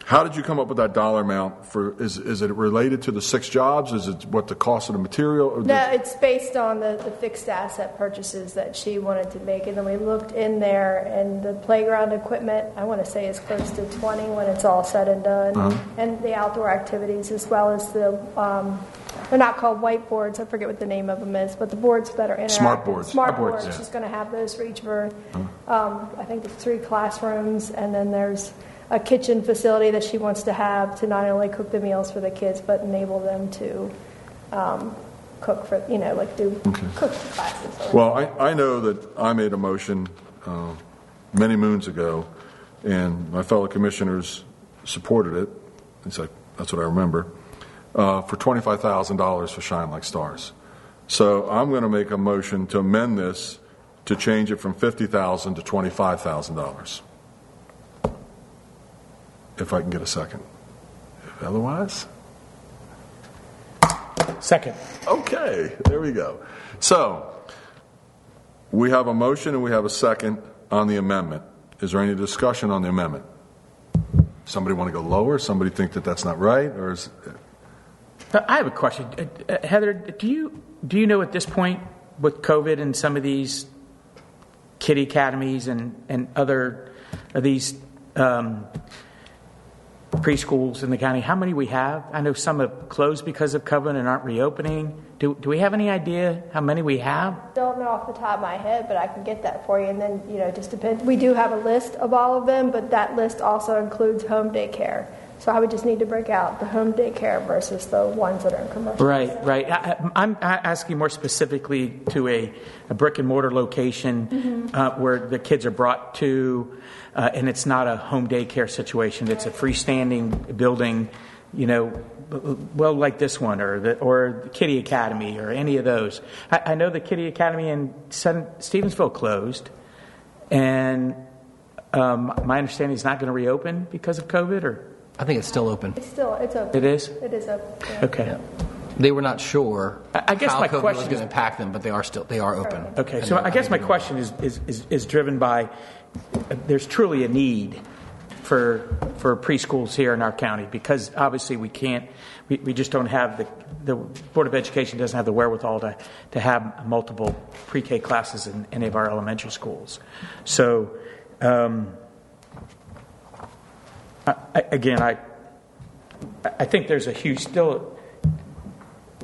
Speaker 3: how did you come up with that dollar amount for, is, is it related to the six jobs? Is it what the cost of the material? or the-
Speaker 21: No, it's based on the, the fixed asset purchases that she wanted to make. And then we looked in there, and the playground equipment, I want to say, is close to 20 when it's all said and done.
Speaker 3: Uh-huh.
Speaker 21: And the outdoor activities, as well as the, um, they're not called whiteboards, I forget what the name of them is, but the boards that are interactive.
Speaker 3: Smart boards.
Speaker 21: Smart
Speaker 3: Smart boards, yeah.
Speaker 21: She's going to have those for each of her. Um, I think there's three classrooms, and then there's a kitchen facility that she wants to have to not only cook the meals for the kids, but enable them to um, cook for, you know, like do cook classes.
Speaker 3: Well, I, I know that I made a motion uh, many moons ago, and my fellow commissioners supported it. It's like, that's what I remember, uh, for $25,000 for Shine Like Stars. So I'm going to make a motion to amend this to change it from $50,000 to $25,000. If I can get a second. Otherwise?
Speaker 2: second.
Speaker 3: Okay, there we go. So, we have a motion and we have a second on the amendment. Is there any discussion on the amendment? Somebody want to go lower? Somebody think that that's not right? Or is,
Speaker 2: I have a question, Uh, uh, Heather. Do you do you know at this point with COVID and some of these Kiddie Academies and and other these um, preschools in the county how many we have? I know some have closed because of COVID and aren't reopening. Do do we have any idea how many we have?
Speaker 21: Don't know off the top of my head, but I can get that for you. And then, you know, just depends. We do have a list of all of them, but that list also includes home daycare. So I would just need to break out the home daycare versus the ones that are in commercial.
Speaker 2: Right, right. I, I'm asking more specifically to a, a brick and mortar location
Speaker 21: Mhm.
Speaker 2: uh, where the kids are brought to, uh, and it's not a home daycare situation. It's a freestanding building you know, well, like this one or the, or the Kiddie Academy or any of those. I, I know the Kiddie Academy in Sun, Stevensville closed, and um, my understanding is not going to reopen because of COVID, or
Speaker 13: I think it's still open.
Speaker 21: It's still, it's open.
Speaker 2: It is?
Speaker 21: It is open. yeah.
Speaker 2: Okay.
Speaker 13: They were not sure
Speaker 2: I- I guess
Speaker 13: how
Speaker 2: my
Speaker 13: COVID was
Speaker 2: question
Speaker 13: going
Speaker 2: is-
Speaker 13: to impact them, but they are still they are open.
Speaker 2: Okay,
Speaker 13: And
Speaker 2: so I guess my question is, is, is, is driven by uh, there's truly a need for for preschools here in our county because obviously we can't we, we just don't have the the Board of Education doesn't have the wherewithal to, to have multiple pre-K classes in any of our elementary schools. So um, I, I- again, I I think there's a huge still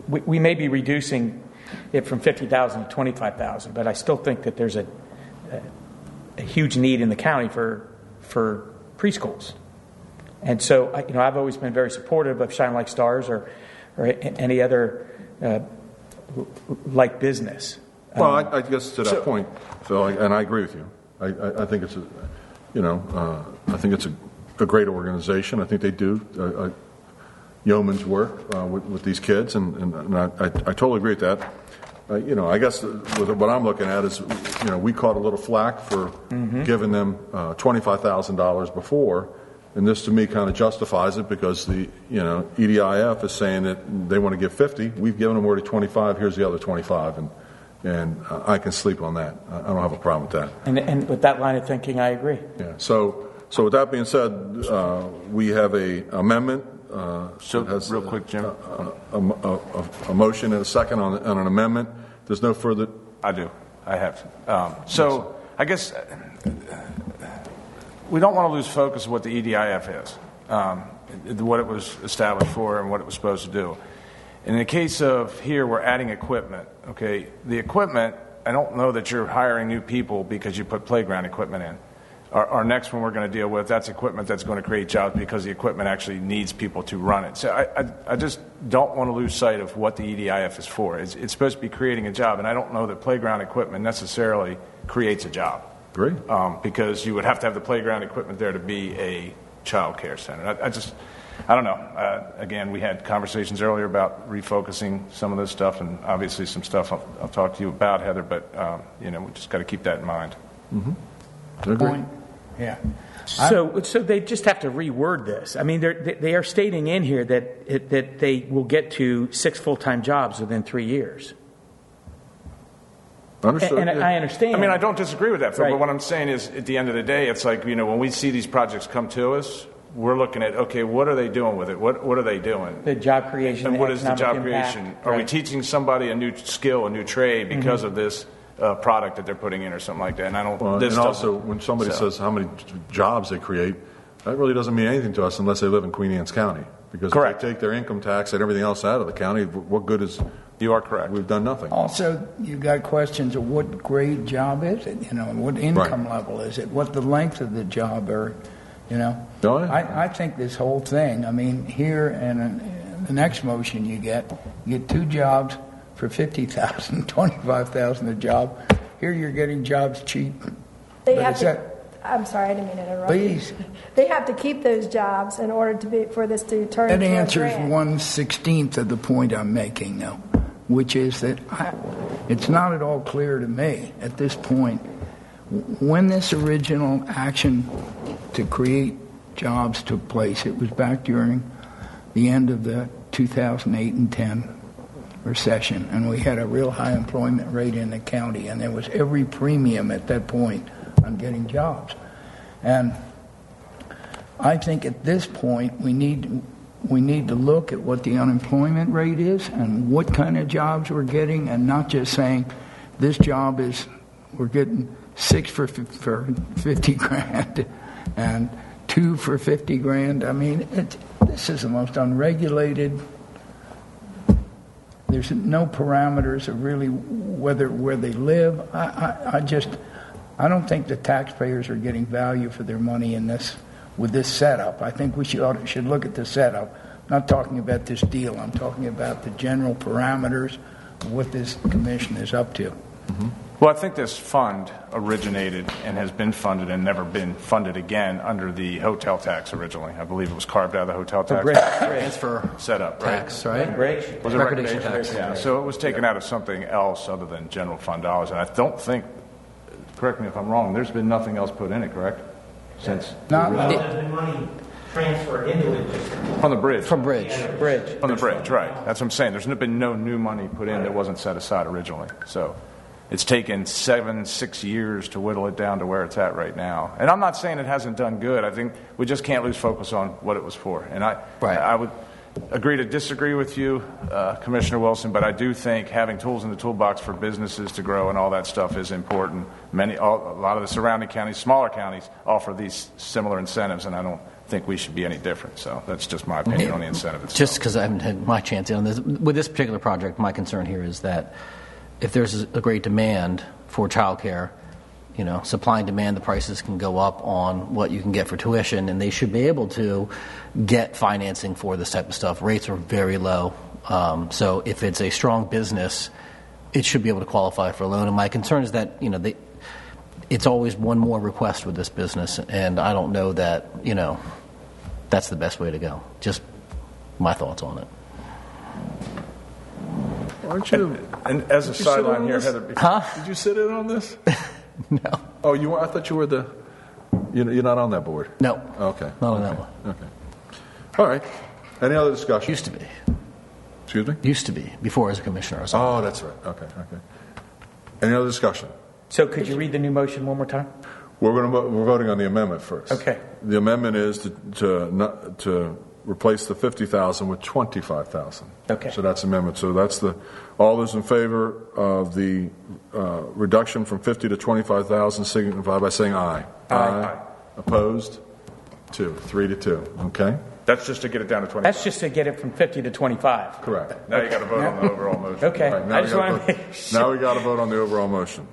Speaker 2: we, we may be reducing it from 50,000 to 25,000, but I still think that there's a, a, a huge need in the county for, for preschools. And so, I- you know, I've always been very supportive of Shine Like Stars or, or any other uh, like business.
Speaker 3: Well,
Speaker 2: Um,
Speaker 3: I, I guess to that
Speaker 2: so-
Speaker 3: point, Phil, I- and I agree with you. I, I, I think it's a, you know, uh, I think it's a, a great organization. I think they do uh, uh, yeoman's work uh, with, with these kids, and, and, and I, I, I totally agree with that. Uh, you know, I guess with what I'm looking at is, you know, we caught a little flack for
Speaker 2: Mhm.
Speaker 3: giving them uh, $25,000 before, and this to me kind of justifies it because the, you know, EDIF is saying that they want to give 50. We've given them already 25. Here's the other 25, and and uh, I can sleep on that. I I don't have a problem with that.
Speaker 2: and, and with that line of thinking, I agree.
Speaker 3: Yeah. So, so with that being said, uh, we have a amendment. Uh, so, real quick, Jim, a, a, a, a motion and a second on, on an amendment. There's no further.
Speaker 9: I do. I have. Um, so I guess uh, we don't want to lose focus of what the EDIF is, um, what it was established for, and what it was supposed to do. In the case of here, we're adding equipment. Okay, the equipment. I don't know that you're hiring new people because you put playground equipment in. Our, our next one we're going to deal with that's equipment that's going to create jobs because the equipment actually needs people to run it. So I, I, I just don't want to lose sight of what the EDIF is for. It's, it's supposed to be creating a job, and I don't know that playground equipment necessarily creates a job.
Speaker 3: Agree.
Speaker 9: Um, because you would have to have the playground equipment there to be a child care center. I, I just, I don't know. Uh, again, we had conversations earlier about refocusing some of this stuff, and obviously some stuff I'll, I'll talk to you about, Heather. But um, you know, we just got to keep that in mind.
Speaker 3: Mm-hmm. Agree.
Speaker 12: Point. Yeah.
Speaker 2: So, so they just have to reword this. I mean, they're, they they are stating in here that it, that they will get to six full time jobs within three years.
Speaker 3: Understood.
Speaker 2: And, and I understand.
Speaker 9: I mean, I don't disagree with that,
Speaker 2: Right.
Speaker 9: but what I'm saying is, at the end of the day, it's like you know, when we see these projects come to us, we're looking at okay, what are they doing with it? What what are they doing?
Speaker 2: The job creation.
Speaker 9: And what is the job
Speaker 2: impact.
Speaker 9: creation? Are we teaching somebody a new skill, a new trade because
Speaker 2: Mhm.
Speaker 9: of this uh, product that they're putting in, or something like that? And I don't.
Speaker 3: Well,
Speaker 9: this
Speaker 3: and also, when somebody
Speaker 9: so.
Speaker 3: says how many jobs they create, that really doesn't mean anything to us unless they live in Queen Anne's County. Because
Speaker 9: Correct.
Speaker 3: if they take their income tax and everything else out of the county, what good is?
Speaker 9: You are correct.
Speaker 3: We've done nothing.
Speaker 12: Also, you've got questions of what grade job is it? You know, what income level is it? What the length of the job, or you know?
Speaker 3: Oh, yeah.
Speaker 12: I, I think this whole thing. I mean, here and the next motion you get, you get two jobs for fifty thousand, twenty-five thousand a job. Here you're getting jobs cheap.
Speaker 21: They
Speaker 12: But
Speaker 21: have to.
Speaker 12: that-
Speaker 21: I'm sorry, I didn't mean to interrupt.
Speaker 12: Please.
Speaker 21: You. They have to keep those jobs in order to be for this to turn
Speaker 12: That
Speaker 21: into a
Speaker 12: answers one sixteenth of the point I'm making, though, which is that I, it's not at all clear to me at this point when this original action to create jobs took place. It was back during the end of the 2008 and 10 recession, and we had a real high employment rate in the county, and there was every premium at that point on getting jobs, and I think at this point we need we need to look at what the unemployment rate is and what kind of jobs we're getting, and not just saying this job is we're getting six for for fifty grand and two for fifty grand. I mean, it, this is the most unregulated. There's no parameters of really whether where they live. I, I, I just I don't think the taxpayers are getting value for their money in this with this setup. I think we should should look at the setup. I'm not talking about this deal. I'm talking about the general parameters of what this commission is up to. Mm-hmm.
Speaker 9: Well, I think this fund originated and has been funded and never been funded again under the hotel tax originally. I believe it was carved out of the hotel tax.
Speaker 13: bridge- Transfer
Speaker 9: setup, right?
Speaker 13: tax, right?
Speaker 9: Bridge. Was it
Speaker 13: Recordation
Speaker 9: recordation?
Speaker 13: tax.
Speaker 9: Yeah. So it was taken out of something else other than general fund dollars, and I don't think. Correct me if I'm wrong. There's been nothing else put in it, correct? Since
Speaker 12: Not
Speaker 9: the
Speaker 22: There's been money transferred into it
Speaker 9: from the bridge.
Speaker 13: From bridge.
Speaker 2: Bridge.
Speaker 9: From the bridge, right. That's what I'm saying. There's been no new money put in that wasn't set aside originally. So it's taken seven, six years to whittle it down to where it's at right now. And I'm not saying it hasn't done good. I think we just can't lose focus on what it was for. And I, I would agree to disagree with you, uh, Commissioner Wilson, but I do think having tools in the toolbox for businesses to grow and all that stuff is important. Many, all, a lot of the surrounding counties, smaller counties, offer these similar incentives, and I don't think we should be any different. So that's just my opinion on the incentive itself.
Speaker 13: Just because I haven't had my chance on this, with this particular project, my concern here is that if there's a great demand for childcare, you know, supply and demand, the prices can go up on what you can get for tuition, and they should be able to get financing for this type of stuff. Rates are very low, um, so if it's a strong business, it should be able to qualify for a loan. And my concern is that you know they, it's always one more request with this business, and I don't know that you know that's the best way to go. Just my thoughts on it.
Speaker 3: Aren't you?
Speaker 9: And, and as a
Speaker 3: Did you sit
Speaker 9: sideline here,
Speaker 3: this?
Speaker 9: Heather,
Speaker 13: Huh?
Speaker 3: Did you sit in on this?
Speaker 13: no.
Speaker 3: Oh, you? were- I thought you were the. You're you're not on that board.
Speaker 13: No.
Speaker 3: Okay.
Speaker 13: Not on
Speaker 3: okay.
Speaker 13: that one.
Speaker 3: Okay. All right. Any other discussion?
Speaker 13: Used to be.
Speaker 3: Excuse me.
Speaker 13: Used to be before as a commissioner. Or something.
Speaker 3: Oh, that's right. Okay. Okay. Any other discussion?
Speaker 2: So could you read the new motion one more time?
Speaker 3: We're going to we're voting on the amendment first.
Speaker 2: Okay.
Speaker 3: The amendment is to to not, to replace the fifty thousand with twenty five thousand.
Speaker 2: Okay.
Speaker 3: So that's amendment. So that's the all those in favor of the uh, reduction from fifty to twenty five thousand signify by saying aye.
Speaker 2: Aye.
Speaker 3: Opposed? Two. Three to two. Okay.
Speaker 9: That's just to get it down to 20.
Speaker 2: That's just to get it from 50 to 25.
Speaker 3: Correct.
Speaker 9: Now you got to vote on the overall motion.
Speaker 2: Okay.
Speaker 3: Right, now
Speaker 2: I
Speaker 3: we
Speaker 2: just
Speaker 3: gotta
Speaker 2: want to
Speaker 3: vote-
Speaker 2: make sure.
Speaker 3: Now we got to vote on the overall motion.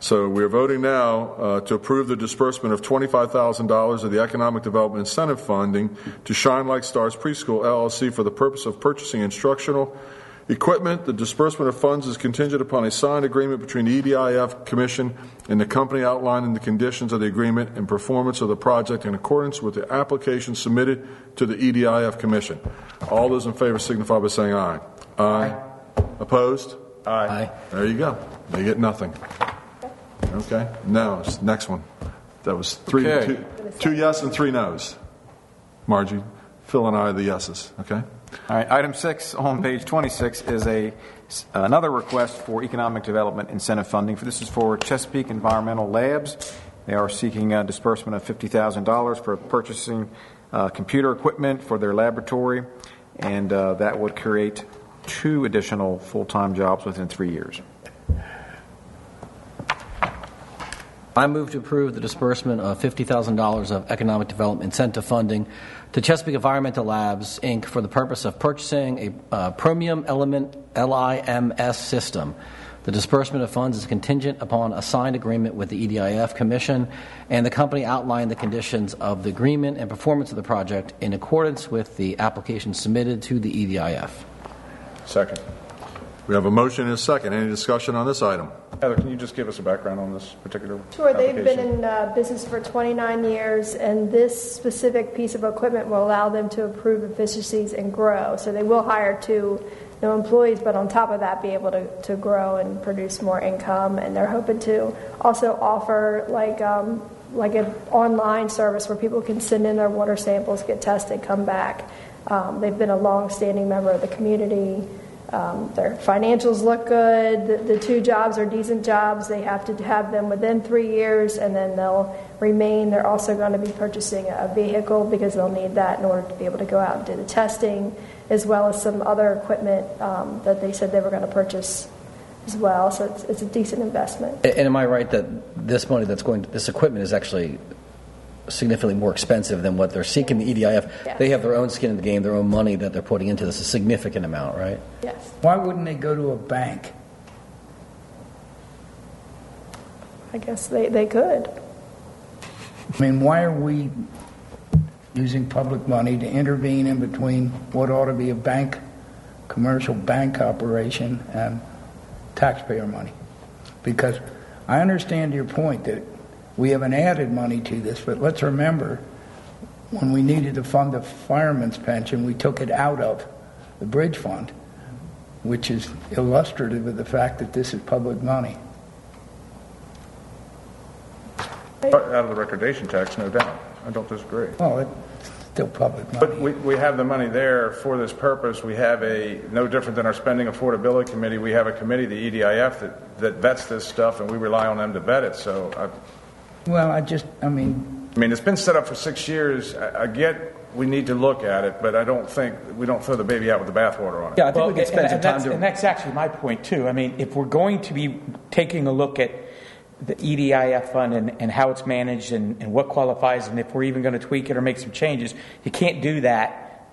Speaker 3: So we're voting now uh, to approve the disbursement of $25,000 of the Economic Development Incentive Funding to Shine Like Stars Preschool LLC for the purpose of purchasing instructional equipment. The disbursement of funds is contingent upon a signed agreement between the EDIF Commission and the company outlining the conditions of the agreement and performance of the project in accordance with the application submitted to the EDIF Commission. All those in favor signify by saying aye. Aye. Opposed?
Speaker 9: Aye.
Speaker 3: There you go. They get nothing. Okay. Now, s- next one. That was three,
Speaker 1: Okay.
Speaker 3: two, two yes and three no's. Margie, Phil and I are the yeses. Okay.
Speaker 1: All right, item six on page 26 is a, another request for economic development incentive funding. This is for Chesapeake Environmental Labs. They are seeking a disbursement of $50,000 for purchasing uh, computer equipment for their laboratory, and uh, that would create two additional full-time jobs within three years.
Speaker 13: I move to approve the disbursement of $50,000 of economic development incentive funding to Chesapeake Environmental Labs, Inc., for the purpose of purchasing a uh, Promium Element LIMS system. The disbursement of funds is contingent upon a signed agreement with the EDIF Commission, and the company outlined the conditions of the agreement and performance of the project in accordance with the application submitted to the EDIF.
Speaker 9: Second.
Speaker 3: We have a motion and a second. Any discussion on this item?
Speaker 9: Heather, can you just give us a background on this particular
Speaker 21: Sure, they've been in uh, business for 29 years, and this specific piece of equipment will allow them to improve efficiencies and grow. So they will hire two new employees, but on top of that, be able to, to grow and produce more income. And they're hoping to also offer like um, like an online service where people can send in their water samples, get tested, come back. Um, they've been a long-standing member of the community. Um, their financials look good. The, the two jobs are decent jobs. They have to have them within three years, and then they'll remain. They're also going to be purchasing a vehicle because they'll need that in order to be able to go out and do the testing, as well as some other equipment um, that they said they were going to purchase as well. So it's, it's a decent investment.
Speaker 13: And am I right that this money that's going to, this equipment is actually significantly more expensive than what they're seeking the EDIF?
Speaker 21: Yes.
Speaker 13: They have their own skin in the game, their own money that they're putting into this, a significant amount, right?
Speaker 21: Yes.
Speaker 12: Why wouldn't they go to a bank?
Speaker 21: I guess they, they could.
Speaker 12: I mean, why are we using public money to intervene in between what ought to be a bank, commercial bank operation, and taxpayer money? because I understand your point that we haven't added money to this, but let's remember when we needed to fund the fireman's pension, we took it out of the bridge fund, which is illustrative of the fact that this is public money.
Speaker 9: Out of the recordation tax, no doubt. I don't disagree.
Speaker 12: Well, it's still public money.
Speaker 9: But we, we have the money there for this purpose. We have a, no different than our spending affordability committee, we have a committee, the EDIF, that, that vets this stuff, and we rely on them to vet it. So, I,
Speaker 12: Well, I just, I mean,
Speaker 9: I mean, it's been set up for six years. I, I get we need to look at it, but I don't think, we don't throw the baby out with the bathwater on it.
Speaker 2: Yeah, I think well, and- and that's- And that's actually my point, too. I mean, if we're going to be taking a look at the EDIF fund and, and how it's managed and, and what qualifies, and if we're even going to tweak it or make some changes, you can't do that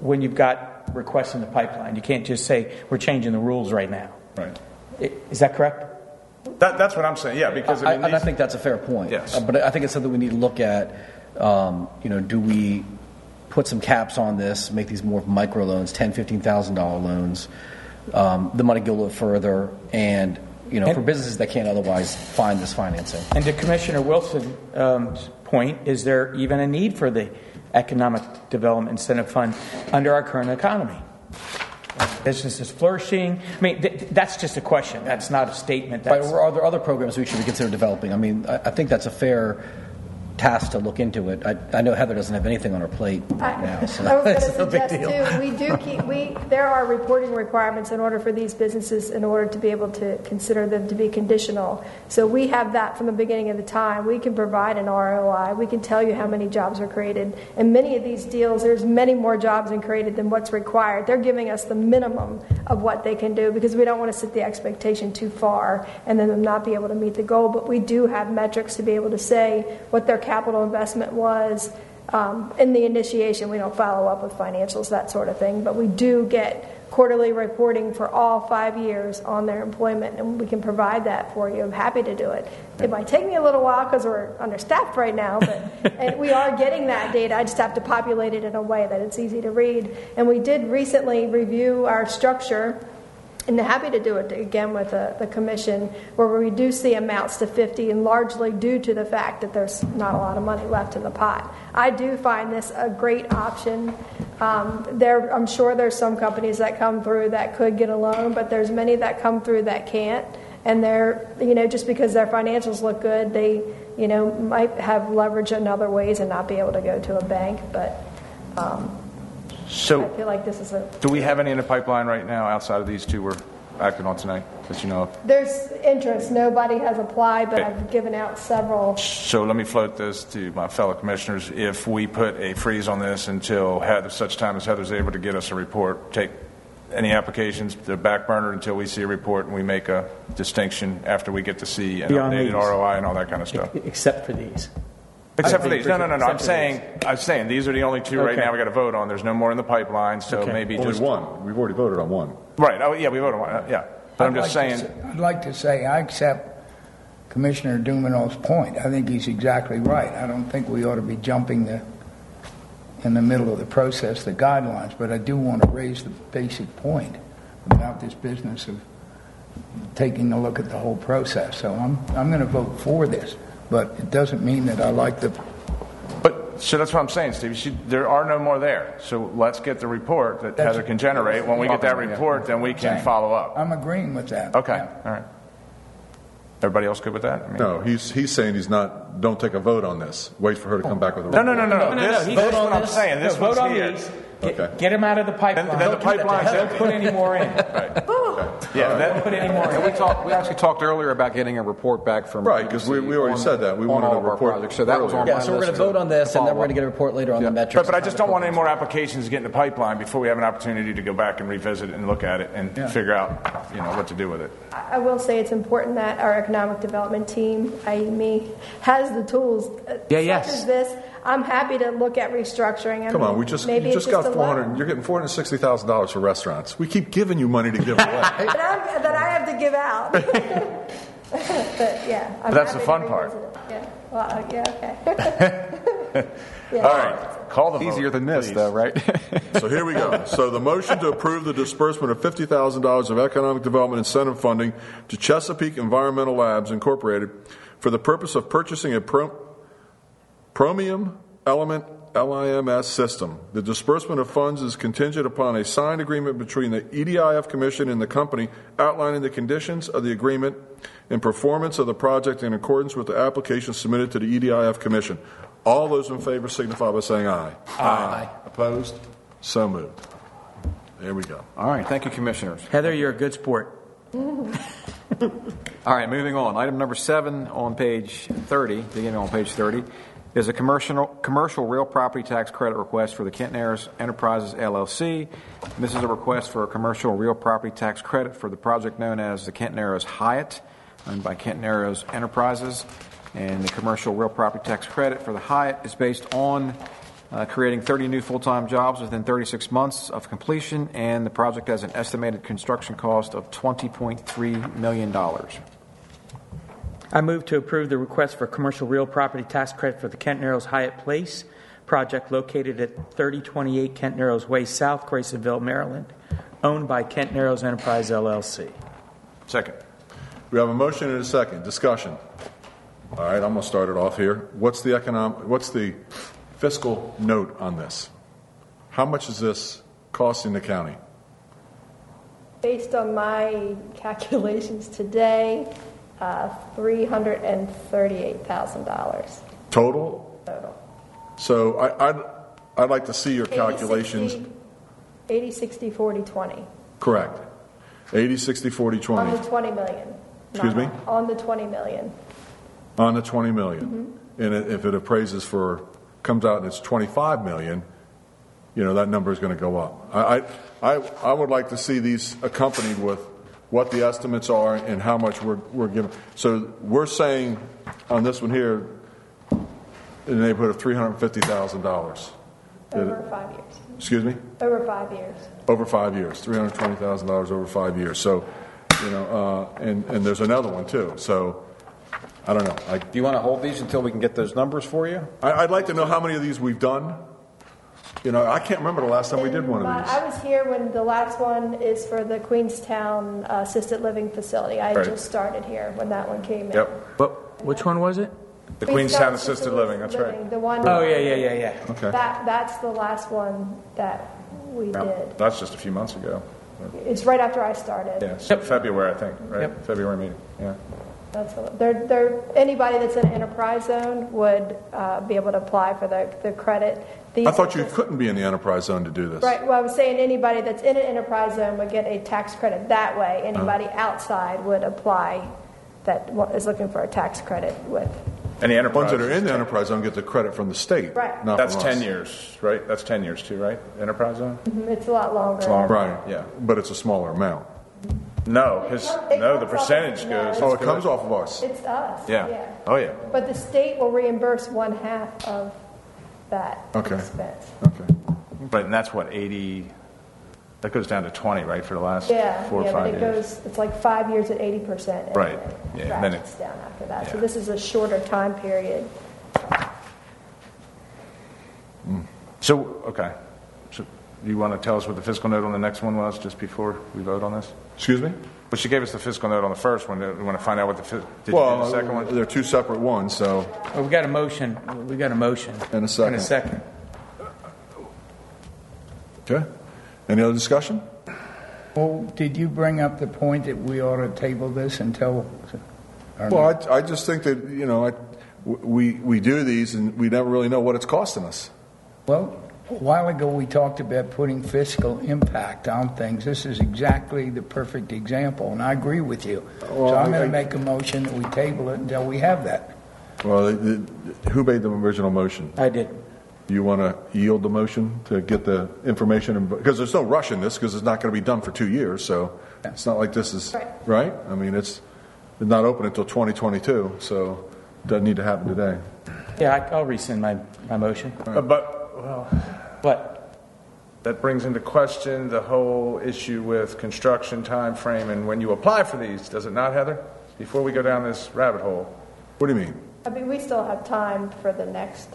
Speaker 2: when you've got requests in the pipeline. You can't just say, we're changing the rules right now.
Speaker 9: Right.
Speaker 2: Is that correct?
Speaker 9: That, that's what I'm saying, yeah, because I
Speaker 13: I,
Speaker 9: mean,
Speaker 13: and I think that's a fair point.
Speaker 9: Yes.
Speaker 13: Uh, but I think it's something we need to look at. Um, you know, do we put some caps on this, make these more micro loans, ten, fifteen thousand dollar loans, um, the money go a little further, and you know,
Speaker 2: And-
Speaker 13: for businesses that can't otherwise find this financing.
Speaker 2: And to Commissioner Wilson's um, point, is there even a need for the Economic Development Incentive Fund under our current economy? Business is flourishing. I mean, th- that's just a question. That's not a statement. That's,
Speaker 13: or are there other programs we should be considering developing? I mean, I, I think that's a fair task to look into it. I, I know Heather doesn't have anything on her plate right now, so
Speaker 21: I was going
Speaker 13: it's
Speaker 21: to
Speaker 13: no big
Speaker 21: suggest
Speaker 13: deal.
Speaker 21: too, we do keep, we, there are reporting requirements in order for these businesses, in order to be able to consider them to be conditional. So we have that from the beginning of the time. We can provide an ROI. We can tell you how many jobs are created. And many of these deals, there's many more jobs being created than what's required. They're giving us the minimum of what they can do because we don't want to set the expectation too far and then them not be able to meet the goal. But we do have metrics to be able to say what their capital investment was. Um, in the initiation, we don't follow up with financials, that sort of thing, but we do get quarterly reporting for all five years on their employment, and we can provide that for you. I'm happy to do it. It might take me a little while because we're understaffed right now, but and we are getting that data. I just have to populate it in a way that it's easy to read. And we did recently review our structure and happy to do it again with the, the commission, where we reduce the amounts to 50, and largely due to the fact that there's not a lot of money left in the pot. I do find this a great option. Um, there, I'm sure there's some companies that come through that could get a loan, but there's many that come through that can't. And they're, you know, just because their financials look good, they, you know, might have leverage in other ways and not be able to go to a bank. But um,
Speaker 9: So-
Speaker 21: I feel like this is a
Speaker 9: do we have any in the pipeline right now outside of these two we're acting on tonight that you know of?
Speaker 21: There's interest. Nobody has applied, but I've given out several.
Speaker 9: So let me float this to my fellow commissioners. If we put a freeze on this until Heather, such time as Heather's able to get us a report, take any applications to the back burner until we see a report and we make a distinction after we get to see an
Speaker 2: Beyond
Speaker 9: updated
Speaker 2: these.
Speaker 9: ROI and all that kind of stuff.
Speaker 2: except for these.
Speaker 9: Except for
Speaker 2: think
Speaker 9: these. No, no, no, no. I'm saying, I'm saying these are the only two right
Speaker 2: Okay.
Speaker 9: now we got to vote on. There's no more in the pipeline, so
Speaker 3: Okay.
Speaker 9: maybe
Speaker 3: Only
Speaker 9: just
Speaker 3: one. We've already voted on one.
Speaker 9: Right. Oh, yeah, we voted on one. uh, Yeah. But I'm
Speaker 12: I'd
Speaker 9: just
Speaker 12: like to
Speaker 9: saying.
Speaker 12: say- I'd like to say I accept Commissioner Dumenil's point. I think he's exactly right. I don't think we ought to be jumping the, in the middle of the process, the guidelines, but I do want to raise the basic point about this business of taking a look at the whole process. So I'm, I'm going to vote for this, but it doesn't mean that I like the
Speaker 9: But so that's what I'm saying, Steve. She, there are no more there. So let's get the report that
Speaker 12: That's-
Speaker 9: Heather can generate. When we get that report, then we can
Speaker 12: Same.
Speaker 9: follow up.
Speaker 12: I'm agreeing with that.
Speaker 9: Okay. All right. Everybody else good with that? I mean-
Speaker 3: No, he's, he's saying he's not, don't take a vote on this. Wait for her to come back with a
Speaker 9: No,
Speaker 3: report.
Speaker 9: no, no, no.
Speaker 2: No, no, no,
Speaker 9: This,
Speaker 2: he-
Speaker 9: this
Speaker 2: vote on
Speaker 9: what I'm
Speaker 2: this.
Speaker 9: saying. This
Speaker 2: No,
Speaker 9: one's
Speaker 2: vote on
Speaker 9: here.
Speaker 2: these.
Speaker 3: Okay.
Speaker 2: Get them out of the pipeline.
Speaker 9: Then- then the pipeline's
Speaker 2: Don't put any more in.
Speaker 9: Yeah. Then,
Speaker 2: Don't put any more
Speaker 9: Uh, we
Speaker 2: We
Speaker 9: talked. we actually talked earlier about getting a report back from
Speaker 3: Right, 'cause we- we already
Speaker 9: on-
Speaker 3: said that. We
Speaker 9: on
Speaker 3: wanted
Speaker 9: all
Speaker 3: a
Speaker 9: of our
Speaker 3: report
Speaker 9: projects. So that was on
Speaker 13: Yeah,
Speaker 9: my
Speaker 13: so we're going to vote on this, and then we're going to get a report later on the metrics.
Speaker 9: But, but I just don't want any more applications to get in the pipeline before we have an opportunity to go back and revisit it and look at it and
Speaker 12: Yeah.
Speaker 9: figure out, you know, what to do with it.
Speaker 21: I will say it's important that our economic development team, i.e. me, has the tools
Speaker 9: Yeah,
Speaker 21: such
Speaker 9: yes.
Speaker 21: as this. I'm happy to look at restructuring. I
Speaker 3: Come
Speaker 21: mean,
Speaker 3: on, we just,
Speaker 21: maybe
Speaker 3: you
Speaker 21: it's
Speaker 3: just got
Speaker 21: a
Speaker 3: four
Speaker 21: loan.
Speaker 3: hundred, you're getting four hundred sixty thousand dollars for restaurants. We keep giving you money to give away.
Speaker 21: that, I'm, that I have to give out. but yeah, I'm
Speaker 9: But that's
Speaker 21: happy
Speaker 9: the fun part.
Speaker 21: Yeah, well, uh, yeah, okay.
Speaker 5: All right, call the vote.
Speaker 1: Easier than this,
Speaker 5: please.
Speaker 1: though, right?
Speaker 3: So here we go. So the motion to approve the disbursement of $50,000 of economic development incentive funding to Chesapeake Environmental Labs Incorporated for the purpose of purchasing a pro- Promium Element LIMS system. The disbursement of funds is contingent upon a signed agreement between the EDIF Commission and the company outlining the conditions of the agreement and performance of the project in accordance with the application submitted to the EDIF Commission. All those in favor signify by saying aye. Aye. Opposed? So moved. There we go.
Speaker 1: All right, thank you, commissioners.
Speaker 2: Heather, you're a good sport.
Speaker 1: All right, moving on. Item number seven on page 30, beginning on page 30, is a commercial, commercial real property tax credit request for the Kent Narrows Enterprises LLC. This is a request for a commercial real property tax credit for the project known as the Kent Narrows Hyatt, owned by Kent Narrows Enterprises. And the commercial real property tax credit for the Hyatt is based on uh, creating 30 new full-time jobs within 36 months of completion, and the project has an estimated construction cost of $20.3 million.
Speaker 2: I move to approve the request for commercial real property tax credit for the Kent Narrows Hyatt Place project located at 3028 Kent Narrows Way South, Graysonville, Maryland, owned by Kent Narrows Enterprise LLC.
Speaker 1: Second.
Speaker 3: We have a motion and a second. Discussion. All right, I'm going to start it off here. What's the economic, what's the fiscal note on this? How much is this costing the county?
Speaker 21: Based on my calculations today, uh, $338,000
Speaker 3: Total?
Speaker 21: total.
Speaker 3: So I, I'd, I'd like to see your calculations.
Speaker 21: 80, 60, 40, 20.
Speaker 3: Correct. 80, 60, 40, 20.
Speaker 21: On the 20 million.
Speaker 3: Excuse me?
Speaker 21: On the 20 million.
Speaker 3: On the 20 million. And it- if it appraises for, comes out and it's 25 million, you know, that number is going to go up. I, I, I I would like to see these accompanied with what the estimates are and how much we're, we're giving. So we're saying on this one here, in the neighborhood of $350,000.
Speaker 21: Over five years.
Speaker 3: Excuse me?
Speaker 21: Over five years.
Speaker 3: Over five years, three hundred twenty thousand dollars over five years. So, you know, uh, and and there's another one too. So, I don't know. I,
Speaker 1: Do you want to hold these until we can get those numbers for you?
Speaker 3: I, I'd like to know how many of these we've done. You know, I can't remember the last time we did one of these.
Speaker 21: I was here when the last one is for the Queenstown uh, Assisted Living Facility. I
Speaker 9: Right.
Speaker 21: just started here when that one came in.
Speaker 9: Yep.
Speaker 2: But which one was it?
Speaker 9: The Queenstown Assisted Living, that's right.
Speaker 21: The one.
Speaker 2: Oh, yeah, yeah, yeah, yeah.
Speaker 9: Okay.
Speaker 21: That, that's the last one that we
Speaker 9: Yeah,
Speaker 21: did.
Speaker 9: That's just a few months ago.
Speaker 21: It's right after I started.
Speaker 9: Yeah, so February, I think, right? February meeting, yeah.
Speaker 21: That's what, they're, they're, anybody that's in an enterprise zone would uh, be able to apply for the, the credit. These
Speaker 3: I thought you couldn't be in the enterprise zone to do this.
Speaker 21: Right. Well, I was saying anybody that's in an enterprise zone would get a tax credit that way. Anybody outside would apply that is looking for a tax credit with.
Speaker 9: Any enterprise.
Speaker 3: Ones that are in the enterprise zone get the credit from the state.
Speaker 21: Right.
Speaker 3: Not
Speaker 9: That's
Speaker 3: from
Speaker 9: 10
Speaker 3: us.
Speaker 9: years, right? That's 10 years too, right? Enterprise zone?
Speaker 21: Mhm, It's a lot longer.
Speaker 9: It's longer.
Speaker 3: Right.
Speaker 9: Yeah.
Speaker 3: But it's a smaller amount.
Speaker 9: No, his,
Speaker 21: It
Speaker 9: no, the percentage goes.
Speaker 21: it's-
Speaker 3: Oh, it comes off of us.
Speaker 21: It's us.
Speaker 9: Yeah. Oh, yeah.
Speaker 21: But the state will reimburse one half of that
Speaker 9: Okay.
Speaker 21: expense. Okay.
Speaker 9: But, and that's what, 80, that goes down to 20, right, for the last
Speaker 21: Yeah,
Speaker 9: four or
Speaker 21: yeah, but it
Speaker 9: years?
Speaker 21: goes, it's like five years at 80%.
Speaker 9: Right, yeah, and then
Speaker 21: it's down after that. So this is a shorter time period. Mm.
Speaker 9: So, okay. So you want to tell us what the fiscal note on the next one was, just before we vote on this?
Speaker 3: Excuse me?
Speaker 9: But she gave us the fiscal note on the first one. Do you want to find out what the, fi- did you do the second one?
Speaker 3: they're two separate ones, so.
Speaker 2: Well, we got a motion. We got a motion.
Speaker 3: And a second.
Speaker 2: And a second.
Speaker 3: Okay. Any other discussion?
Speaker 12: Well, did you bring up the point that we ought to table this until?
Speaker 3: Well. I, I just think that, you know, I, we, we do these and we never really know what it's costing us.
Speaker 12: Well, a while ago, we talked about putting fiscal impact on things. This is exactly the perfect example, and I agree with you.
Speaker 3: Well,
Speaker 12: So I'm going to make a motion that we table it until we have that.
Speaker 3: Well, the- the- who made the original motion?
Speaker 2: I did.
Speaker 3: You want to yield the motion to get the information? and- Because there's no rush in this, because it's not going to be done for two years, so it's not like this is, right? I mean, it's it's not open until 2022, so it doesn't need to happen today.
Speaker 2: Yeah, I- I'll rescind my, my motion.
Speaker 9: Uh, But, well.
Speaker 2: What?
Speaker 9: That brings into question the whole issue with construction time frame and when you apply for these, does it not, Heather? Before we go down this rabbit hole.
Speaker 3: What do you mean?
Speaker 21: I mean, we still have time for the next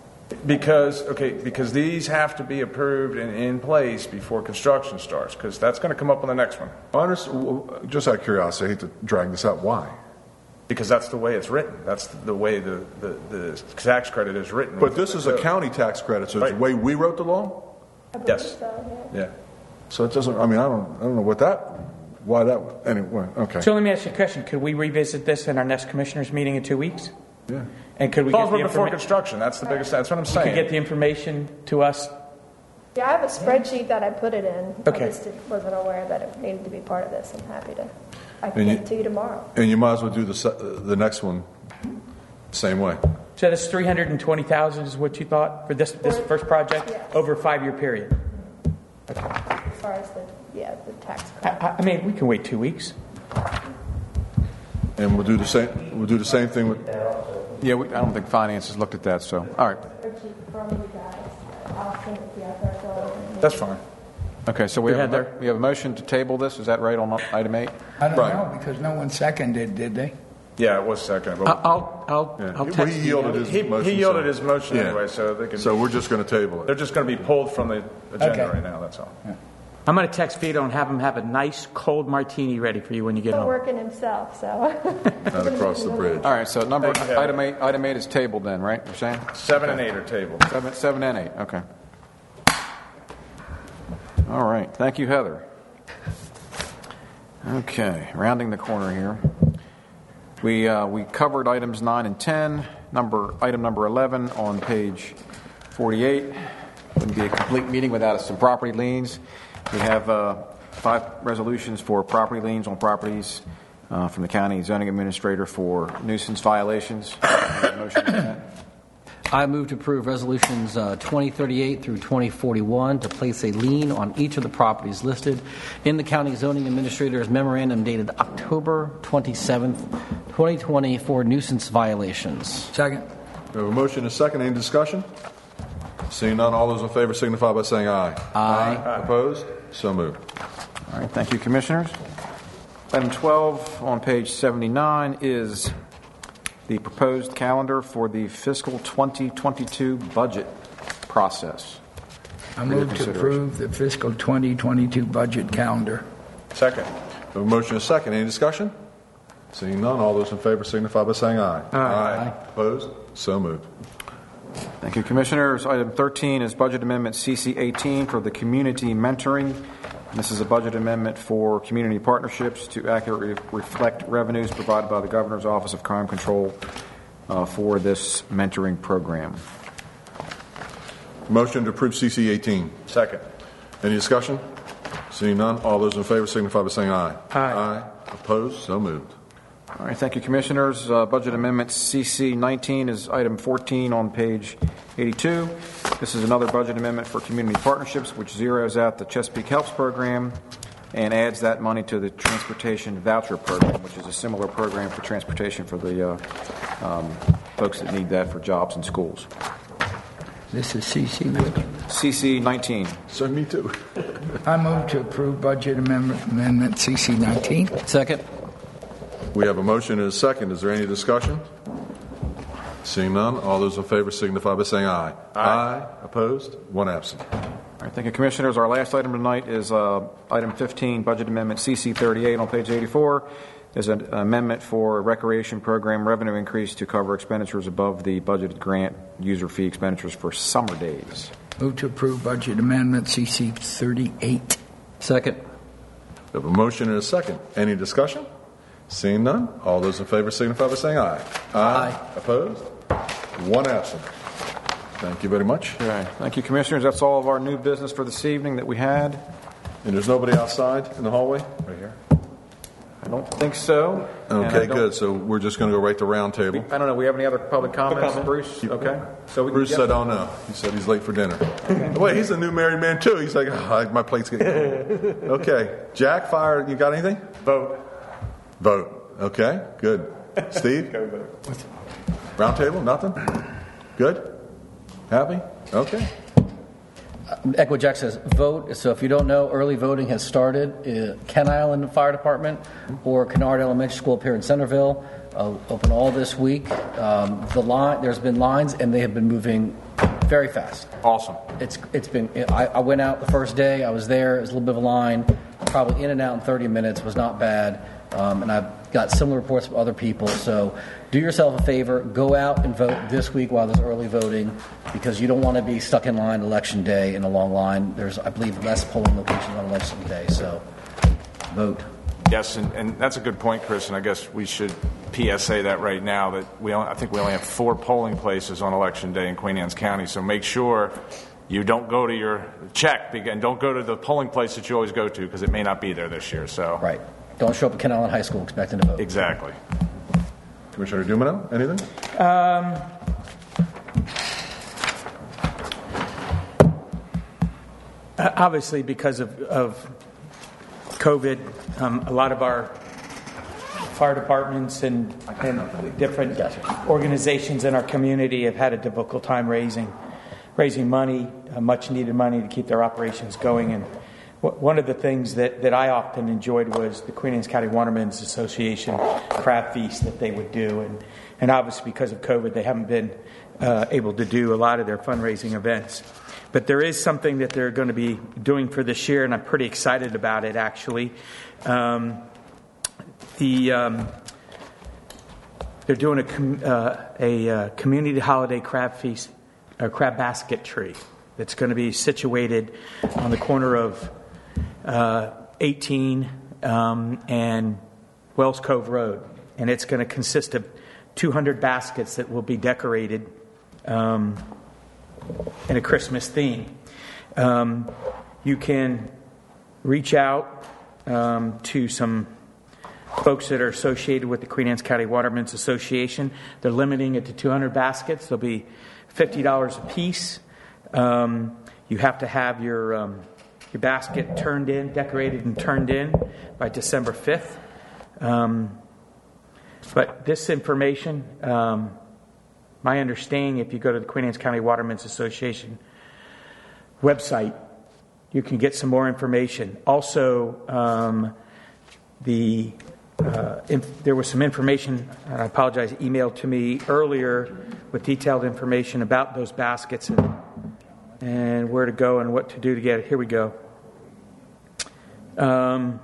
Speaker 9: Because, okay, because these have to be approved and in place before construction starts, because that's going to come up on the next one.
Speaker 3: I understand, just out of curiosity, I hate to drag this out. Why?
Speaker 9: Because that's the way it's written. That's the way the, the, the tax credit is written.
Speaker 3: But this is a uh, county tax credit, so it's the way we wrote the law?
Speaker 9: Yes.
Speaker 3: Yeah. So it doesn't, I mean, I don't, I don't know what that, why that, anyway, okay.
Speaker 2: So let me ask you a question. Could we revisit this in our next commissioners meeting in two weeks?
Speaker 3: Yeah.
Speaker 2: And could we
Speaker 9: As long
Speaker 2: get the
Speaker 9: we're before
Speaker 2: informa-
Speaker 9: construction, that's the biggest, that's what I'm saying.
Speaker 2: You
Speaker 9: saying.
Speaker 2: could get the information to us.
Speaker 21: Yeah, I have a spreadsheet that I put it in.
Speaker 2: Okay.
Speaker 21: I just wasn't aware that it needed to be part of this. I'm happy to, I can
Speaker 3: And
Speaker 21: get
Speaker 3: you-
Speaker 21: it to you tomorrow.
Speaker 3: And you might as well do the, uh, the next one same way.
Speaker 2: So this 320,000 is what you thought for this, this first project over a five-year period?
Speaker 21: As far as the, yeah, the tax
Speaker 2: I, I- I mean, we can wait two weeks.
Speaker 3: And we'll do the same, we'll do the same thing with,
Speaker 1: Yeah, we, I don't think finance has looked at that, so, all right.
Speaker 21: spreadsheet from you guys. I'll send it to you after I fill it in.
Speaker 9: That's fine.
Speaker 1: Okay, so we have, a, we have a motion to table this, is that right on item eight?
Speaker 12: I don't know, because no one seconded, did they?
Speaker 9: Yeah, it was second.
Speaker 2: I-
Speaker 9: But
Speaker 2: I'll, I'll,
Speaker 3: yeah.
Speaker 2: I'll
Speaker 3: Well,
Speaker 2: text
Speaker 3: he
Speaker 2: you.
Speaker 3: yielded his
Speaker 9: he,
Speaker 3: motion.
Speaker 9: he yielded
Speaker 3: so-
Speaker 9: his motion
Speaker 3: Yeah.
Speaker 9: anyway, so they can.
Speaker 3: So we're just going to table it.
Speaker 9: they're just going to be pulled from the agenda
Speaker 12: Okay.
Speaker 9: right now. That's all.
Speaker 2: I'm going to text Vito and have him have a nice cold martini ready for you when you get
Speaker 21: Still
Speaker 2: home.
Speaker 21: working himself, so.
Speaker 3: Not across the bridge.
Speaker 1: All right, so number, item eight, item eight is tabled then, right, you're saying?
Speaker 9: Seven and eight are tabled.
Speaker 1: Seven, seven and eight, okay. All right, thank you, Heather. Okay, rounding the corner here. We, uh, we covered items nine and 10, number, item number 11 on page 48. Wouldn't be a complete meeting without some property liens. We have uh, five resolutions for property liens on properties uh, from the county zoning administrator for nuisance violations. Motion on that?
Speaker 13: I move to approve resolutions uh, 2038 through 2041 to place a lien on each of the properties listed in the county zoning administrator's memorandum dated October 27th, 2020 for nuisance violations.
Speaker 12: Second.
Speaker 3: We have a motion and a second. Any discussion? Seeing none, all those in favor signify by saying aye.
Speaker 13: Aye.
Speaker 3: Opposed? So moved.
Speaker 1: All right, thank you, Commissioners. Item 12 on page 79 is the proposed calendar for the fiscal 2022 budget process.
Speaker 12: I move to approve the fiscal 2022 budget calendar.
Speaker 9: Second.
Speaker 3: We have a motion and a second. Any discussion? Seeing none, all those in favor signify by saying aye. Aye. Opposed? So moved.
Speaker 1: Thank you, Commissioners. Item 13 is Budget Amendment CC 18 for the community mentoring. This is a budget amendment for community partnerships to accurately reflect revenues provided by the Governor's Office of Crime Control uh, for this mentoring program.
Speaker 3: Motion to approve CC 18.
Speaker 9: Second.
Speaker 3: Any discussion? Seeing none, all those in favor signify by saying aye.
Speaker 2: Aye.
Speaker 3: Aye. Opposed? So moved.
Speaker 1: All right, thank you, Commissioners. Uh, Budget Amendment CC 19 is item 14 on page 82. This is another budget amendment for community partnerships, which zeroes out the Chesapeake Helps program and adds that money to the transportation voucher program, which is a similar program for transportation for the uh, um, folks that need that for jobs and schools.
Speaker 12: This is CC which?
Speaker 1: CC 19.
Speaker 3: So me too.
Speaker 12: I move to approve budget amendment, amendment CC 19.
Speaker 13: Second.
Speaker 3: We have a motion and a second. Is there any discussion? Seeing none, all those in favor signify by saying aye. Aye. Opposed? One absent.
Speaker 1: All right, thank you, Commissioners. Our last item tonight is uh, item 15, Budget Amendment CC 38 on page 84. There's an amendment for recreation program revenue increase to cover expenditures above the budgeted grant user fee expenditures for summer days.
Speaker 12: Move to approve budget amendment CC 38.
Speaker 13: Second.
Speaker 3: We have a motion and a second. Any discussion? Seeing none, all those in favor signify by saying aye. Aye. Opposed? One absent. Thank you very much.
Speaker 1: Okay, thank you, Commissioners. That's all of our new business for this evening that we had.
Speaker 3: And there's nobody outside in the hallway?
Speaker 1: Right here. I don't think so.
Speaker 3: Okay, good. So we're just going to go right to round table.
Speaker 1: I don't know, we have any other public comments, Bruce? Okay. So we
Speaker 3: Bruce said, "Oh no." He said he's late for dinner. Wait, he's a new married man too. He's like, "Ah, "My plate's getting full." Okay, Jack, fire. You got anything?
Speaker 9: Vote.
Speaker 3: Vote. Okay, good. Steve,
Speaker 9: Go vote.
Speaker 3: round table. Nothing. Good. Happy. Okay.
Speaker 13: Echo Jack says vote. So if you don't know, early voting has started. Uh, Kent Island Fire Department or Kennard Elementary School up here in Centreville uh, open all this week. Um, the line, there's been lines, and they have been moving very fast.
Speaker 1: Awesome.
Speaker 13: It's it's been. I, I went out the first day. I was there. It was a little bit of a line. Probably in and out in 30 minutes. Was not bad. Um, and I've got similar reports from other people. So do yourself a favor. Go out and vote this week while there's early voting, because you don't want to be stuck in line election day in a long line. There's, I believe, less polling locations on election day. So vote.
Speaker 9: Yes, and, and that's a good point, Chris. And I guess we should PSA that right now that we only, I think we only have four polling places on election day in Queen Anne's County. So make sure you don't go to your check and don't go to the polling place that you always go to because it may not be there this year. So
Speaker 13: right, don't show up at Kent Island High School expecting to vote.
Speaker 9: Exactly.
Speaker 3: Commissioner Dumenil, anything?
Speaker 2: Um, obviously, because of, of COVID, um, a lot of our fire departments and, and different organizations in our community have had a difficult time raising raising money, uh, much needed money to keep their operations going. And w- one of the things that, that I often enjoyed was the Queen Anne's County Watermen's Association crab feast that they would do. And, and obviously, because of COVID, they haven't been uh, able to do a lot of their fundraising events. But there is something that they're going to be doing for this year, and I'm pretty excited about it actually. Um, the um, they're doing a, com- uh, a uh, community holiday crab feast, a crab basket tree that's going to be situated on the corner of uh, 18 um, and Wells Cove Road, and it's going to consist of 200 baskets that will be decorated um, in a Christmas theme. Um, you can reach out um, to some folks that are associated with the Queen Anne's County Watermen's Association. They're limiting it to 200 baskets. They'll be $50 a piece. Um, you have to have your, um, your basket turned in, decorated and turned in by December 5th. Um, but this information, um, my understanding, if you go to the Queen Anne's County Watermen's Association website, you can get some more information. Also, um, the uh, inf- there was some information, I apologize, emailed to me earlier with detailed information about those baskets and, and where to go and what to do to get it. Here we go. Um,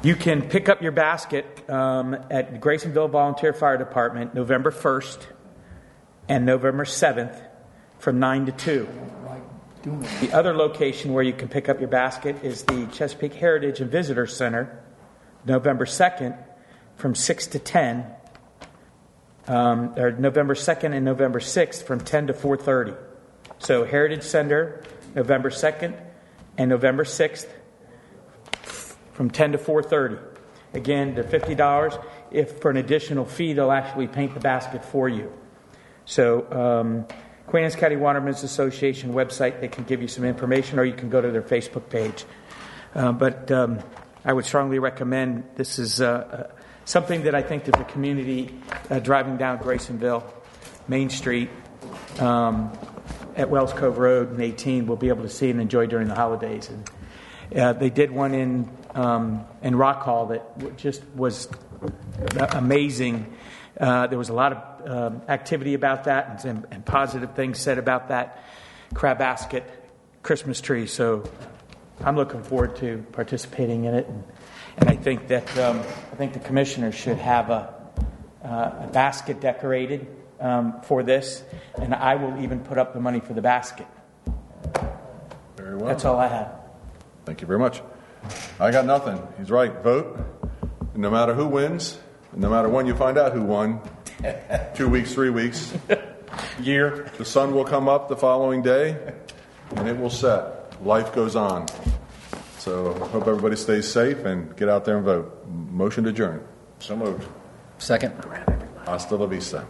Speaker 2: You can pick up your basket um, at Grasonville Volunteer Fire Department November 1st and November 7th from 9 to 2. The other location where you can pick up your basket is the Chesapeake Heritage and Visitor Center, November 2nd from 6 to 10, um, or November 2nd and November 6th from 10 to 4.30. So Heritage Center, November 2nd and November 6th from 10 to 4.30. Again, the $50. If for an additional fee, they'll actually paint the basket for you. So, um, Queen Anne's County Watermen's Association website, they can give you some information, or you can go to their Facebook page. Uh, but um, I would strongly recommend this is uh, uh, something that I think that the community uh, driving down Grasonville, Main Street, um, at Wells Cove Road and 18 will be able to see and enjoy during the holidays. And uh, they did one in um, in Rock Hall that just was amazing. Uh, there was a lot of um, activity about that and, and, positive things said about that crab basket Christmas tree. So I'm looking forward to participating in it, and, and I think that um, I think the commissioners should have a, uh, a basket decorated um, for this, and I will even put up the money for the basket.
Speaker 3: Very well.
Speaker 2: That's all I have.
Speaker 3: Thank you very much. I got nothing. He's right. Vote. No matter who wins, no matter when you find out who won, two weeks, three weeks,
Speaker 2: year,
Speaker 3: the sun will come up the following day and it will set. Life goes on. So hope everybody stays safe and get out there and vote. Motion to adjourn.
Speaker 13: So moved. Second.
Speaker 3: Hasta la vista.